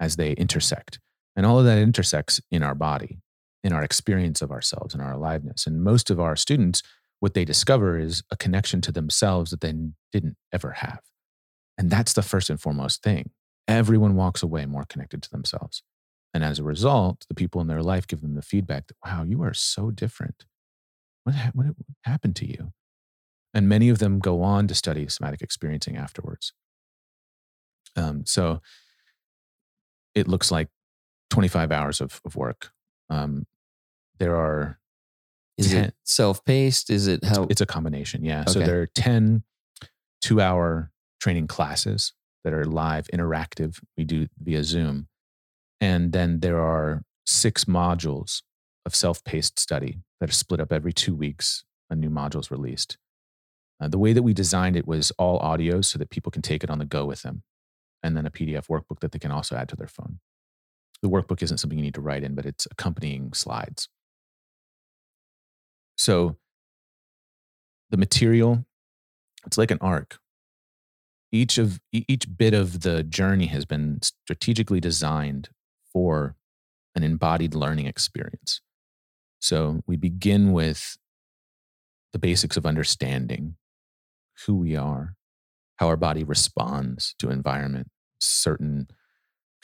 as they intersect. And all of that intersects in our body, in our experience of ourselves, in our aliveness. And most of our students what they discover is a connection to themselves that they didn't ever have. And that's the first and foremost thing. Everyone walks away more connected to themselves. And as a result, the people in their life give them the feedback that, wow, you are so different. What, ha- what happened to you? And many of them go on to study somatic experiencing afterwards. Um, so it looks like 25 hours of, of work. Um, there are is 10, it self-paced? Is it how? It's a combination. Yeah. Okay. So there are 10 two-hour training classes that are live, interactive. We do via Zoom, and then there are six modules of self-paced study that are split up every two weeks. A new module is released. Uh, the way that we designed it was all audio so that people can take it on the go with them, and then a PDF workbook that they can also add to their phone. The workbook isn't something you need to write in, but it's accompanying slides. So the material, it's like an arc. Each of each bit of the journey has been strategically designed for an embodied learning experience. So we begin with the basics of understanding who we are, how our body responds to environment, certain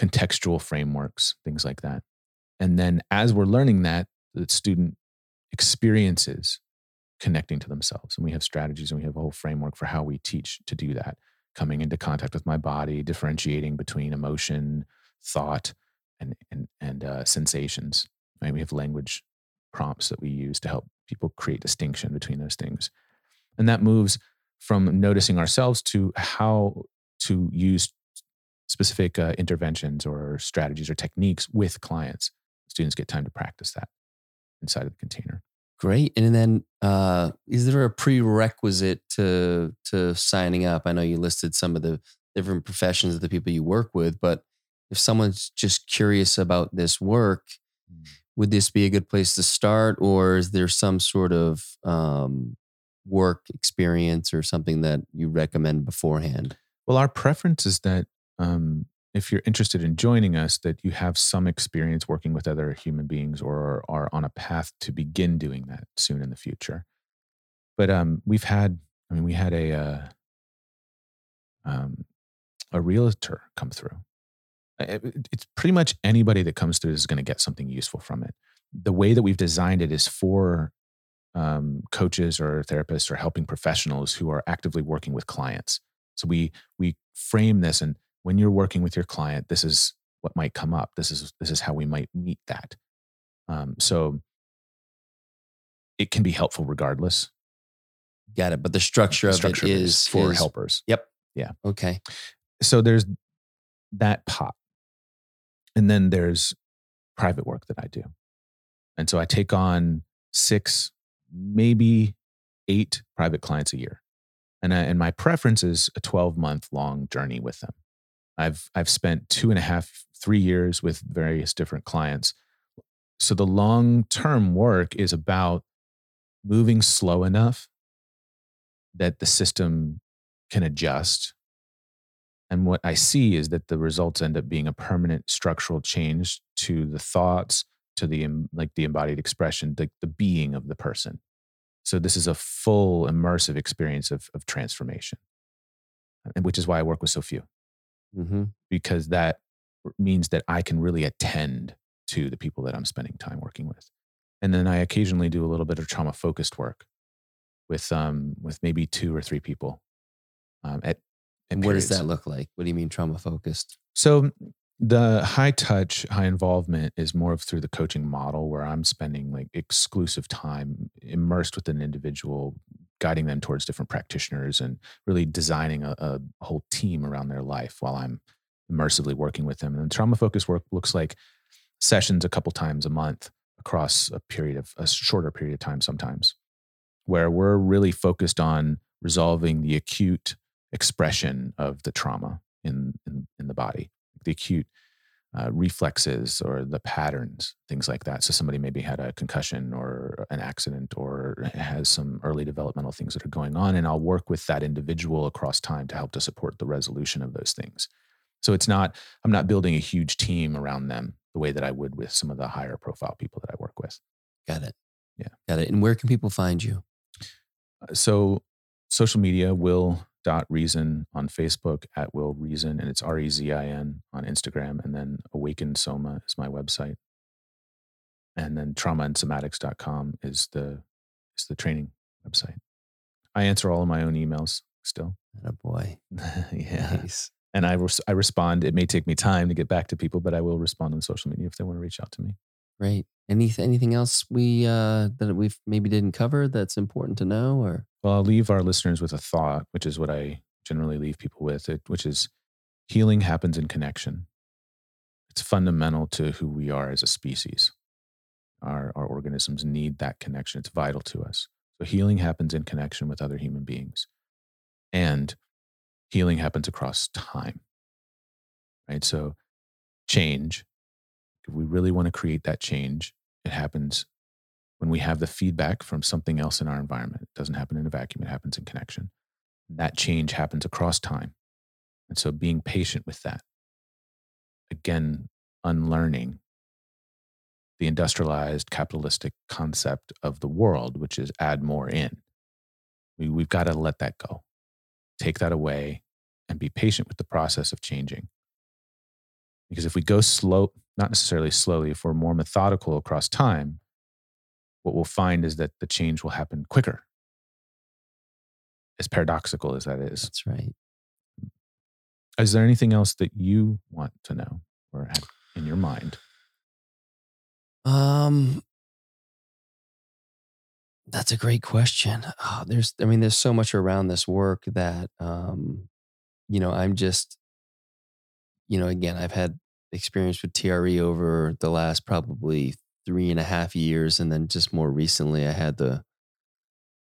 contextual frameworks, things like that. And then as we're learning that, the student experiences connecting to themselves. And we have strategies and we have a whole framework for how we teach to do that. Coming into contact with my body, differentiating between emotion, thought, and and and uh, sensations. Right? We have language prompts that we use to help people create distinction between those things, and that moves from noticing ourselves to how to use specific uh, interventions or strategies or techniques with clients. Students get time to practice that inside of the container. Great. And then uh, is there a prerequisite to to signing up? I know you listed some of the different professions of the people you work with, but if someone's just curious about this work, mm. would this be a good place to start, or is there some sort of um, work experience or something that you recommend beforehand? Well, our preference is that um, if you're interested in joining us, that you have some experience working with other human beings or are on a path to begin doing that soon in the future. But um, we've had, I mean, we had a uh, um, a realtor come through. It's pretty much anybody that comes through is going to get something useful from it. The way that we've designed it is for um, coaches or therapists or helping professionals who are actively working with clients. So we we frame this, and when you're working with your client, this is what might come up. This is this is how we might meet that. Um, so it can be helpful regardless. Got it. But the structure, The structure of it is for is- helpers. Yep. Yeah. Okay. So there's that pot, and then there's private work that I do, and so I take on six, maybe eight private clients a year, and I, and my preference is a 12 month long journey with them. I've I've spent two and a half, three years with various different clients. So the long term work is about moving slow enough that the system can adjust. And what I see is that the results end up being a permanent structural change to the thoughts, to the like the embodied expression, the, the being of the person. So this is a full immersive experience of, of transformation, and which is why I work with so few hmm because that means that I can really attend to the people that I'm spending time working with. And then I occasionally do a little bit of trauma focused work with um with maybe two or three people. Um, at, at And what does that look like? What do you mean trauma focused? So the high touch, high involvement is more of through the coaching model where I'm spending like exclusive time immersed with an individual, guiding them towards different practitioners and really designing a, a whole team around their life while I'm immersively working with them. And trauma focused work looks like sessions a couple times a month across a period of a shorter period of time sometimes, where we're really focused on resolving the acute expression of the trauma in in, in the body the acute uh, reflexes or the patterns, things like that. So somebody maybe had a concussion or an accident or has some early developmental things that are going on, and I'll work with that individual across time to help to support the resolution of those things. So it's not I'm not building a huge team around them the way that I would with some of the higher profile people that I work with. Got it. Yeah. Got it. And where can people find you? Uh, So social media will dot Rezin on Facebook at will Rezin and it's R E Z I N on Instagram and then Awakened soma is my website. And then traumaandsomatics.com is the is the training website. I answer all of my own emails still. Oh boy. yeah. Nice. And I res- I respond. It may take me time to get back to people, but I will respond on social media if they want to reach out to me. Great. Any anything else we uh that we've maybe didn't cover that's important to know or Well, I'll leave our listeners with a thought, which is what I generally leave people with, it, which is healing happens in connection. It's fundamental to who we are as a species. Our, our organisms need that connection. It's vital to us. So healing happens in connection with other human beings. And healing happens across time. Right? So change, if we really want to create that change, it happens when we have the feedback from something else in our environment. It doesn't happen in a vacuum, it happens in connection. That change happens across time. And so being patient with that, again, unlearning the industrialized capitalistic concept of the world, which is add more in. We, we've got to let that go, take that away, and be patient with the process of changing. Because if we go slow, not necessarily slowly, if we're more methodical across time, what we'll find is that the change will happen quicker. As paradoxical as that is. that's right. Is there anything else that you want to know or have in your mind? Um that's a great question. Oh, there's I mean there's so much around this work that um you know, I'm just you know, again, I've had experience with TRE over the last probably three and a half years. And then just more recently I had the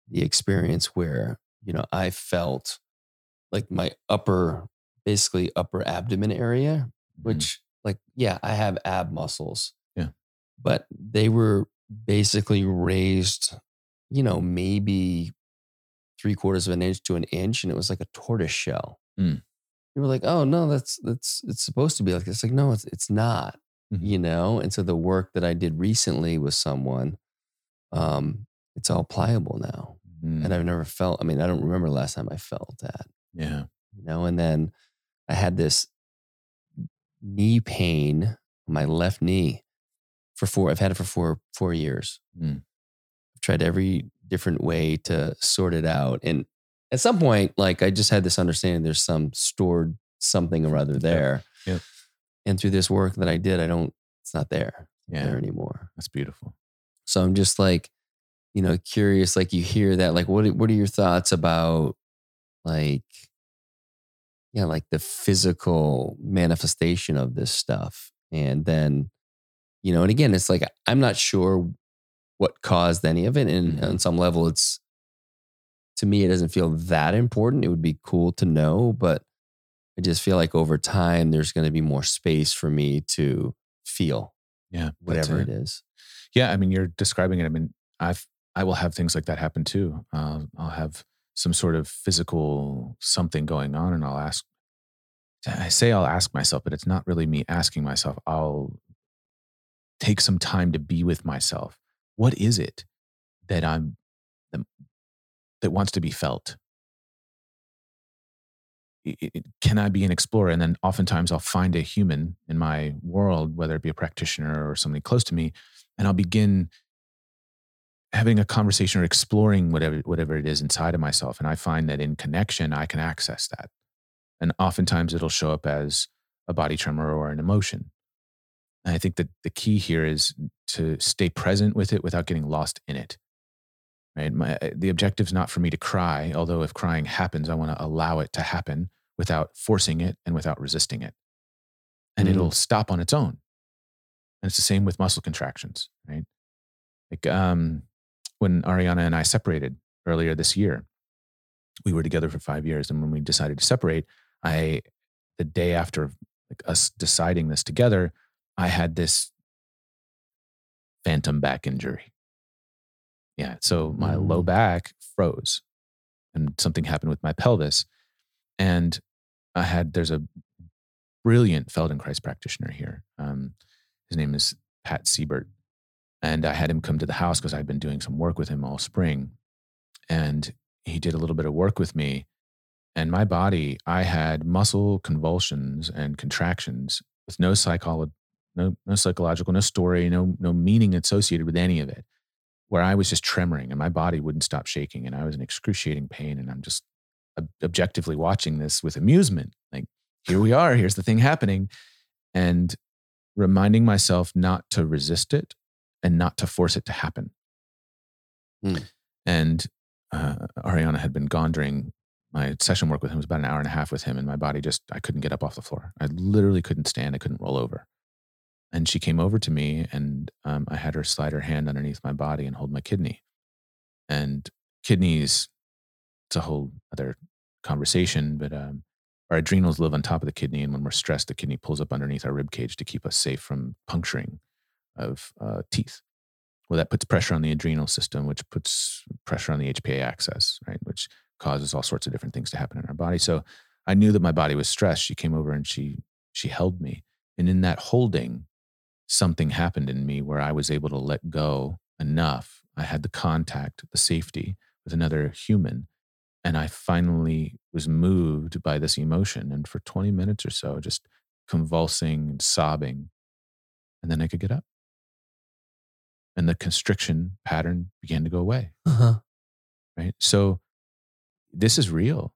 the experience where, you know, I felt like my upper basically upper abdomen area, Mhm. which like, yeah, I have ab muscles. Yeah. but they were basically raised, you know, maybe three quarters of an inch to an inch, and it was like a tortoise shell. Mm. You were like, oh no, that's that's it's supposed to be like this. Like, no, it's it's not, Mhm. you know. And so the work that I did recently with someone, um, it's all pliable now. Mm. And I've never felt, I mean, I don't remember the last time I felt that yeah. you know and then i had this knee pain on my left knee for four i've had it for four four years Mm. i've tried every different way to sort it out and at some point like i just had this understanding there's some stored something or other there Yep. And through this work that i did i don't it's not there Yeah. there anymore That's beautiful. so i'm just like you know curious like you hear that like what what are your thoughts about like yeah like the physical manifestation of this stuff and then you know and again it's like i'm not sure what caused any of it and Mhm. on some level it's to me it doesn't feel that important it would be cool to know but i just feel like over time there's going to be more space for me to feel Yeah. whatever it is Yeah, I mean, you're describing it. I mean, I've I will have things like that happen too. Uh, I'll have some sort of physical something going on, and I'll ask. I say I'll ask myself, but it's not really me asking myself. I'll take some time to be with myself. What is it that I'm that wants to be felt? Can I be an explorer? And then oftentimes I'll find a human in my world, whether it be a practitioner or somebody close to me, and I'll begin having a conversation or exploring whatever whatever it is inside of myself and i find that in connection i can access that. And oftentimes it'll show up as a body tremor or an emotion. And i think that the key here is to stay present with it without getting lost in it. Right? My, eh, the objective is not for me to cry although if crying happens i want to allow it to happen without forcing it and without resisting it and Mm. it'll stop on its own and it's the same with muscle contractions, right? Like um, when Ariana and I separated earlier this year, we were together for five years, and when we decided to separate, I the day after like us deciding this together, I had this phantom back injury. Yeah, so my low Mm. back froze, and something happened with my pelvis, and I had there's a brilliant Feldenkrais practitioner here. Um, his name is Pat Siebert. And I had him come to the house because I'd been doing some work with him all spring. And he did a little bit of work with me. And my body, I had muscle convulsions and contractions with no psycholo- no, no psychological, no story, no, no meaning associated with any of it, where I was just tremoring and my body wouldn't stop shaking. And I was in excruciating pain. And I'm just objectively watching this with amusement. Like, here we are, here's the thing happening. And reminding myself not to resist it and not to force it to happen. Hmm. And uh, Ariana had been gone during my session work with him. It was about an hour and a half with him, and my body just, I couldn't get up off the floor. I literally couldn't stand. I couldn't roll over. And she came over to me, and um, I had her slide her hand underneath my body and hold my kidney. And kidneys, it's a whole other conversation, but um, our adrenals live on top of the kidney, and when we're stressed, the kidney pulls up underneath our rib cage to keep us safe from puncturing of uh, teeth. Well, that puts pressure on the adrenal system, which puts pressure on the HPA axis, right? Which causes all sorts of different things to happen in our body. So I knew that my body was stressed. She came over and she she held me, and in that holding, something happened in me where I was able to let go enough. I had the contact, the safety with another human and I finally was moved by this emotion. And for 20 minutes or so, just convulsing and sobbing. And then I could get up. And the constriction pattern began to go away. uh-huh. Right. So this is real.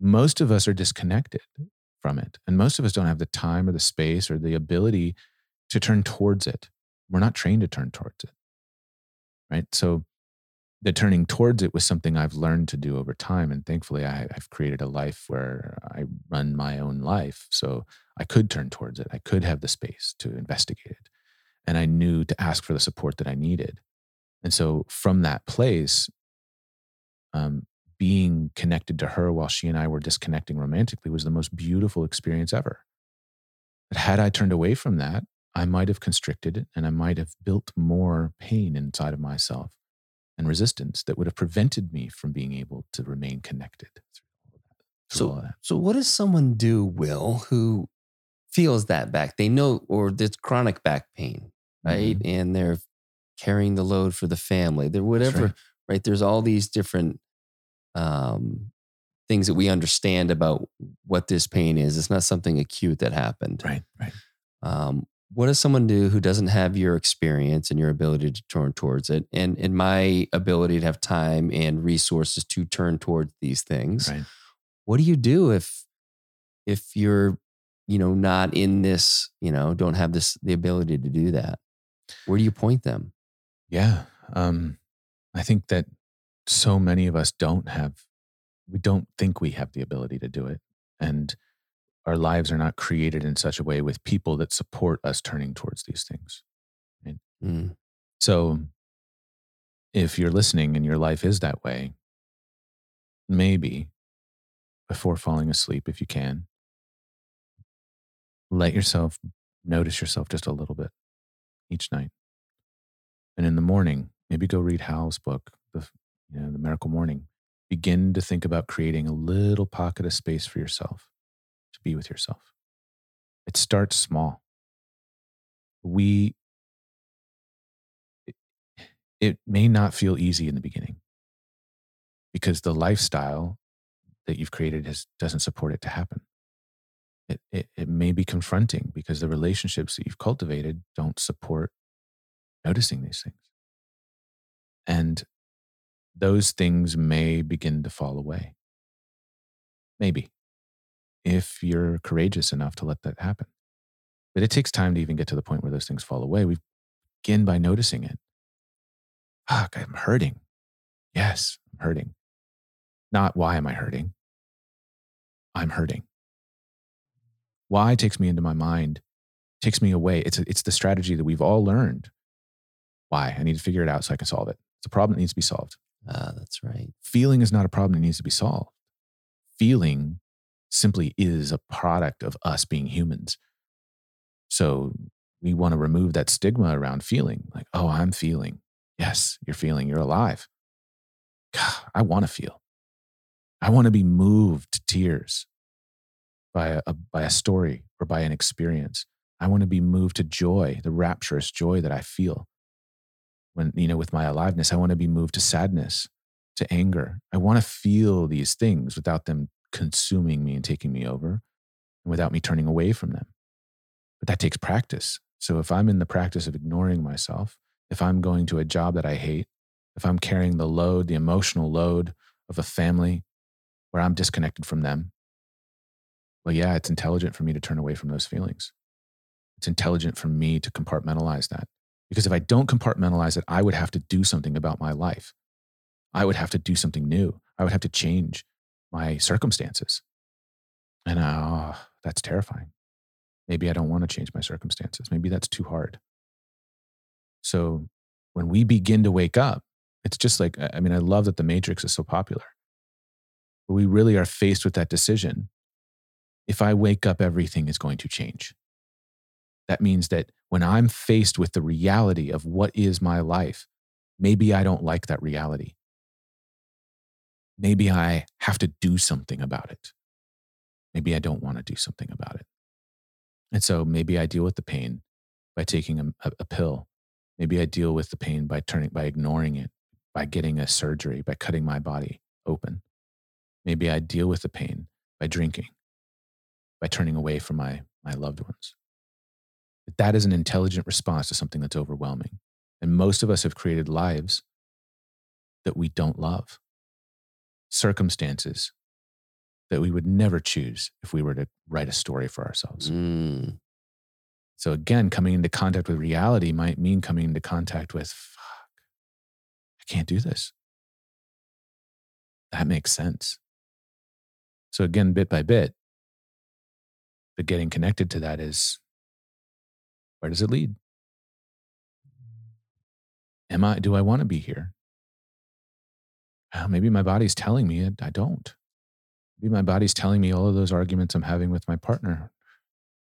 Most of us are disconnected from it. And most of us don't have the time or the space or the ability to turn towards it. We're not trained to turn towards it. Right. So the turning towards it was something I've learned to do over time. And thankfully, I, I've created a life where I run my own life. So I could turn towards it. I could have the space to investigate it. And I knew to ask for the support that I needed. And so from that place, um, being connected to her while she and I were disconnecting romantically was the most beautiful experience ever. But had I turned away from that, I might have constricted it and I might have built more pain inside of myself and resistance that would have prevented me from being able to remain connected. So, so what does someone do, Will, who feels that back? They know, or this chronic back pain, right? Mm-hmm. And they're carrying the load for the family. They're whatever, right. right. There's all these different um, things that we understand about what this pain is. It's not something acute that happened. Right, right. Um, what does someone do who doesn't have your experience and your ability to turn towards it? And, and my ability to have time and resources to turn towards these things. Right. what do you do if if you're you know not in this you know don't have this the ability to do that? Where do you point them? Yeah um i think that so many of us don't have we don't think we have the ability to do it. And our lives are not created in such a way with people that support us turning towards these things. Right? Mm. So, if you're listening and your life is that way, maybe before falling asleep, if you can, let yourself notice yourself just a little bit each night. And in the morning, maybe go read Hal's book, the, you know, the Miracle Morning. Begin to think about creating a little pocket of space for yourself to be with yourself. It starts small. We, it, it may not feel easy in the beginning because the lifestyle that you've created has, doesn't support it to happen. It, it, it may be confronting because the relationships that you've cultivated don't support noticing these things. And those things may begin to fall away. Maybe if you're courageous enough to let that happen. But it takes time to even get to the point where those things fall away. We begin by noticing it. Fuck, I'm hurting. Yes, I'm hurting. Not why am I hurting? I'm hurting. Why takes me into my mind, takes me away. It's, a, it's the strategy that we've all learned. Why? I need to figure it out so I can solve it. It's a problem that needs to be solved. Ah, that's right. Feeling is not a problem that needs to be solved. Feeling simply is a product of us being humans. So we want to remove that stigma around feeling like, oh, I'm feeling. Yes, you're feeling, you're alive. God, I want to feel. I want to be moved to tears by a, by a story or by an experience. I want to be moved to joy, the rapturous joy that I feel. When, you know, with my aliveness, I want to be moved to sadness, to anger. I want to feel these things without them consuming me and taking me over without me turning away from them. But that takes practice. So if I'm in the practice of ignoring myself, if I'm going to a job that I hate, if I'm carrying the load, the emotional load of a family where I'm disconnected from them, well, yeah, it's intelligent for me to turn away from those feelings. It's intelligent for me to compartmentalize that. Because if I don't compartmentalize it, I would have to do something about my life. I would have to do something new. I would have to change my circumstances. And oh, that's terrifying. Maybe I don't want to change my circumstances. Maybe that's too hard. So when we begin to wake up, it's just like, I mean, I love that the Matrix is so popular. But we really are faced with that decision. If I wake up, everything is going to change. That means that when I'm faced with the reality of what is my life, maybe I don't like that reality maybe I have to do something about it. Maybe I don't want to do something about it. And so maybe I deal with the pain by taking a, a, pill. Maybe I deal with the pain by turning, by ignoring it, by getting a surgery, by cutting my body open. Maybe I deal with the pain by drinking, by turning away from my, my loved ones. But that is an intelligent response to something that's overwhelming. And most of us have created lives that we don't love circumstances that we would never choose if we were to write a story for ourselves. Mm. So again, coming into contact with reality might mean coming into contact with, fuck, I can't do this. That makes sense. So again, bit by bit, the getting connected to that is where does it lead? Am I, do I want to be here? Ah, maybe my body's telling me I don't. Maybe my body's telling me all of those arguments I'm having with my partner.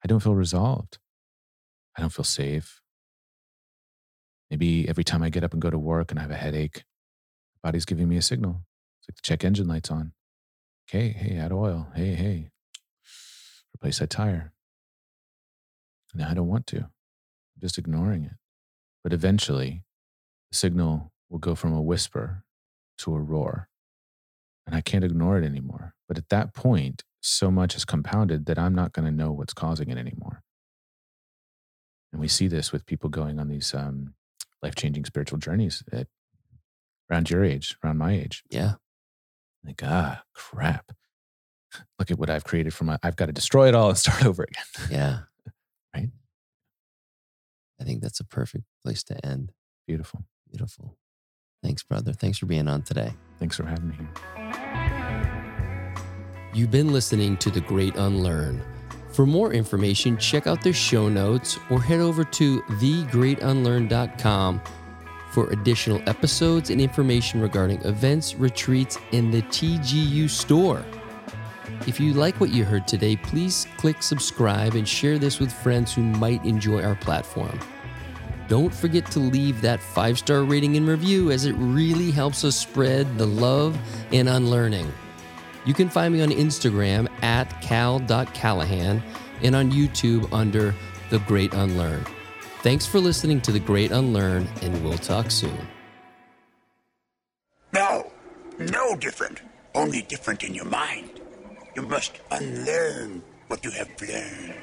I don't feel resolved. I don't feel safe. Maybe every time I get up and go to work and I have a headache, my body's giving me a signal. It's like the check engine light's on. Okay, hey, add oil. Hey, hey, replace that tire. And I don't want to. I'm just ignoring it. But eventually, the signal will go from a whisper to a roar. And I can't ignore it anymore. But at that point, so much has compounded that I'm not going to know what's causing it anymore. And we see this with people going on these um, life changing spiritual journeys at around your age, around my age. Yeah. Like, ah, crap. Look at what I've created for my, I've got to destroy it all and start over again. Yeah. Right. I think that's a perfect place to end. Beautiful. Beautiful. Thanks, brother. Thanks for being on today. Thanks for having me here. You've been listening to The Great Unlearn. For more information, check out the show notes or head over to thegreatunlearn.com for additional episodes and information regarding events, retreats, and the TGU store. If you like what you heard today, please click subscribe and share this with friends who might enjoy our platform. Don't forget to leave that five star rating and review as it really helps us spread the love and unlearning. You can find me on Instagram at cal.callahan and on YouTube under The Great Unlearn. Thanks for listening to The Great Unlearn, and we'll talk soon. No, no different. Only different in your mind. You must unlearn what you have learned.